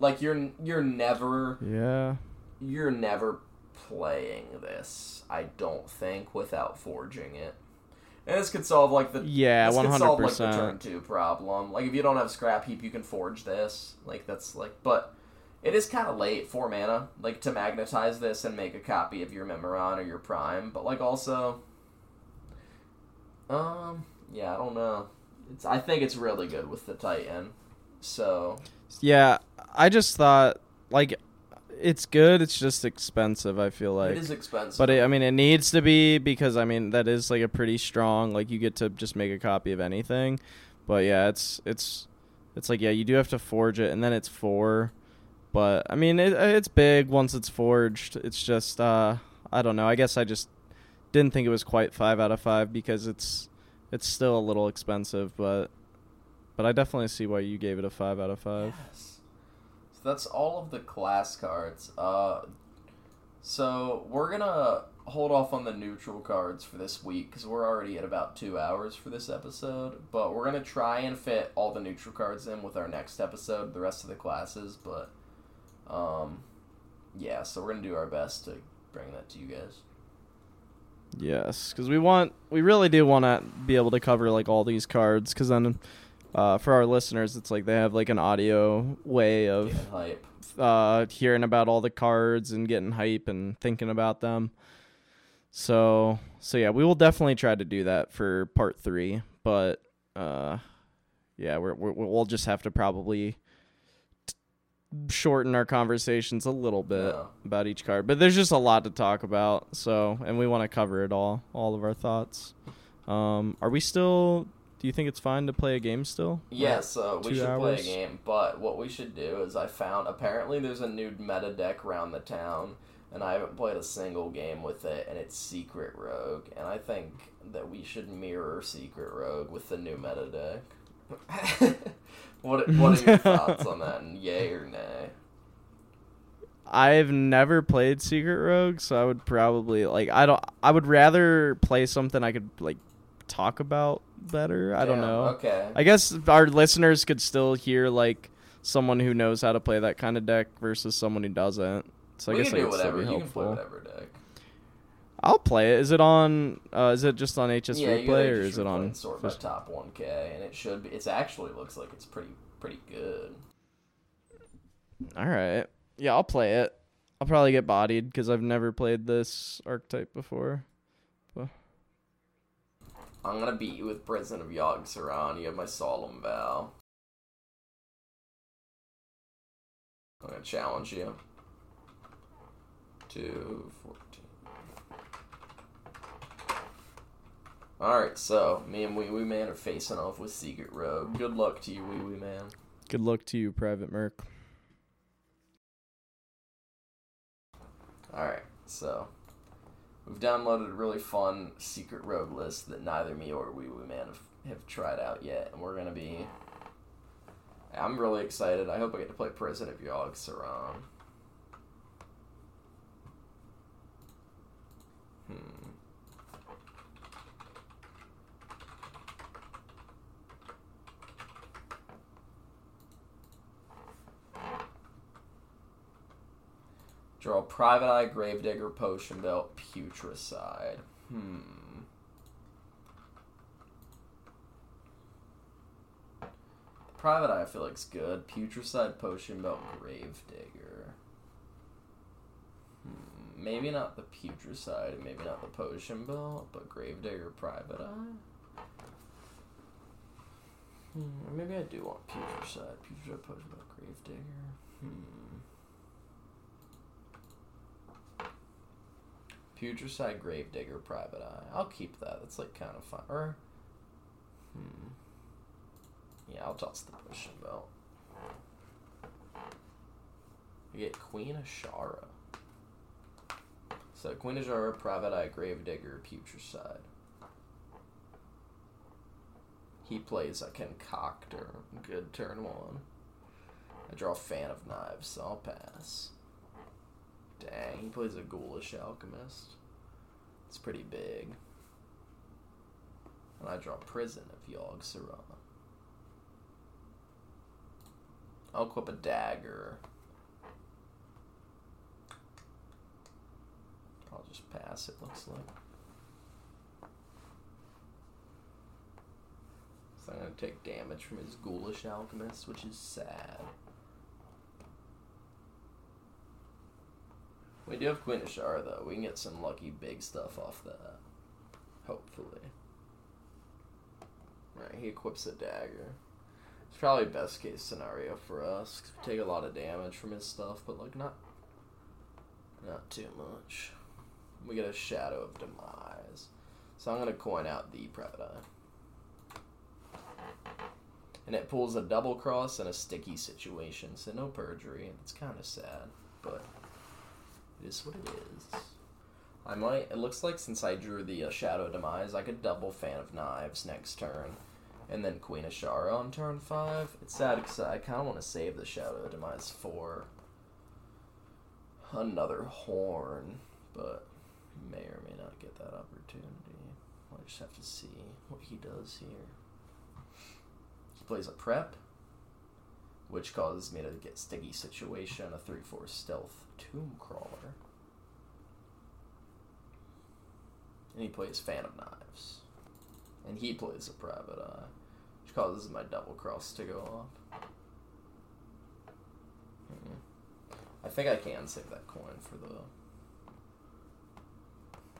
Like you're you're never yeah. you're never playing this. I don't think without forging it. And this could solve like the Yeah, this could solve like the 100%. turn two problem. Like if you don't have scrap heap, you can forge this. Like that's like, but it is kind of late for mana, like to magnetize this and make a copy of your Mimiron or your Prime. But like also, um, yeah, I don't know. It's I think it's really good with the Titan. So Yeah, I just thought like it's good. It's just expensive. I feel like it is expensive. But it, I mean, it needs to be because I mean that is like a pretty strong. Like you get to just make a copy of anything. But yeah, it's it's it's like yeah, you do have to forge it, and then it's four. But I mean, it, it's big once it's forged. It's just uh, I don't know. I guess I just didn't think it was quite five out of five because it's it's still a little expensive. But but I definitely see why you gave it a five out of five. Yes. That's all of the class cards. Uh, so we're gonna hold off on the neutral cards for this week because we're already at about two hours for this episode. But we're gonna try and fit all the neutral cards in with our next episode, the rest of the classes. But um, yeah, so we're gonna do our best to bring that to you guys. Yes, because we want, we really do want to be able to cover like all these cards. Because then, uh, for our listeners, it's like they have like an audio way of hype. uh, hearing about all the cards and getting hype and thinking about them. So, so yeah, we will definitely try to do that for part three. But, uh, yeah, we're, we're we'll just have to probably t- shorten our conversations a little bit Yeah. about each card. But there's just a lot to talk about. So, and we want to cover it all, all of our thoughts. Um, are we still? Do you think it's fine to play a game still? Yes, uh, we should play a game, but what we should do is I found apparently there's a new meta deck around the town, and I haven't played a single game with it, and it's Secret Rogue, and I think that we should mirror Secret Rogue with the new meta deck. what What are your thoughts on that? And yay or nay? I've never played Secret Rogue, so I would probably like I don't I would rather play something I could like talk about better. I don't know. Okay. I guess our listeners could still hear like someone who knows how to play that kind of deck versus someone who doesn't. So I guess can do whatever. You can play helpful. whatever deck. I'll play it. Is it on uh is it just on HS yeah, replay or is it on sort by top one K, and it should be. It's actually looks like it's pretty pretty good. All right. Yeah, I'll play it. I'll probably get bodied cuz I've never played this archetype before. I'm gonna beat you with Prison of Yogg Saron. You have my solemn vow. I'm gonna challenge you. Two fourteen. Alright, so me and OuiOui Man are facing off with Secret Rogue. Good luck to you, OuiOui Man. Good luck to you, PrivateMerc. Alright, so we've downloaded a really fun secret rogue list that neither me or OuiOui Man have, have tried out yet, and we're gonna be. I'm really excited. I hope I get to play Prison of Yogg Saron. Hmm. Draw Private Eye, Gravedigger, Potion Belt, Putricide. Hmm. Private Eye I feel like's good. Putricide, Potion Belt, Gravedigger. Hmm. Maybe not the Putricide, maybe not the Potion Belt, but Gravedigger, Private Eye. Hmm. Maybe I do want Putricide. Putricide, Potion Belt, Gravedigger. Hmm. Putricide Gravedigger Private Eye. I'll keep that. That's like kind of fun. Or, hmm. Yeah, I'll toss the Potion Belt. We get Queen Azshara. So Queen Azshara, Private Eye, Gravedigger, Putricide. He plays a concoctor. Good turn one. I draw a Fan of Knives, so I'll pass. Dang, he plays a ghoulish alchemist. It's pretty big. And I draw Prison of Yogg Saron. I'll equip a dagger. I'll just pass, it looks like. So I'm gonna take damage from his Ghoulish Alchemist, which is sad. We do have Queen Azshara though. We can get some lucky big stuff off that. Hopefully. Right, he equips a dagger. It's probably best case scenario for us. 'cause we take a lot of damage from his stuff, but like not not too much. We get a Shadow of Demise. So I'm gonna coin out the Private Eye. And it pulls a double cross and a sticky situation, so no perjury. It's kind of sad, but it is what it is. I might. It looks like since I drew the uh, Shadow Demise, I could double Fan of Knives next turn, and then Queen Azshara on turn five. It's sad because I kind of want to save the Shadow Demise for another horn, but may or may not get that opportunity. I'll just have to see what he does here. He plays a prep, which causes me to get sticky situation, a 3 4 stealth tomb crawler. And he plays of Knives. And he plays a private eye, which causes my double cross to go off. Hmm. I think I can save that coin for the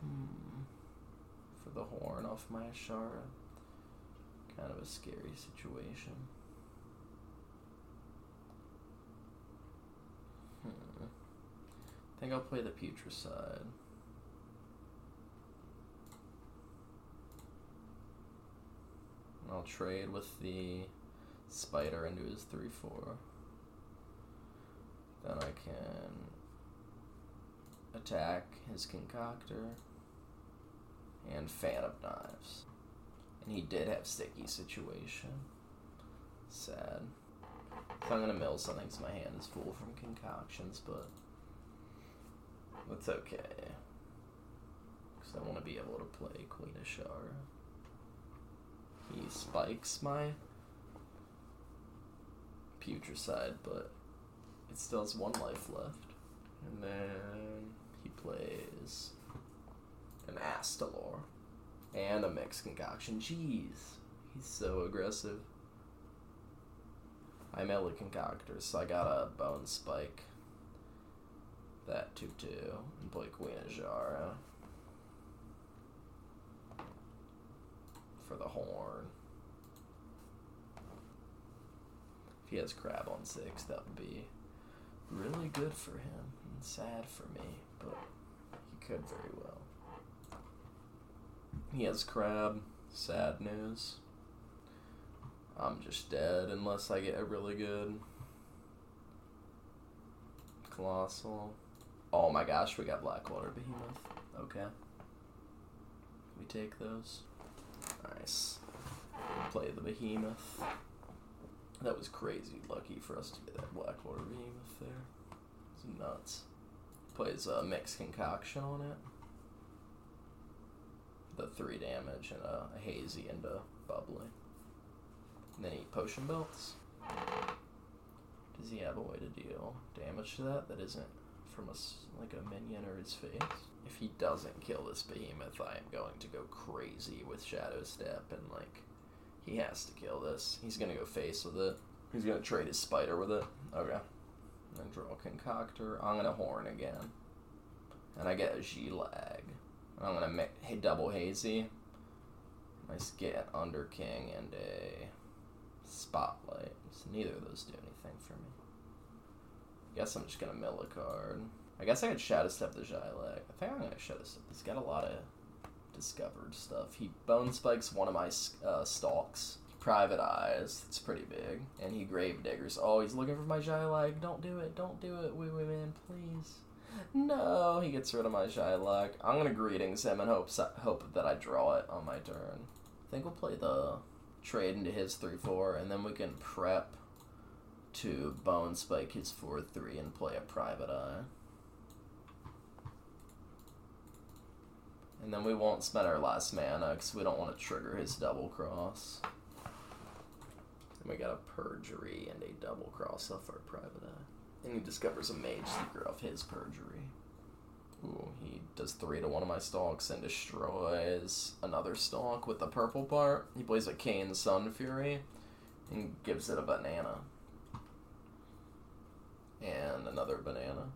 hmm, for the horn off my Azshara. Kind of a scary situation. Hmm. I think I'll play the Putricide. And I'll trade with the Spider into his 3 4. Then I can attack his concoctor and fan of knives. And he did have sticky situation. Sad. So I'm gonna mill something so my hand is full from concoctions, but that's okay. Because I want to be able to play Queen Azshara. He spikes my Putricide, but it still has one life left. And then he plays an Astalor and a mixed concoction. Jeez, he's so aggressive. I'm a concoctor, so I got a bone spike. That 2 2 and play Queen for the horn. If he has crab on six, that would be really good for him and sad for me, but he could very well. He has crab, sad news. I'm just dead unless I get a really good colossal. Oh my gosh, we got Blackwater Behemoth. Okay. We take those. Nice. Play the Behemoth. That was crazy lucky for us to get that Blackwater Behemoth there. It's nuts. Plays a mixed concoction on it. The three damage and a, a hazy and a bubbly. And then he potion belts. Does he have a way to deal damage to that that isn't from a like a minion or his face? If he doesn't kill this behemoth, I am going to go crazy with Shadow Step and like he has to kill this. He's gonna go face with it. He's gonna trade his spider with it. Okay. And then draw a concoctor. I'm gonna horn again. And I get a G lag. I'm gonna make hey, double hazy. Nice get under king and a spotlight. So neither of those do anything for me. Guess I'm just gonna mill a card. I guess I could shadow step the Zylag. I think I'm gonna shadow step. He's got a lot of discovered stuff. He bone spikes one of my uh, stalks. Private eyes. It's pretty big. And he grave diggers. Oh, he's looking for my Zylag. Don't do it. Don't do it. OuiOui man, please. No, he gets rid of my Zylag. I'm gonna greetings him and hope hope that I draw it on my turn. I think we'll play the trade into his three four, and then we can prep to bone spike his four three and play a private eye. And then we won't spend our last mana because we don't want to trigger his double cross. And we got a perjury and a double cross off our private eye. And he discovers a mage secret off his perjury. Ooh, he does three to one of my stalks and destroys another stalk with the purple part. He plays a Kayn Sunfury and gives it a banana. And another banana.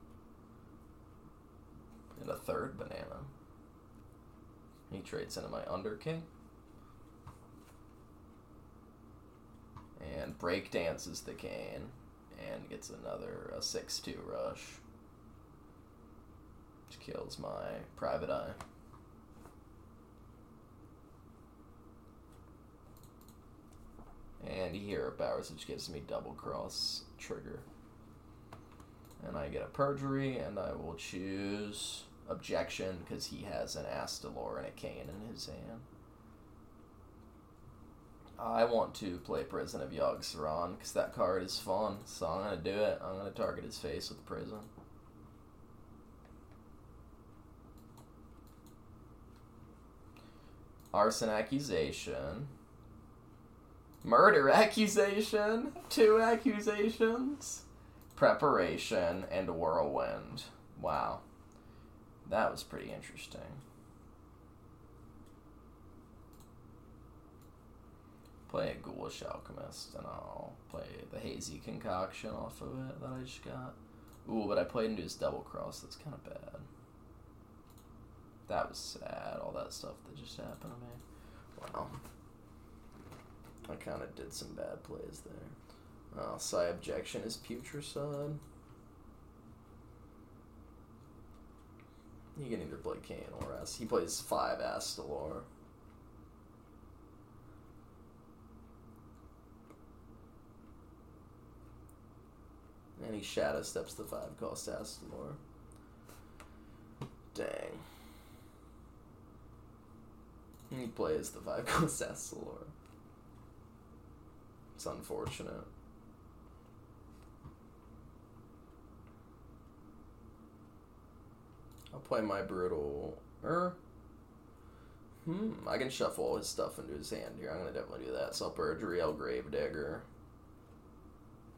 And a third banana. He trades into my Under King. And break dances the cane and gets another a 6 2 rush. Which kills my private eye. And here powers, which gives me double cross trigger. And I get a perjury, and I will choose objection because he has an Astalor and a cane in his hand. I want to play Prison of Yogg-Saron because that card is fun, so I'm to do it. I'm going to target his face with Prison. Arson accusation. Murder accusation. Two accusations. Preparation and whirlwind. Wow. That was pretty interesting. Play a Ghoulish Alchemist, and I'll play the Hazy Concoction off of it that I just got. Ooh, but I played into his Double Cross. That's kind of bad. That was sad, all that stuff that just happened to me. Wow. I kind of did some bad plays there. Uh, Psi Objection is Putricide. He can either play Cane or S. He plays five Astalor. And he Shadow Steps the five cost Astalor. Dang. He plays the five cost Astalor. It's unfortunate. I'll play my brutal. Er. Hmm. I can shuffle all his stuff into his hand here. I'm gonna definitely do that. So I'll perjury, I'll gravedigger,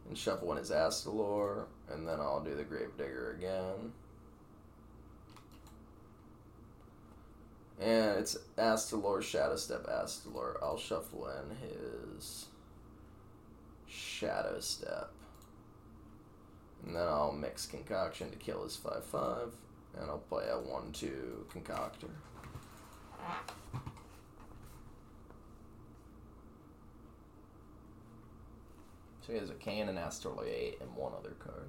and shuffle in his Astalor, and then I'll do the gravedigger again. And it's Astalor, Shadow Step, Astalor. I'll shuffle in his Shadow Step. And then I'll mix Concoction to kill his 5 5 and I'll play a one-two concoctor. So he has a and Astalor 8 and one other card.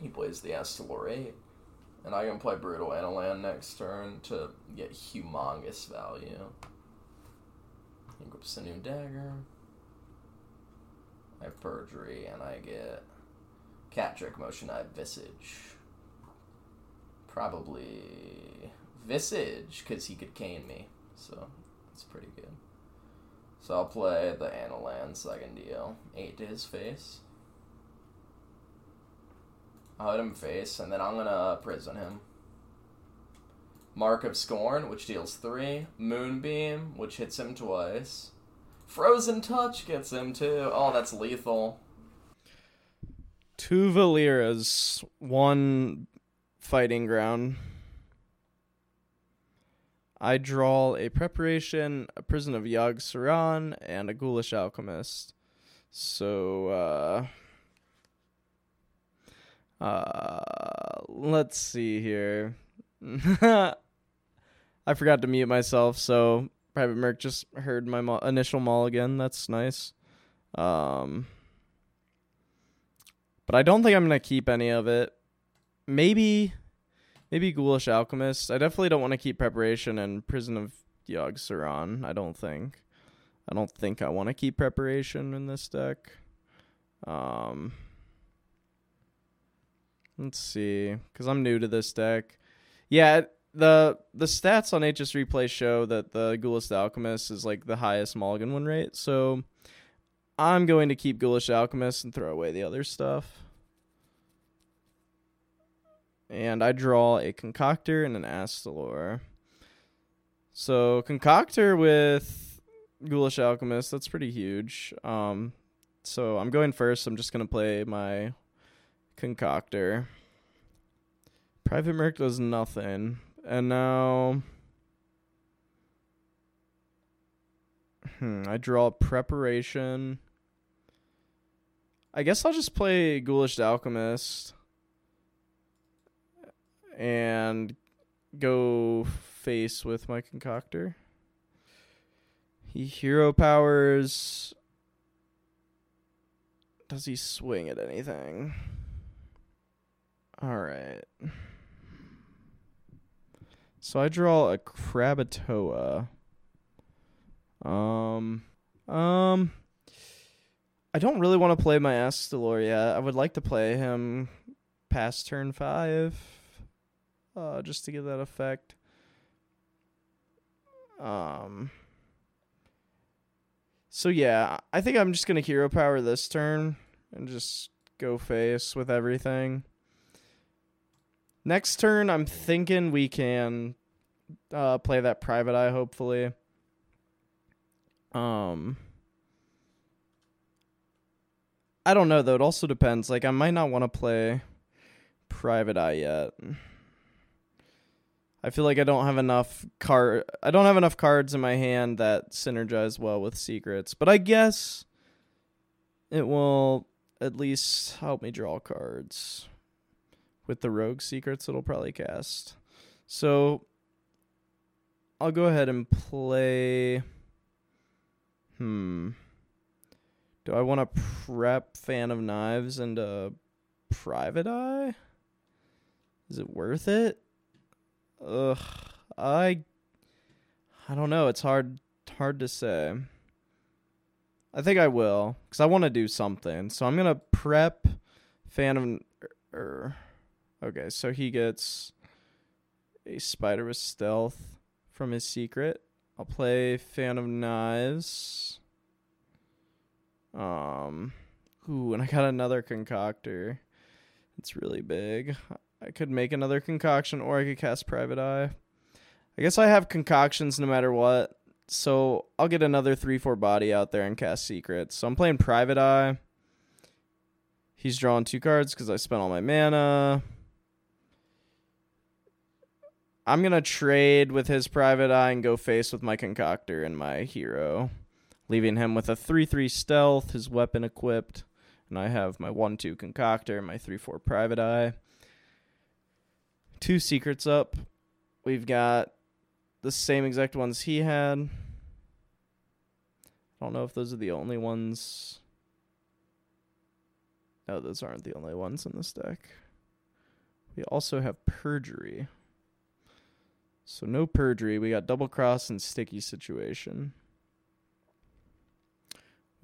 He plays the Astalor 8. And I can play Brutal Annihilan next turn to get humongous value. He equips a new dagger. I have Perjury, and I get Cat Trick Motion Eye Visage. Probably Visage, because he could cane me. So, that's pretty good. So I'll play the Annihilan second deal. 8 to his face. I'll hit him face, and then I'm gonna uh, prison him. Mark of Scorn, which deals 3. Moonbeam, which hits him twice. Frozen Touch gets him too. Oh, that's lethal two Valeeras, one fighting ground. I draw a preparation, a prison of Yogg-Saron, and a ghoulish alchemist. So uh uh let's see here. I forgot to mute myself, so PrivateMerc just heard my mo- initial mulligan. That's nice. Um but I don't think I'm gonna keep any of it. Maybe, maybe Ghoulish Alchemist. I definitely don't want to keep Preparation and Prison of Yogg-Saron. I don't think. I don't think I want to keep Preparation in this deck. Um, let's see, because I'm new to this deck. Yeah, the the stats on HS Replay show that the Ghoulish Alchemist is like the highest Mulligan win rate. So I'm going to keep Ghoulish Alchemist and throw away the other stuff. And I draw a Concoctor and an Astalor. So Concoctor with Ghoulish Alchemist, that's pretty huge. Um, so I'm going first. I'm just going to play my concoctor. PrivateMerc does nothing. And now Hmm, I draw preparation. I guess I'll just play Ghoulish Alchemist and go face with my concoctor. He hero powers. Does he swing at anything? All right. So I draw a Crabatoa. Um, um, I don't really want to play my Astalor yet. I would like to play him past turn five, uh, just to get that effect. Um. So yeah, I think I'm just gonna hero power this turn and just go face with everything. Next turn, I'm thinking we can uh, play that private eye. Hopefully. Um I don't know though. It also depends. Like I might not want to play Private Eye yet. I feel like I don't have enough card I don't have enough cards in my hand that synergize well with secrets. But I guess it will at least help me draw cards. With the rogue secrets it'll probably cast. So I'll go ahead and play Hmm. Do I want to prep Fan of Knives into Private Eye? Is it worth it? Ugh. I I don't know. It's hard hard to say. I think I will cuz I want to do something. So I'm to prep Fan of er, er, Okay, so he gets a spider with stealth from his secret. I'll play Fan of Knives. Um, ooh, and I got another concoctor. It's really big. I could make another concoction, or I could cast Private Eye. I guess I have concoctions no matter what. So I'll get another 3 4 body out there and cast secrets. So I'm playing Private Eye. He's drawing two cards because I spent all my mana. I'm gonna trade with his private eye and go face with my concoctor and my hero, leaving him with a three three stealth, his weapon equipped, and I have my one two concoctor, my three four private eye. Two secrets up. We've got the same exact ones he had. I don't know if those are the only ones. No, those aren't the only ones in this deck. We also have perjury. So no perjury. We got double cross and sticky situation.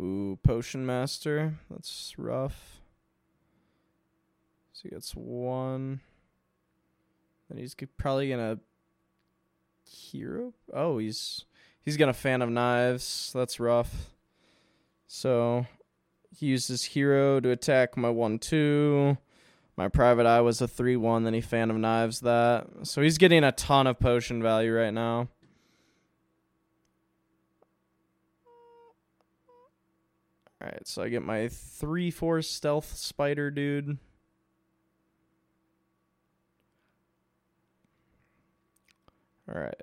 Ooh, potion master. That's rough. So he gets one. And he's probably gonna hero. Oh, he's he's gonna fan of knives. That's rough. So he uses hero to attack my one two. My private eye was a 3 1, then he Fan of Knives that. So he's getting a ton of potion value right now. Alright, so I get my 3 4 stealth spider dude. Alright.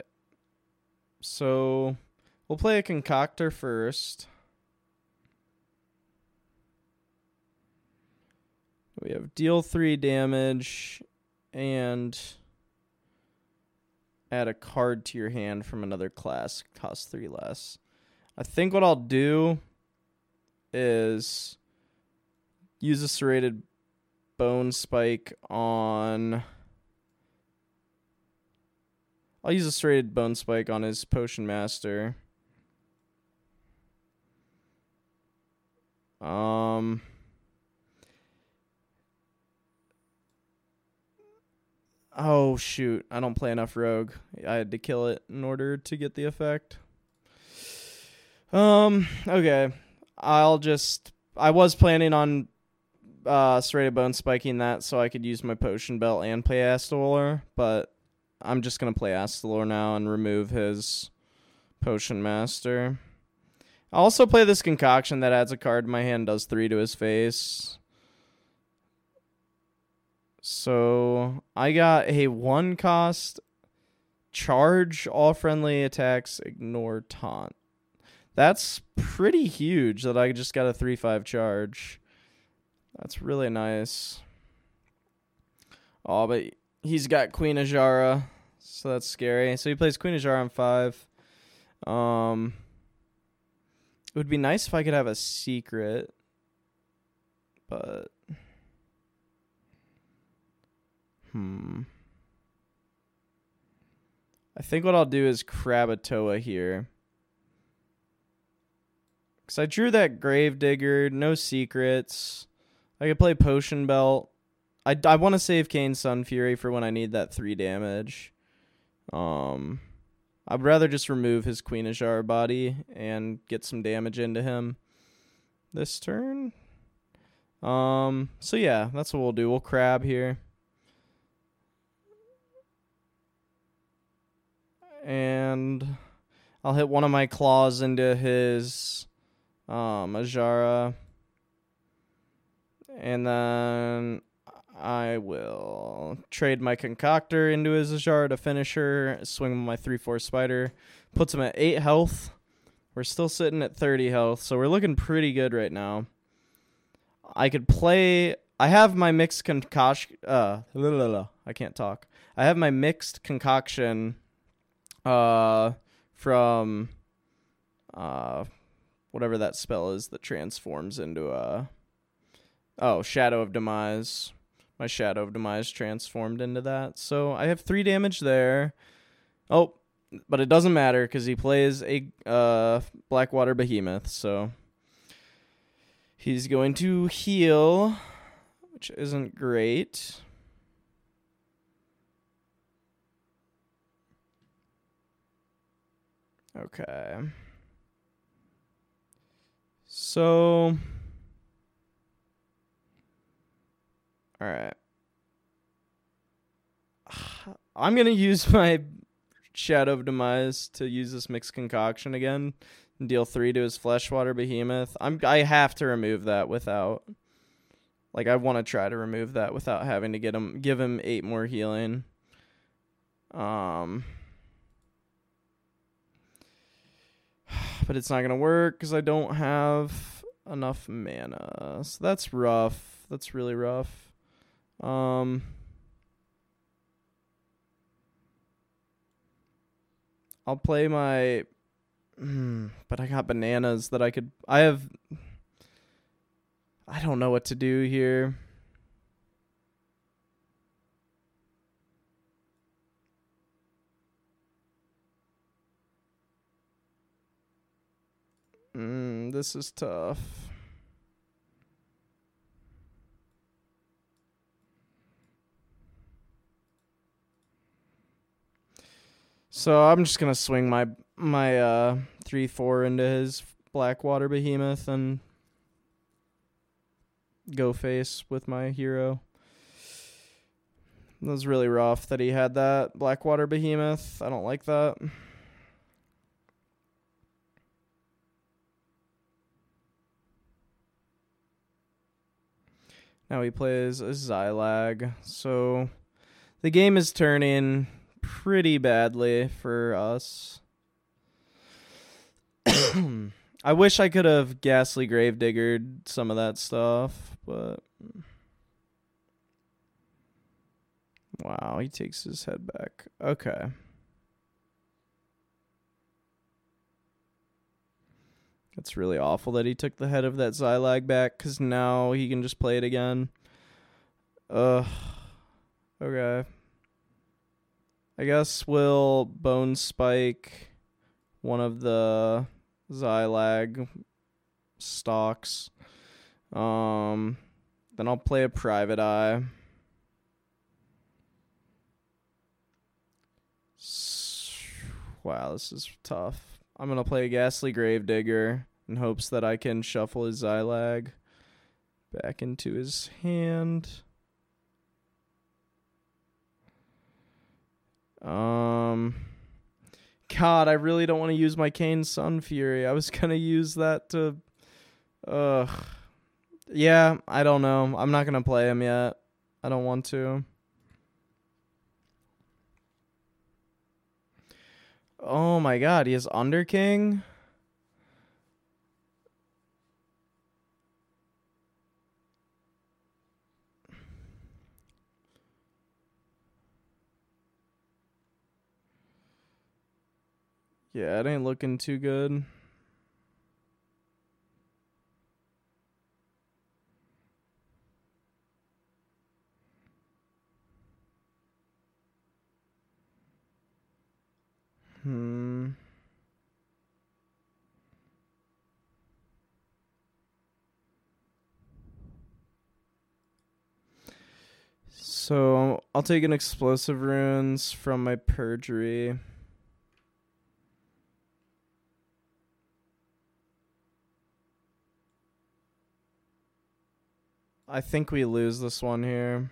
So we'll play a concoctor first. We have deal three damage and add a card to your hand from another class, cost three less. I think what I'll do is use a serrated bone spike on. I'll use a serrated bone spike on his potion master. Um. Oh shoot, I don't play enough rogue. I had to kill it in order to get the effect. Um, okay. I'll just I was planning on uh serrated bone spiking that so I could use my potion belt and play Astalor, but I'm just gonna play Astalor now and remove his potion master. I'll also play this concoction that adds a card in my hand, does three to his face. So I got a one cost charge all friendly attacks, ignore taunt. That's pretty huge that I just got a 3 5 charge. That's really nice. Oh, but he's got Queen Azshara, so that's scary. So he plays Queen Azshara on 5. Um, it would be nice if I could have a secret, but. Hmm. I think what I'll do is Crabatoa here. Because I drew that Gravedigger, no secrets. I could play Potion Belt. I, I want to save Kayn Sunfury for when I need that 3 damage. Um, I'd rather just remove his Queen Azshara body and get some damage into him this turn. Um, so yeah, that's what we'll do. We'll crab here. and I'll hit one of my claws into his um Azshara. And then I will trade my concoctor into his Azshara to finish her, swing my 3 4 spider, puts him at 8 health. We're still sitting at 30 health, so we're looking pretty good right now. I could play. I have my mixed concoction. Uh, I can't talk. I have my mixed concoction uh, from uh, whatever that spell is that transforms into a. Oh, Shadow of Demise. My Shadow of Demise transformed into that. So I have three damage there. Oh, but it doesn't matter because he plays a uh, Blackwater Behemoth. So he's going to heal, which isn't great. Okay. So All right. I'm going to use my Shadow of Demise to use this mixed concoction again and deal 3 to his Fleshwater Behemoth. I'm I have to remove that without like I want to try to remove that without having to get him give him 8 more healing. Um but it's not going to work cuz I don't have enough mana. So that's rough. That's really rough. Um, I'll play my. Hmm, but I got bananas that I could. I have. I don't know what to do here. Mm, this is tough. So I'm just gonna swing my my uh three four into his Blackwater Behemoth and go face with my hero. It was really rough that he had that Blackwater Behemoth. I don't like that. Now he plays a Zylag. So the game is turning pretty badly for us. I wish I could have ghastly gravediggered some of that stuff, but wow, he takes his head back. Okay. It's really awful that he took the head of that Xylag back because now he can just play it again. Ugh. Okay. I guess we'll bone spike one of the Xylag stocks. Um, then I'll play a private eye. Wow, this is tough. I'm gonna play a Ghastly Gravedigger in hopes that I can shuffle his Xylag back into his hand. Um, God, I really don't want to use my Kayn Sunfury. I was gonna use that to, ugh. Yeah, I don't know. I'm not gonna play him yet. I don't want to. Oh my god, he has Underking? Yeah, it ain't looking too good. Hmm. So I'll take an explosive runes from my perjury. I think we lose this one here.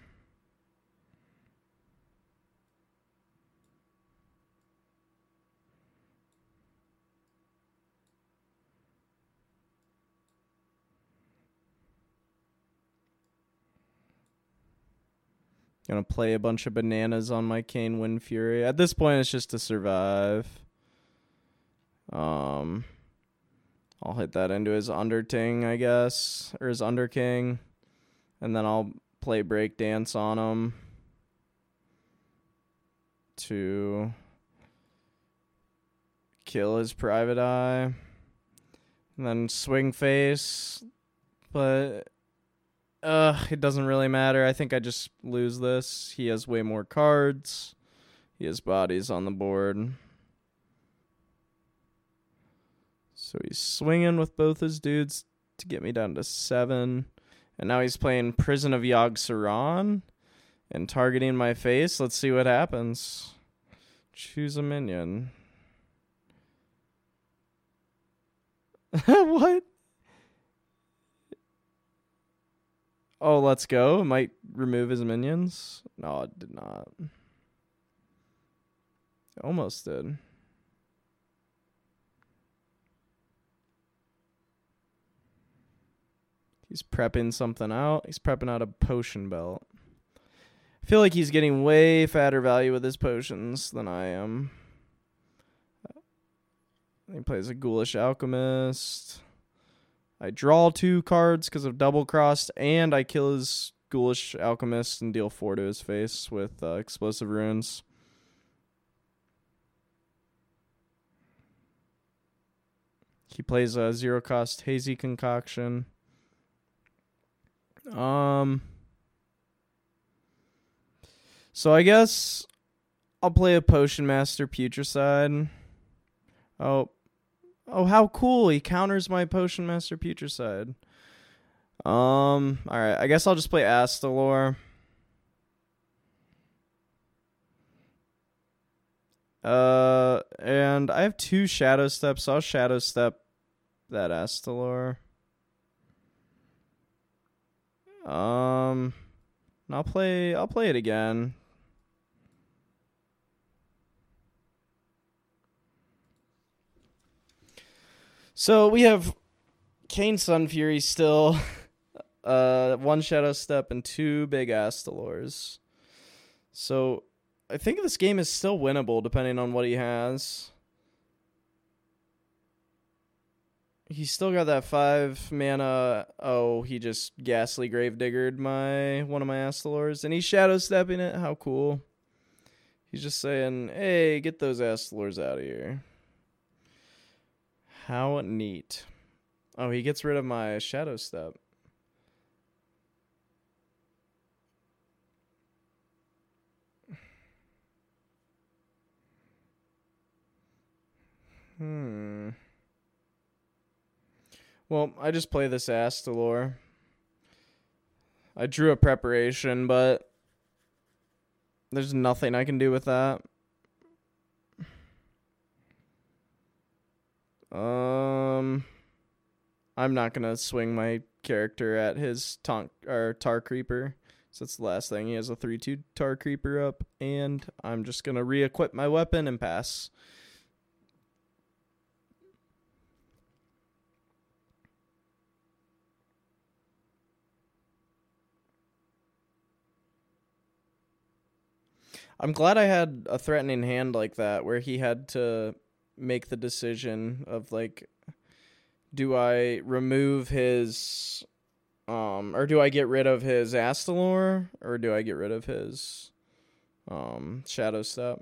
Gonna play a bunch of bananas on my cane wind fury. At this point, it's just to survive. Um, I'll hit that into his Underting, I guess, or his Underking, and then I'll play Breakdance on him to kill his Private Eye, and then Swing Face, but uh, it doesn't really matter. I think I just lose this. He has way more cards. He has bodies on the board. So he's swinging with both his dudes to get me down to seven. And now he's playing Prison of Yogg Saron and targeting my face. Let's see what happens. Choose a minion. what? Oh, let's go. Might remove his minions. No, it did not. It almost did. He's prepping something out. He's prepping out a potion belt. I feel like he's getting way fatter value with his potions than I am. He plays a ghoulish alchemist. I draw two cards because of double crossed, and I kill his ghoulish alchemist and deal four to his face with uh, explosive runes. He plays a zero cost hazy concoction. Um. So I guess I'll play a potion master putricide. Oh, Oh, how cool! He counters my Potion Master Putricide. Um, all right. I guess I'll just play Astalor. Uh, and I have two Shadow Steps. So I'll Shadow Step that Astalor. Um, I'll play. I'll play it again. So we have Kayn Sunfury still, uh, one Shadow Step and two big Astalors. So I think this game is still winnable depending on what he has. He's still got that five mana. Oh, he just ghastly gravediggered my one of my Astalors, and he's shadow stepping it. How cool! He's just saying, "Hey, get those Astalors out of here." How neat. Oh, he gets rid of my shadow step. Hmm. Well, I just play this Astalor. I drew a preparation, but there's nothing I can do with that. Um, I'm not gonna swing my character at his tonk or tar creeper. So that's the last thing. He has a three two tar creeper up, and I'm just gonna re-equip my weapon and pass. I'm glad I had a threatening hand like that where he had to make the decision of like do I remove his um or do I get rid of his Astalor or do I get rid of his um Shadow Step?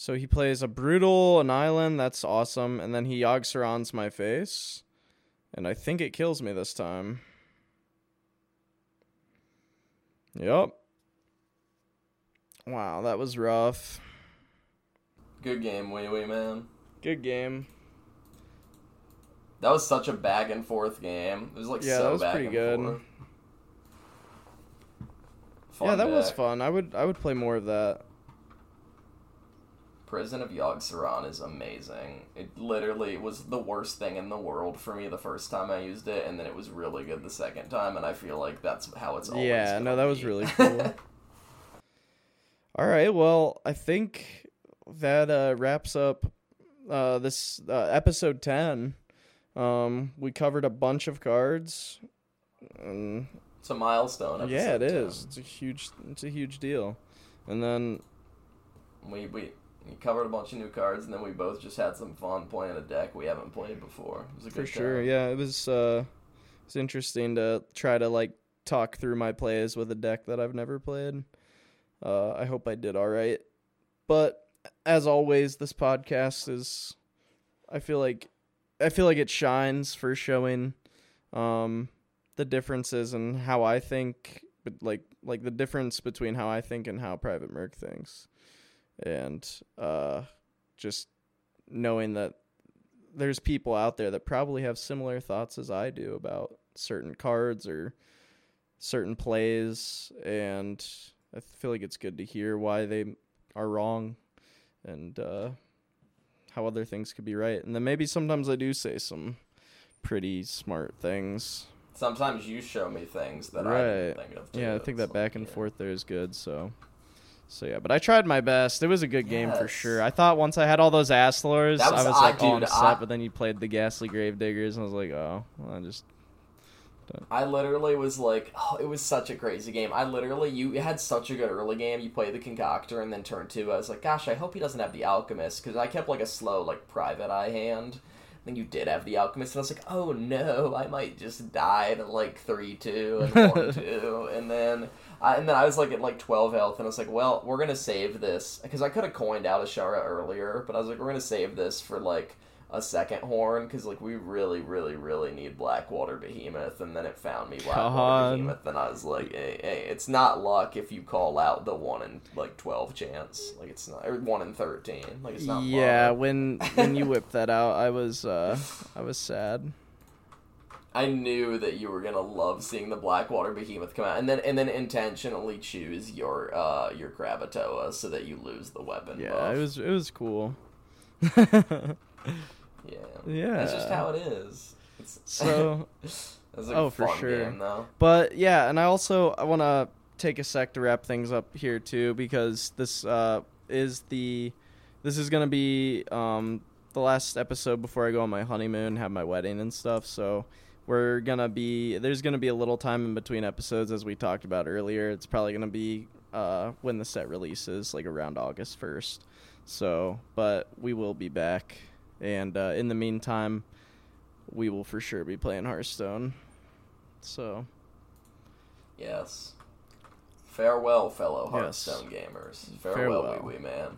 So he plays a brutal, Annihilan, that's awesome, and then he Yogg-Saron's my face. And I think it kills me this time. Yep. Wow, that was rough. Good game, OuiOui man. Good game. That was such a back and forth game. It was like Yeah, so that was back pretty and good. forth. yeah, that was fun. I would I would play more of that. Prison of Yogg-Saron is amazing. It literally was the worst thing in the world for me the first time I used it, and then it was really good the second time, and I feel like that's how it's always Yeah, no, that was really cool. All right, well, I think that uh, wraps up uh, this uh, episode 10. Um, we covered a bunch of cards. And it's a milestone. yeah, it episode, is. It's a huge it's a huge deal. And then. We we we covered a bunch of new cards, and then we both just had some fun playing a deck we haven't played before. It was a for sure, time. yeah, it was uh it's interesting to try to like talk through my plays with a deck that I've never played. Uh I hope I did all right. But as always, this podcast is I feel like I feel like it shines for showing um the differences in how I think but like like the difference between how I think and how PrivateMerc thinks. And uh just knowing that there's people out there that probably have similar thoughts as I do about certain cards or certain plays and I feel like it's good to hear why they are wrong and uh how other things could be right. And then maybe sometimes I do say some pretty smart things. Sometimes you show me things that I Right. didn't think of. Too. Yeah, I think that back and yeah. forth there is good, so so yeah, but I tried my best. It was a good game for sure. I thought once I had all those Astlors, was- I was I- like, oh, I'm dude, set. But then you played the Ghastly Gravediggers, and I was like, oh, well, I just I literally was like, oh, it was such a crazy game. I literally, you had such a good early game. You play the Concoctor, and then turn two, I was like, gosh, I hope he doesn't have the Alchemist, because I kept like a slow, like, private eye hand. Then you did have the Alchemist, and I was like, oh no, I might just die to like 3 2 and 4 2. And then. I, and then I was like at like 12 health, and I was like, well, we're gonna save this because I could have coined out a Azshara earlier, but I was like, we're gonna save this for like a second horn because like we really, really, really need Blackwater Behemoth, and then it found me Blackwater God. Behemoth, and I was like, hey, hey, it's not luck if you call out the one in like 12 chance, like it's not or one in 13, like it's not. yeah. luck. When when you whipped that out, I was uh I was sad. I knew that you were gonna love seeing the Blackwater Behemoth come out, and then and then intentionally choose your uh your Crabatoa so that you lose the weapon. Yeah, buff. it was it was cool. Yeah. Yeah. That's just how it is. It's, So, That's a Oh, for fun sure. game, though. but yeah, and I also I want to take a sec to wrap things up here too because this uh is the this is gonna be um the last episode before I go on my honeymoon, have my wedding and stuff. So we're gonna be there's gonna be a little time in between episodes as we talked about earlier. It's probably gonna be uh when the set releases, like around August first. So, but we will be back, and uh, in the meantime, we will for sure be playing Hearthstone. So Yes. Farewell, fellow Yes. Hearthstone gamers. Farewell, Farewell. OuiOui man.